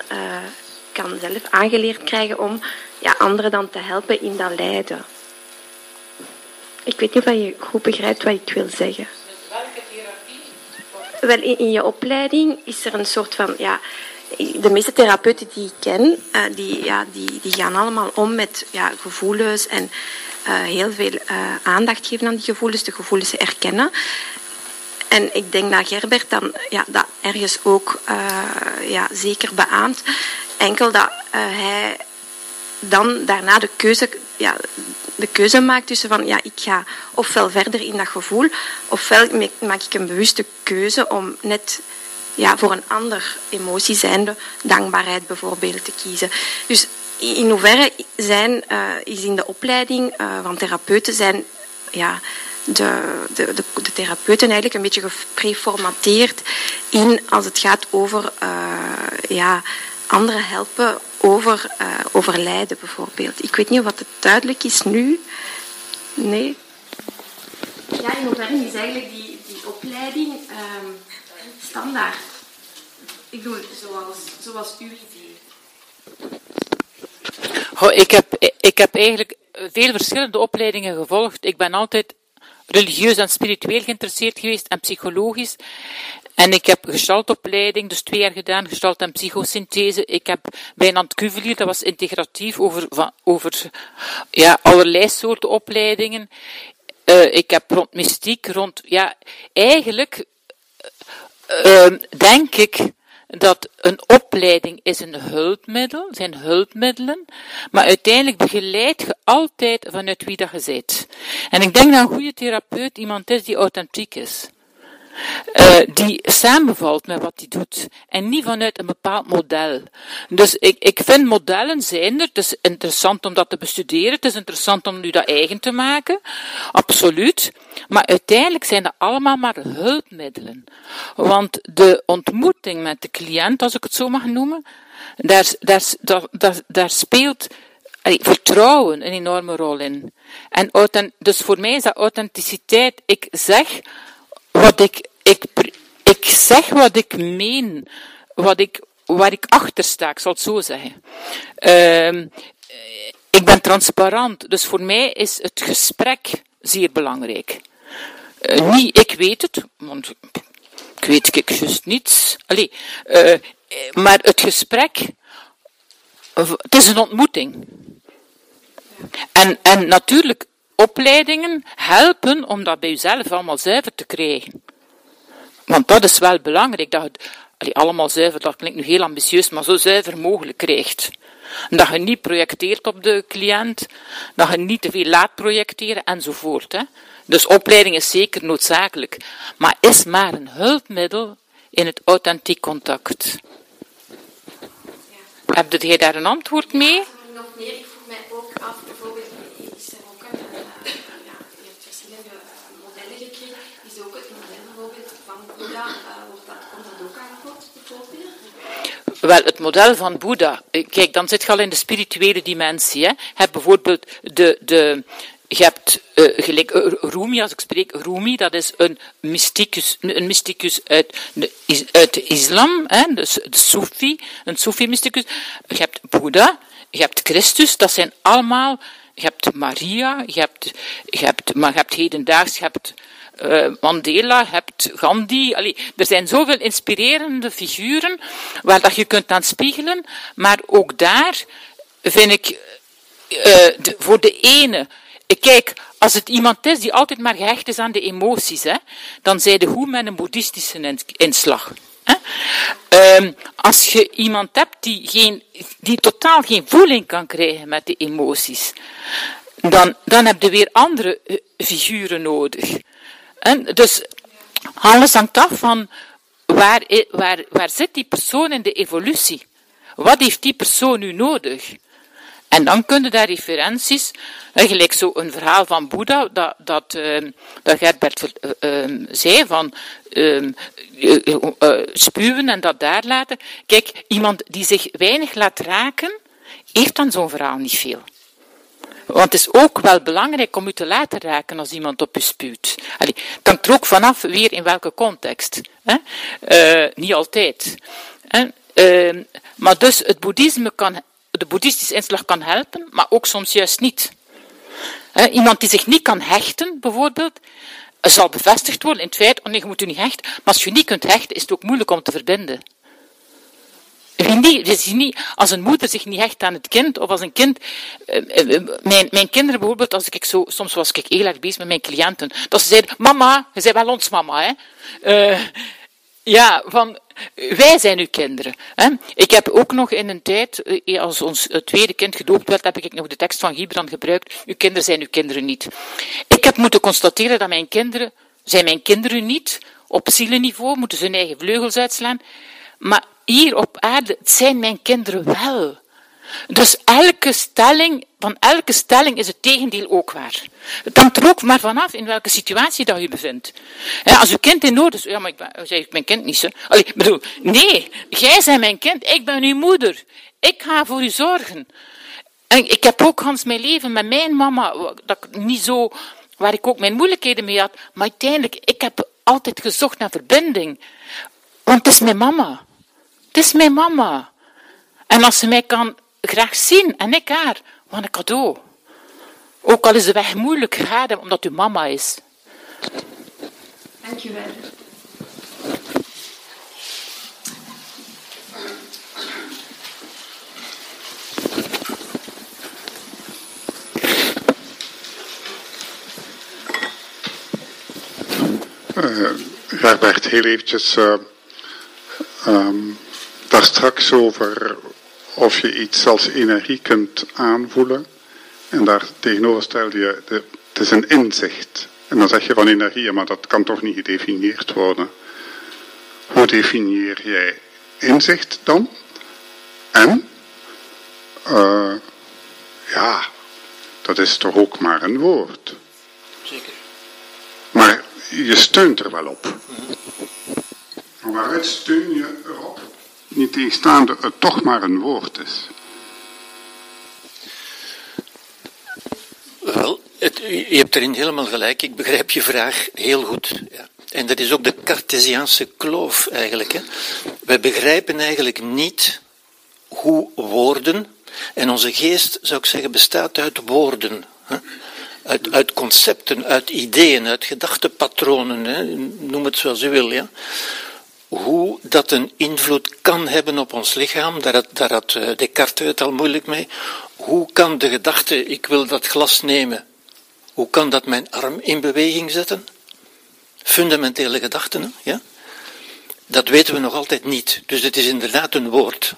S8: kan zelf aangeleerd krijgen om ja, anderen dan te helpen in dat lijden. Ik weet niet of je goed begrijpt wat ik wil zeggen. Welke therapie? Wel, in, je opleiding is er een soort van... Ja, de meeste therapeuten die ik ken, uh, die, ja, die, die gaan allemaal om met ja, gevoelens en uh, heel veel aandacht geven aan die gevoelens, de gevoelens erkennen. En ik denk dat Gerbert dan ja, dat ergens ook ja, zeker beaamt. Enkel dat hij dan daarna de keuze, ja, de keuze maakt tussen van ja, ik ga ofwel verder in dat gevoel, ofwel maak ik een bewuste keuze om net ja, voor een ander emotie zijnde, dankbaarheid bijvoorbeeld, te kiezen. Dus in hoeverre zijn, uh, is in de opleiding van therapeuten zijn ja, de, de, de, de, therapeuten eigenlijk een beetje gepreformateerd in als het gaat over uh, ja, anderen helpen over, over lijden bijvoorbeeld. Ik weet niet of het duidelijk is nu. Nee. Ja, in hoeverre is eigenlijk die, die opleiding um, standaard? Ik doe het zoals, zoals u idee.
S1: Oh, ik, heb, ik heb eigenlijk veel verschillende opleidingen gevolgd. Ik ben altijd religieus en spiritueel geïnteresseerd geweest en psychologisch. En ik heb gestaltopleiding, dus twee jaar gedaan, gestalt en psychosynthese. Ik heb bij Nant Cuvelier, dat was integratief over, van, over ja, allerlei soorten opleidingen. Uh, ik heb rond mystiek, rond, ja, eigenlijk uh, denk ik dat een opleiding is een hulpmiddel, zijn hulpmiddelen, maar uiteindelijk begeleid je altijd vanuit wie dat je bent. En ik denk dat een goede therapeut iemand is die authentiek is. Uh, die samenvalt met wat hij doet. En niet vanuit een bepaald model. Dus ik, ik vind modellen zijn er. Het is interessant om dat te bestuderen. Het is interessant om nu dat eigen te maken. Absoluut. Maar uiteindelijk zijn dat allemaal maar hulpmiddelen. Want de ontmoeting met de cliënt, als ik het zo mag noemen, daar, daar, daar, daar speelt vertrouwen een enorme rol in. En dus voor mij is dat authenticiteit. Ik zeg wat ik, ik, ik zeg wat ik meen, wat ik, waar ik achter sta, ik zal het zo zeggen. Uh, ik ben transparant, dus voor mij is het gesprek zeer belangrijk. Uh, niet, ik weet het, want ik weet ik juist niets. Allee, uh, maar het gesprek, het is een ontmoeting. En, en natuurlijk, opleidingen helpen om dat bij jezelf allemaal zuiver te krijgen. Want dat is wel belangrijk, dat het allemaal zuiver, dat klinkt nu heel ambitieus, maar zo zuiver mogelijk krijgt. Dat je niet projecteert op de cliënt, dat je niet te veel laat projecteren enzovoort. Hè. Dus opleiding is zeker noodzakelijk, maar is maar een hulpmiddel in het authentiek contact. Ja. Heb jij daar een antwoord mee
S8: ik vroeg mij ook af, bijvoorbeeld
S1: Wel, het model van Boeddha, eh, kijk, dan zit je al in de spirituele dimensie. Hè. Je hebt bijvoorbeeld de, de, je hebt uh, gelijk Rumi, als ik spreek, Rumi, dat is een mysticus, een mysticus uit de, uit de islam, hè, dus de Sufi, een Sufi-mysticus. Je hebt Boeddha, je hebt Christus, dat zijn allemaal, je hebt Maria, je hebt, je hebt, maar je hebt hedendaags, je hebt uh, Mandela, hebt Gandhi. Allee, er zijn zoveel inspirerende figuren waar dat je kunt aan spiegelen, maar ook daar vind ik de, voor de ene. Kijk, als het iemand is die altijd maar gehecht is aan de emoties, hè, dan zij de hoe met een boeddhistische inslag. Hè. Um, als je iemand hebt die, geen, die totaal geen voeling kan krijgen met de emoties, dan, dan heb je weer andere figuren nodig. En dus alles hangt af van waar, waar, waar zit die persoon in de evolutie? Wat heeft die persoon nu nodig? En dan kunnen daar referenties, gelijk zo een verhaal van Boeddha, dat, dat, uh, dat Gerbert uh, zei, van uh, spuwen en dat daar laten. Kijk, iemand die zich weinig laat raken, heeft dan zo'n verhaal niet veel. Want het is ook wel belangrijk om u te laten raken als iemand op u spuwt. Allee, het hangt er ook vanaf weer in welke context. Hè? Uh, niet altijd. Uh, maar dus het boeddhisme kan, de boeddhistische inslag kan helpen, maar ook soms juist niet. Hè? Iemand die zich niet kan hechten, bijvoorbeeld, zal bevestigd worden in het feit, oh nee, je moet u niet hechten. Maar als je niet kunt hechten, is het ook moeilijk om te verbinden. Als een moeder zich niet hecht aan het kind, of als een kind, uh, mijn, mijn kinderen bijvoorbeeld, als ik zo, soms was ik heel erg bezig met mijn cliënten, dat ze zeiden, mama, je bent wel ons mama, hè. Ja, van, wij zijn uw kinderen. Hè. Ik heb ook nog in een tijd, als ons tweede kind gedoopt werd, heb ik nog de tekst van Gibran gebruikt, uw kinderen zijn uw kinderen niet. Ik heb moeten constateren dat mijn kinderen, zijn mijn kinderen niet, Op zielenniveau moeten ze hun eigen vleugels uitslaan. Maar hier op aarde, het zijn mijn kinderen wel. Dus elke stelling, van elke stelling is het tegendeel ook waar. Het hangt er ook maar vanaf in welke situatie dat je bevindt. als uw kind in nood is, ja, maar ik ben, zeg ik mijn kind niet ik bedoel, nee, jij bent mijn kind, ik ben uw moeder. Ik ga voor u zorgen. En ik heb ook Hans mijn leven met mijn mama, dat niet zo, waar ik ook mijn moeilijkheden mee had, maar uiteindelijk, ik heb altijd gezocht naar verbinding. Want het is mijn mama. Het is mijn mama. En als ze mij kan graag zien, en ik haar, wat een cadeau. Ook al is de weg moeilijk, ga omdat u mama is.
S8: Dankjewel.
S9: Uh, Herbert, heel eventjes uh, um, daar straks over of je iets als energie kunt aanvoelen. En daar tegenover stel je, de, het is een inzicht. En dan zeg je van energie, maar dat kan toch niet gedefinieerd worden. Hoe definieer jij inzicht dan? En, uh, ja, dat is toch ook maar een woord.
S2: Zeker.
S9: Maar je steunt er wel op. Maar waaruit steun je erop? Niet tegenstaande het toch maar een woord is.
S2: Wel, het, je hebt erin helemaal gelijk. Ik begrijp je vraag heel goed. Ja. En dat is ook de Cartesiaanse kloof eigenlijk. Hè. Wij begrijpen eigenlijk niet hoe woorden, en onze geest, zou ik zeggen, bestaat uit woorden. Hè. Uit, uit, concepten, uit ideeën, uit gedachtepatronen, hè. noem het zoals u wil. Ja hoe dat een invloed kan hebben op ons lichaam, daar had, daar had eh, Descartes het al moeilijk mee. Hoe kan de gedachte, ik wil dat glas nemen, hoe kan dat mijn arm in beweging zetten? Fundamentele gedachten, ja? Dat weten we nog altijd niet. Dus het is inderdaad een woord.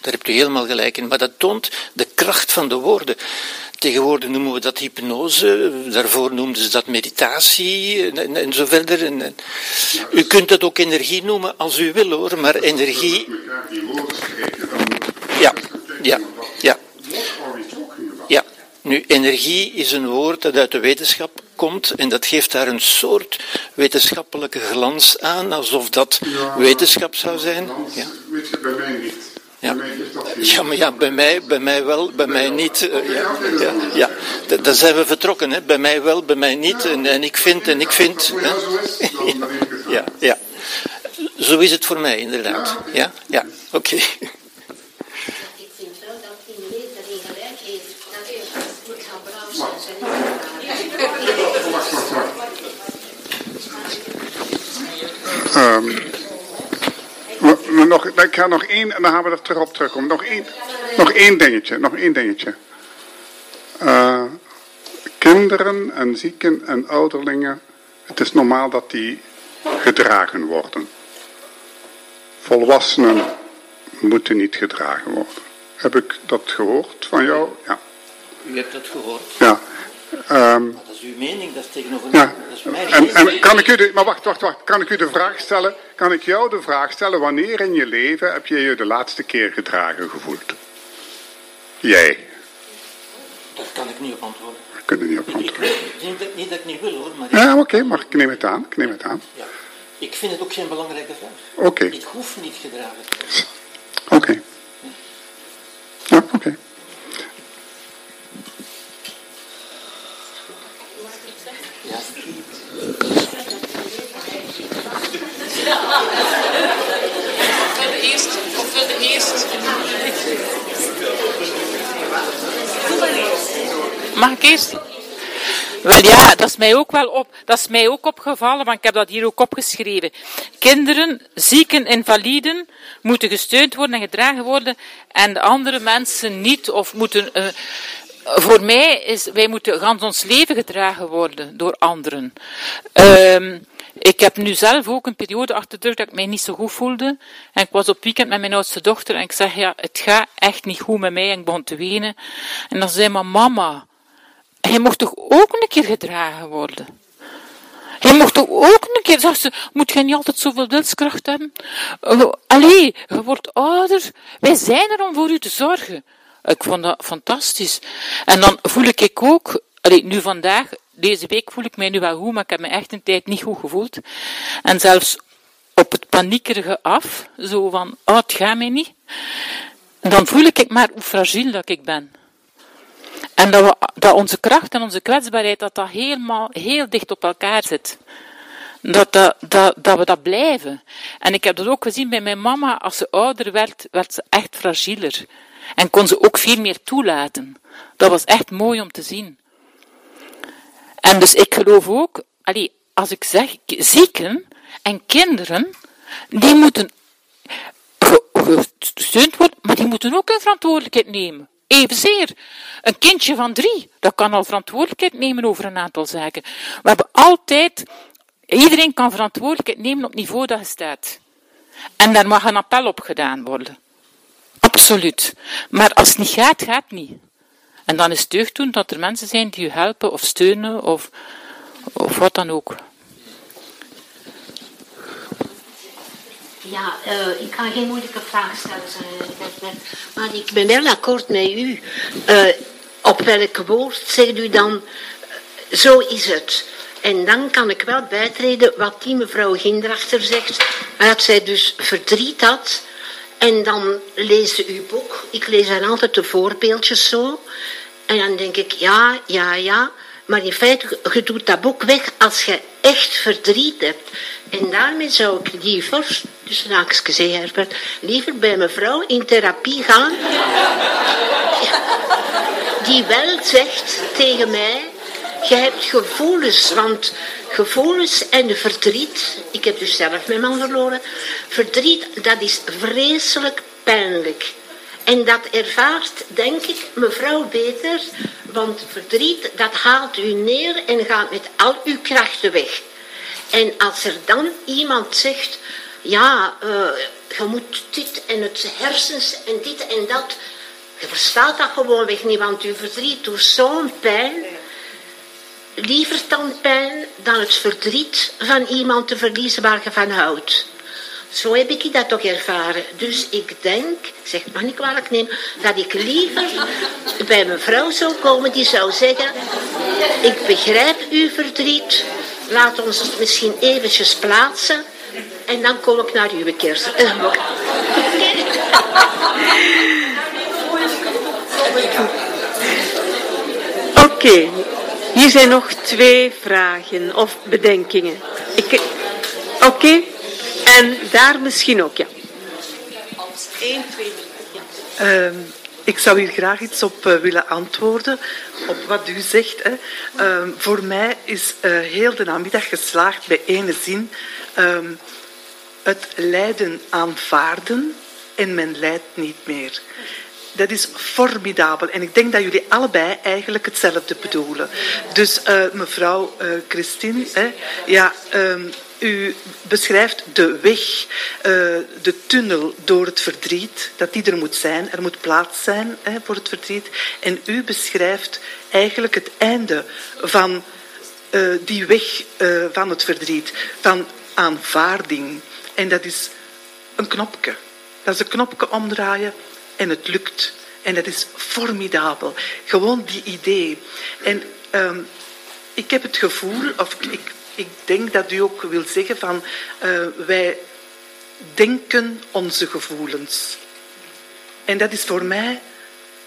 S2: Daar hebt u helemaal gelijk in. Maar dat toont kracht van de woorden. Tegenwoordig noemen we dat hypnose, daarvoor noemden ze dat meditatie en, en zo verder. En, u kunt dat ook energie noemen als u wil hoor, maar energie. Ja, ja, ja. Ja, nu energie is een woord dat uit de wetenschap komt en dat geeft daar een soort wetenschappelijke glans aan, alsof dat wetenschap zou zijn.
S9: Ja. Weet je bij mij niet.
S2: Ja. ja, maar ja, bij mij, bij mij wel, bij mij niet. Uh, ja, ja, ja. Dan zijn we vertrokken, hè. bij mij wel, bij mij niet. En, en ik vind, en ik vind. Hè. Ja, ja. Zo is het voor mij, inderdaad. Ja, ja, oké. Okay.
S10: Ik
S9: ga nog één, en dan gaan we er terug op terugkomen. Nog één, nog één dingetje, nog één dingetje. Uh, kinderen en zieken en ouderlingen, het is normaal dat die gedragen worden. Volwassenen moeten niet gedragen worden. Heb ik dat gehoord van jou? Ja.
S2: U hebt dat gehoord?
S9: Ja.
S2: Um, dat is uw mening, dat is tegenover
S9: ja. Dat is mijn en, en kan ik u de, maar wacht, wacht, wacht. Kan ik u de vraag stellen? Kan ik jou de vraag stellen, wanneer in je leven heb je je de laatste keer gedragen gevoeld? Jij.
S2: Dat kan ik niet op antwoorden.
S9: Ik kan er niet op antwoorden.
S2: Ik denk niet dat ik niet wil hoor. Maar
S9: ja, oké, okay, maar ik neem het aan. Ik neem het aan. Ja.
S2: Ik vind het ook geen belangrijke vraag.
S9: Oké. Okay.
S2: Ik hoef niet gedragen te worden.
S9: Oké. Okay. Ja, oké. Okay.
S1: Of wil de eerst? Mag ik eerst? Wel ja, dat is mij ook wel op, dat is mij ook opgevallen, want ik heb dat hier ook opgeschreven. Kinderen, zieken, invaliden moeten gesteund worden en gedragen worden en de andere mensen niet of moeten. Uh, voor mij is, wij moeten gans ons leven gedragen worden door anderen. Uh, ik heb nu zelf ook een periode achter de rug dat ik mij niet zo goed voelde. En ik was op weekend met mijn oudste dochter en ik zeg, ja, het gaat echt niet goed met mij. En ik begon te wenen. En dan zei mijn mama, hij mocht toch ook een keer gedragen worden? Je mocht toch ook een keer, zegt ze, moet je niet altijd zoveel wilskracht hebben? Uh, allee, je wordt ouder. Wij zijn er om voor u te zorgen. Ik vond dat fantastisch. En dan voel ik ook, allee, nu vandaag, deze week voel ik mij nu wel goed, maar ik heb me echt een tijd niet goed gevoeld. En zelfs op het paniekerige af, zo van, oh, het gaat mij niet. Dan voel ik maar hoe fragiel dat ik ben. En dat, we, dat onze kracht en onze kwetsbaarheid, dat dat helemaal heel dicht op elkaar zit. Dat, dat, dat, dat we dat blijven. En ik heb dat ook gezien bij mijn mama, als ze ouder werd, werd ze echt fragieler. En kon ze ook veel meer toelaten. Dat was echt mooi om te zien. En dus ik geloof ook, allee, als ik zeg, zieken en kinderen, die moeten gesteund worden, maar die moeten ook een verantwoordelijkheid nemen. Evenzeer. Een kindje van drie, dat kan al verantwoordelijkheid nemen over een aantal zaken. We hebben altijd, iedereen kan verantwoordelijkheid nemen op het niveau dat je staat. En daar mag een appel op gedaan worden. Absoluut. Maar als het niet gaat, gaat het niet. En dan is het deugd doen dat er mensen zijn die u helpen of steunen of, of wat dan ook.
S10: Ja, uh, ik kan geen moeilijke vraag stellen, maar ik ben wel akkoord met u. Uh, op welk woord zegt u dan, uh, zo is het. En dan kan ik wel bijtreden wat die mevrouw Gindrachter zegt, dat zij dus verdriet had. En dan lees ze uw boek. Ik lees dan altijd de voorbeeldjes zo. En dan denk ik, ja, ja, ja. Maar in feite, je doet dat boek weg als je echt verdriet hebt. En daarmee zou ik liever, dus haakjes Herbert, liever bij mevrouw in therapie gaan. Die wel zegt tegen mij, je hebt gevoelens, want gevoelens en verdriet, ik heb dus zelf mijn man verloren, verdriet, dat is vreselijk pijnlijk. En dat ervaart, denk ik, mevrouw beter, want verdriet, dat haalt u neer en gaat met al uw krachten weg. En als er dan iemand zegt, ja, uh, je moet dit en het hersens en dit en dat, je verstaat dat gewoon weg niet, want uw verdriet doet zo'n pijn. Liever dan pijn dan het verdriet van iemand te verliezen waar je van houdt. Zo heb ik dat toch ervaren. Dus ik denk, zeg maar niet kwalijk neem, dat ik liever bij mevrouw zou komen die zou zeggen, ik begrijp uw verdriet, laat ons het misschien eventjes plaatsen en dan kom ik naar uw kerst.
S4: Oké, hier zijn nog twee vragen of bedenkingen. Oké? En daar misschien ook, ja.
S7: Eén, twee, ja.
S11: Um, ik zou hier graag iets op uh, willen antwoorden, op wat u zegt. Hè. Um, voor mij is uh, heel de namiddag geslaagd bij ene zin. Um, het lijden aanvaarden en men lijdt niet meer. Dat is formidabel. En ik denk dat jullie allebei eigenlijk hetzelfde bedoelen. Dus uh, mevrouw Christine, hè, ja, um, u beschrijft de weg, uh, de tunnel door het verdriet, dat die er moet zijn. Er moet plaats zijn hè, voor het verdriet. En u beschrijft eigenlijk het einde van uh, die weg uh, van het verdriet, van aanvaarding. En dat is een knopje. Dat is een knopje omdraaien en het lukt. En dat is formidabel. Gewoon die idee. En um, ik heb het gevoel, of ik ik denk dat u ook wil zeggen van uh, wij denken onze gevoelens. En dat is voor mij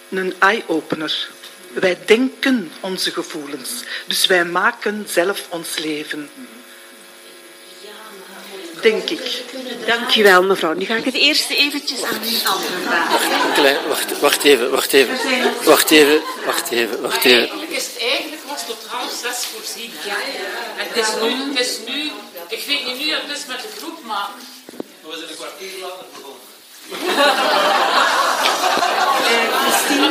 S11: een eye-opener. Wij denken onze gevoelens. Dus wij maken zelf ons leven. Denk ik.
S4: Dankjewel, mevrouw. Nu ga ik het eerst eventjes aan u andere vragen.
S2: Klein, wacht, wacht even, wacht even. Wacht even, wacht even, wacht even.
S1: Eigenlijk is het eigenlijk was tot half zes voorzien. Ja, En het is, nu, het is nu, ik weet niet nu dat het is met de groep, maar...
S12: We zijn een kwartier later begonnen.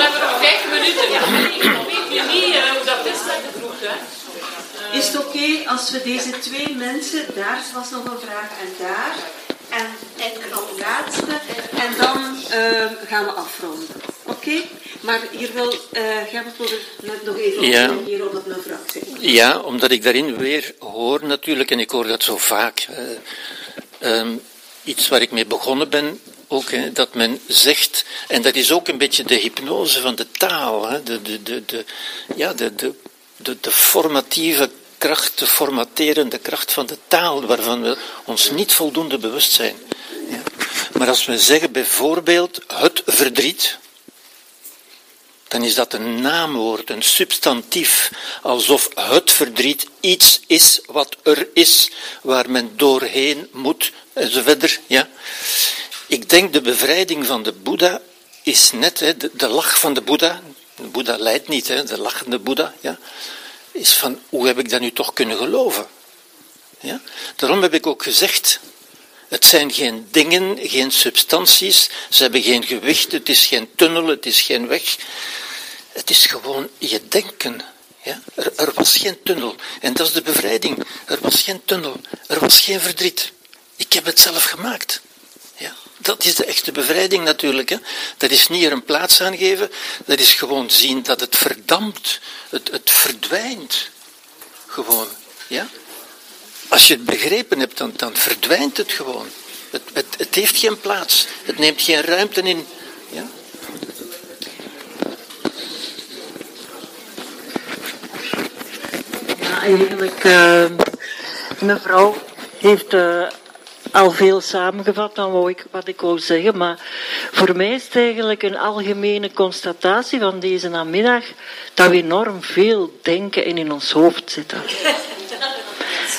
S1: Hebben we nog vijf minuten. Ja, dan weet niet hoe dat is met de groep. Hè.
S7: Is het oké okay als we deze twee mensen, daar was nog een vraag en daar, en, en een laatste, en dan uh, gaan we afronden. Oké? Okay?
S4: Maar hier wil uh, Gerbert wilde net nog even
S2: Ja.
S4: reageren op wat mevrouw zei.
S2: Ja, omdat ik daarin weer hoor natuurlijk, en ik hoor dat zo vaak, eh, ehm, iets waar ik mee begonnen ben, ook, hè, dat men zegt, en dat is ook een beetje de hypnose van de taal, hè, de, de, de, de, ja, de, de, de, de formatieve kracht, de kracht van de taal, waarvan we ons niet voldoende bewust zijn. Ja. Maar als we zeggen bijvoorbeeld het verdriet, dan is dat een naamwoord, een substantief, alsof het verdriet iets is wat er is, waar men doorheen moet, enzovoort. Ja. Ik denk de bevrijding van de Boeddha is net hè, de, de lach van de Boeddha. De Boeddha lijdt niet, hè, de lachende Boeddha. Ja, is van hoe heb ik dat nu toch kunnen geloven? Ja? Daarom heb ik ook gezegd, het zijn geen dingen, geen substanties, ze hebben geen gewicht, het is geen tunnel, het is geen weg. Het is gewoon je denken. Ja? Er, er was geen tunnel. En dat is de bevrijding. Er was geen tunnel. Er was geen verdriet. Ik heb het zelf gemaakt. Dat is de echte bevrijding natuurlijk. Hè? Dat is niet er een plaats aan geven. Dat is gewoon zien dat het verdampt. Het, het verdwijnt. Gewoon. Ja? Als je het begrepen hebt, dan, dan verdwijnt het gewoon. Het, het, het heeft geen plaats. Het neemt geen ruimte in. Ja?
S13: Ja, eigenlijk, uh, mevrouw heeft uh, al veel samengevat dan wat ik, wat ik wou zeggen, maar voor mij is het eigenlijk een algemene constatatie van deze namiddag dat we enorm veel denken en in ons hoofd zitten.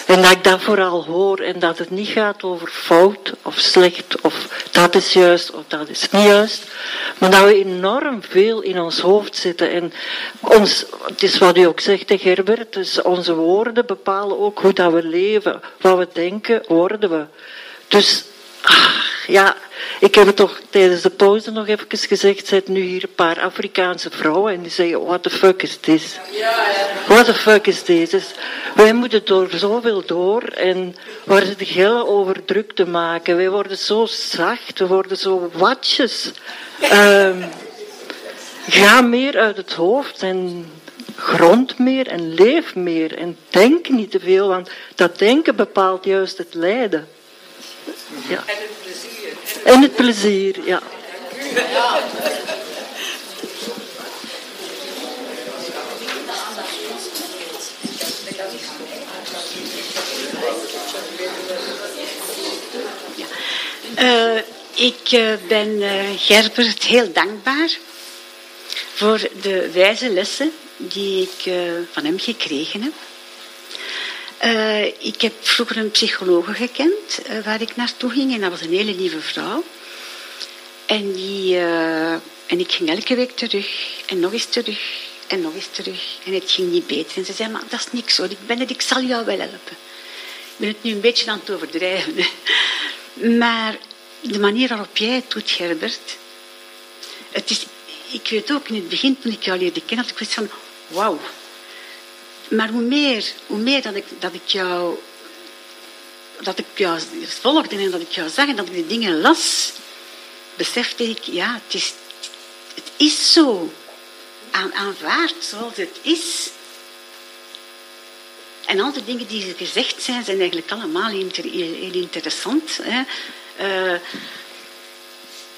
S13: En dat ik dat vooral hoor en dat het niet gaat over fout of slecht of dat is juist of dat is niet juist. Maar dat we enorm veel in ons hoofd zitten. En ons, het is wat u ook zegt, hè, Gerbert, dus onze woorden bepalen ook hoe dat we leven. Wat we denken, worden we. Dus, ach, ja, ik heb het toch tijdens de pauze nog even gezegd, zijn nu hier een paar Afrikaanse vrouwen en die zeggen, what the fuck is this? What the fuck is this? Dus wij moeten door zoveel door en waar zitten gillen over druk te maken. Wij worden zo zacht, we worden zo watjes. Um, ga meer uit het hoofd en grond meer en leef meer en denk niet te veel, want dat denken bepaalt juist het lijden. Ja.
S14: En het plezier.
S13: En het plezier, ja.
S14: ja. Uh, ik uh, ben uh, Gerbert heel dankbaar voor de wijze lessen die ik van hem gekregen heb. Uh, ik heb vroeger een psychologe gekend uh, waar ik naartoe ging en dat was een hele lieve vrouw. En, die, uh, en ik ging elke week terug en nog eens terug en nog eens terug. En het ging niet beter. En ze zei, maar dat is niks hoor, ik ben het, ik zal jou wel helpen. Ik ben het nu een beetje aan het overdrijven. Maar de manier waarop jij het doet, Gerbert. Het is, ik weet ook in het begin, toen ik jou leerde kennen, had ik van, wauw, maar hoe meer, hoe meer dat, ik, dat ik jou dat ik jou volgde en dat ik jou zag en dat ik die dingen las, besefte ik, ja, het is, het is zo. Aan, aanvaard zoals het is. En al die dingen die gezegd zijn, zijn eigenlijk allemaal heel interessant. Hè. Uh,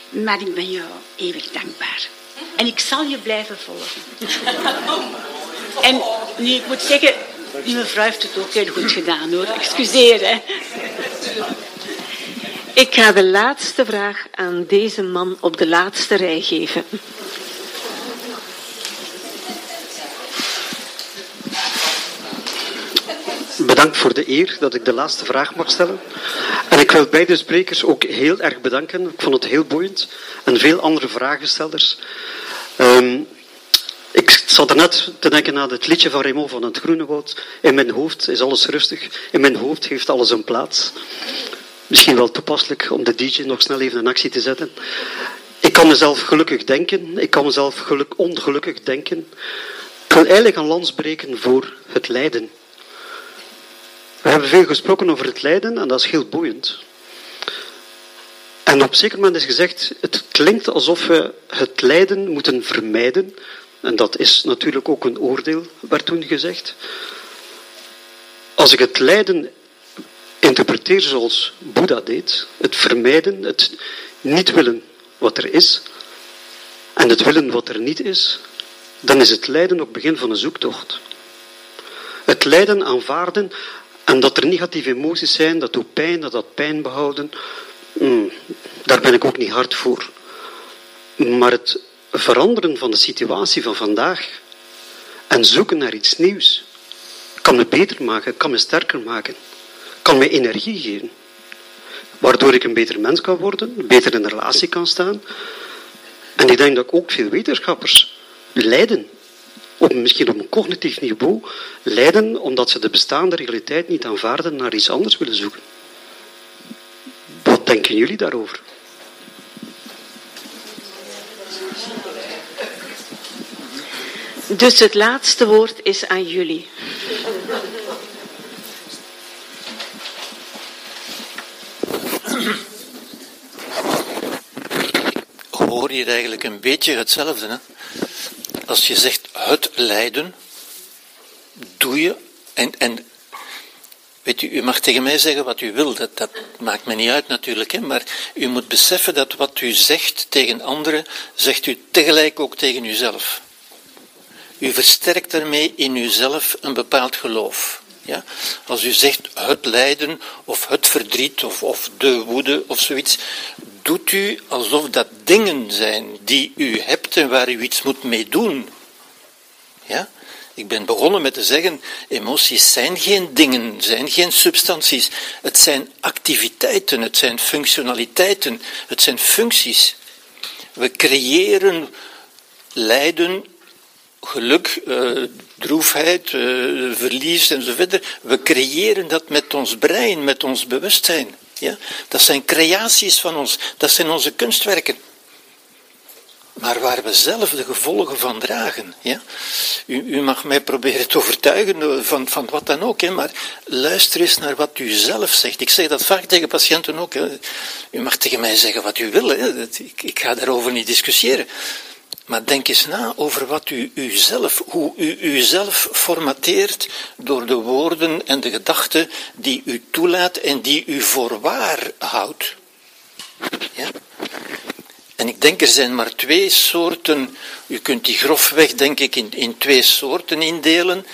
S14: maar ik ben jou eeuwig dankbaar. En ik zal je blijven volgen. En nu, ik moet zeggen, die mevrouw heeft het ook heel goed gedaan hoor. Excuseer hè.
S4: Ik ga de laatste vraag aan deze man op de laatste rij geven.
S15: Bedankt voor de eer dat ik de laatste vraag mag stellen. En ik wil beide sprekers ook heel erg bedanken. Ik vond het heel boeiend. En veel andere vragenstellers. Um, ik zat er net te denken aan het liedje van Raymond van het Groene Woud. In mijn hoofd is alles rustig. In mijn hoofd heeft alles een plaats. Misschien wel toepasselijk om de DJ nog snel even in actie te zetten. Ik kan mezelf gelukkig denken. Ik kan mezelf geluk, ongelukkig denken. Ik wil eigenlijk een lans breken voor het lijden. We hebben veel gesproken over het lijden en dat is heel boeiend. En op zeker moment is gezegd, het klinkt alsof we het lijden moeten vermijden. En dat is natuurlijk ook een oordeel, werd toen gezegd. Als ik het lijden interpreteer zoals Boeddha deed, het vermijden, het niet willen wat er is, en het willen wat er niet is, dan is het lijden ook begin van een zoektocht. Het lijden aanvaarden en dat er negatieve emoties zijn, dat doet pijn, dat dat pijn behouden, hmm, daar ben ik ook niet hard voor. Maar het veranderen van de situatie van vandaag en zoeken naar iets nieuws kan me beter maken, kan me sterker maken, kan me energie geven. Waardoor ik een beter mens kan worden, beter in relatie kan staan. En ik denk dat ook veel wetenschappers lijden, op, misschien op een cognitief niveau, lijden omdat ze de bestaande realiteit niet aanvaarden naar iets anders willen zoeken. Wat denken jullie daarover?
S4: Dus het laatste woord is aan jullie.
S2: Hoor hier eigenlijk een beetje hetzelfde. Hè? Als je zegt het lijden, doe je, en, en u mag tegen mij zeggen wat u wil, dat, dat maakt me niet uit natuurlijk, hè? maar u moet beseffen dat wat u zegt tegen anderen, zegt u tegelijk ook tegen uzelf. U versterkt daarmee in uzelf een bepaald geloof. Ja? Als u zegt het lijden of het verdriet of, of de woede of zoiets, doet u alsof dat dingen zijn die u hebt en waar u iets moet mee doen. Ja? Ik ben begonnen met te zeggen, emoties zijn geen dingen, zijn geen substanties. Het zijn activiteiten, het zijn functionaliteiten, het zijn functies. We creëren lijden geluk, uh, droefheid, uh, verlies enzovoort. We creëren dat met ons brein, met ons bewustzijn. Ja? Dat zijn creaties van ons, dat zijn onze kunstwerken. Maar waar we zelf de gevolgen van dragen. Ja? U, u mag mij proberen te overtuigen van, van wat dan ook, hè, maar luister eens naar wat u zelf zegt. Ik zeg dat vaak tegen patiënten ook. Hè. U mag tegen mij zeggen wat u wil, hè. Ik, ik ga daarover niet discussiëren. Maar denk eens na over wat u uzelf, hoe u uzelf formateert door de woorden en de gedachten die u toelaat en die u voor waar houdt. Ja? En ik denk er zijn maar twee soorten, u kunt die grofweg denk ik in, in twee soorten indelen.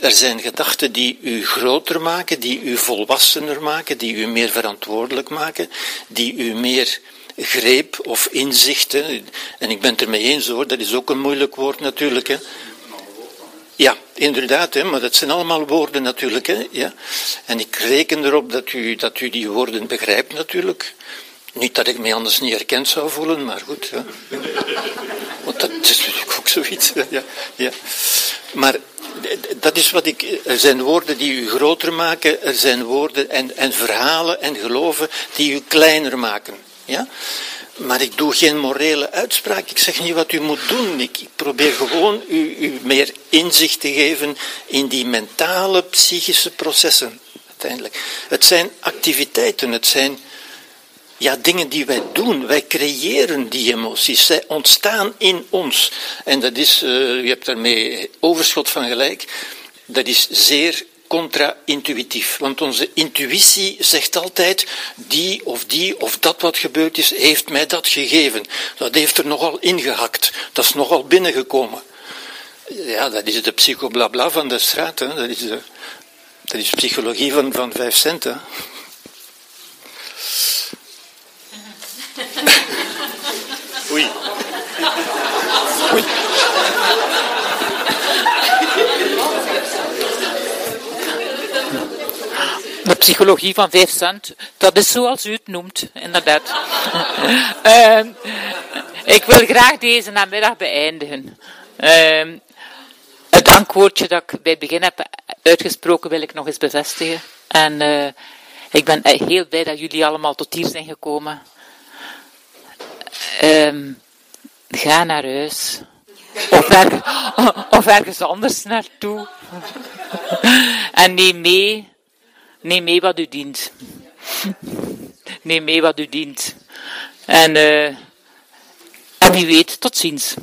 S2: Er zijn gedachten die u groter maken, die u volwassener maken, die u meer verantwoordelijk maken, die u meer greep of inzicht. Hè. En ik ben het ermee eens hoor, dat is ook een moeilijk woord natuurlijk. Hè. Ja, inderdaad, hè, maar dat zijn allemaal woorden natuurlijk. Hè, ja. En ik reken erop dat u, dat u die woorden begrijpt natuurlijk. Niet dat ik me anders niet herkend zou voelen, maar goed. Ja. Want dat is natuurlijk ook zoiets. Ja, ja. Maar dat is wat ik. Er zijn woorden die u groter maken, er zijn woorden en, en verhalen en geloven die u kleiner maken. Ja? Maar ik doe geen morele uitspraak. Ik zeg niet wat u moet doen. Ik, probeer gewoon u, u meer inzicht te geven in die mentale, psychische processen. Uiteindelijk. Het zijn activiteiten, het zijn ja, dingen die wij doen. Wij creëren die emoties. Zij ontstaan in ons. En dat is, uh, u hebt daarmee overschot van gelijk, dat is zeer contra-intuïtief. Want onze intuïtie zegt altijd, die of die of dat wat gebeurd is, heeft mij dat gegeven. Dat heeft er nogal ingehakt. Dat is nogal binnengekomen. Ja, dat is de psychoblabla van de straat. Hè. Dat, is de, dat is psychologie van, van vijf centen. Oei. Oei.
S1: De psychologie van 5 cent, dat is zoals u het noemt, inderdaad. uh, ik wil graag deze namiddag beëindigen. Uh, het dankwoordje dat ik bij het begin heb uitgesproken wil ik nog eens bevestigen. En uh, ik ben heel blij dat jullie allemaal tot hier zijn gekomen. Ehm, ga naar huis. Of, of ergens anders naartoe. en neem mee Neem mee wat u dient. Neem mee wat u dient. En, uh, en wie weet, tot ziens.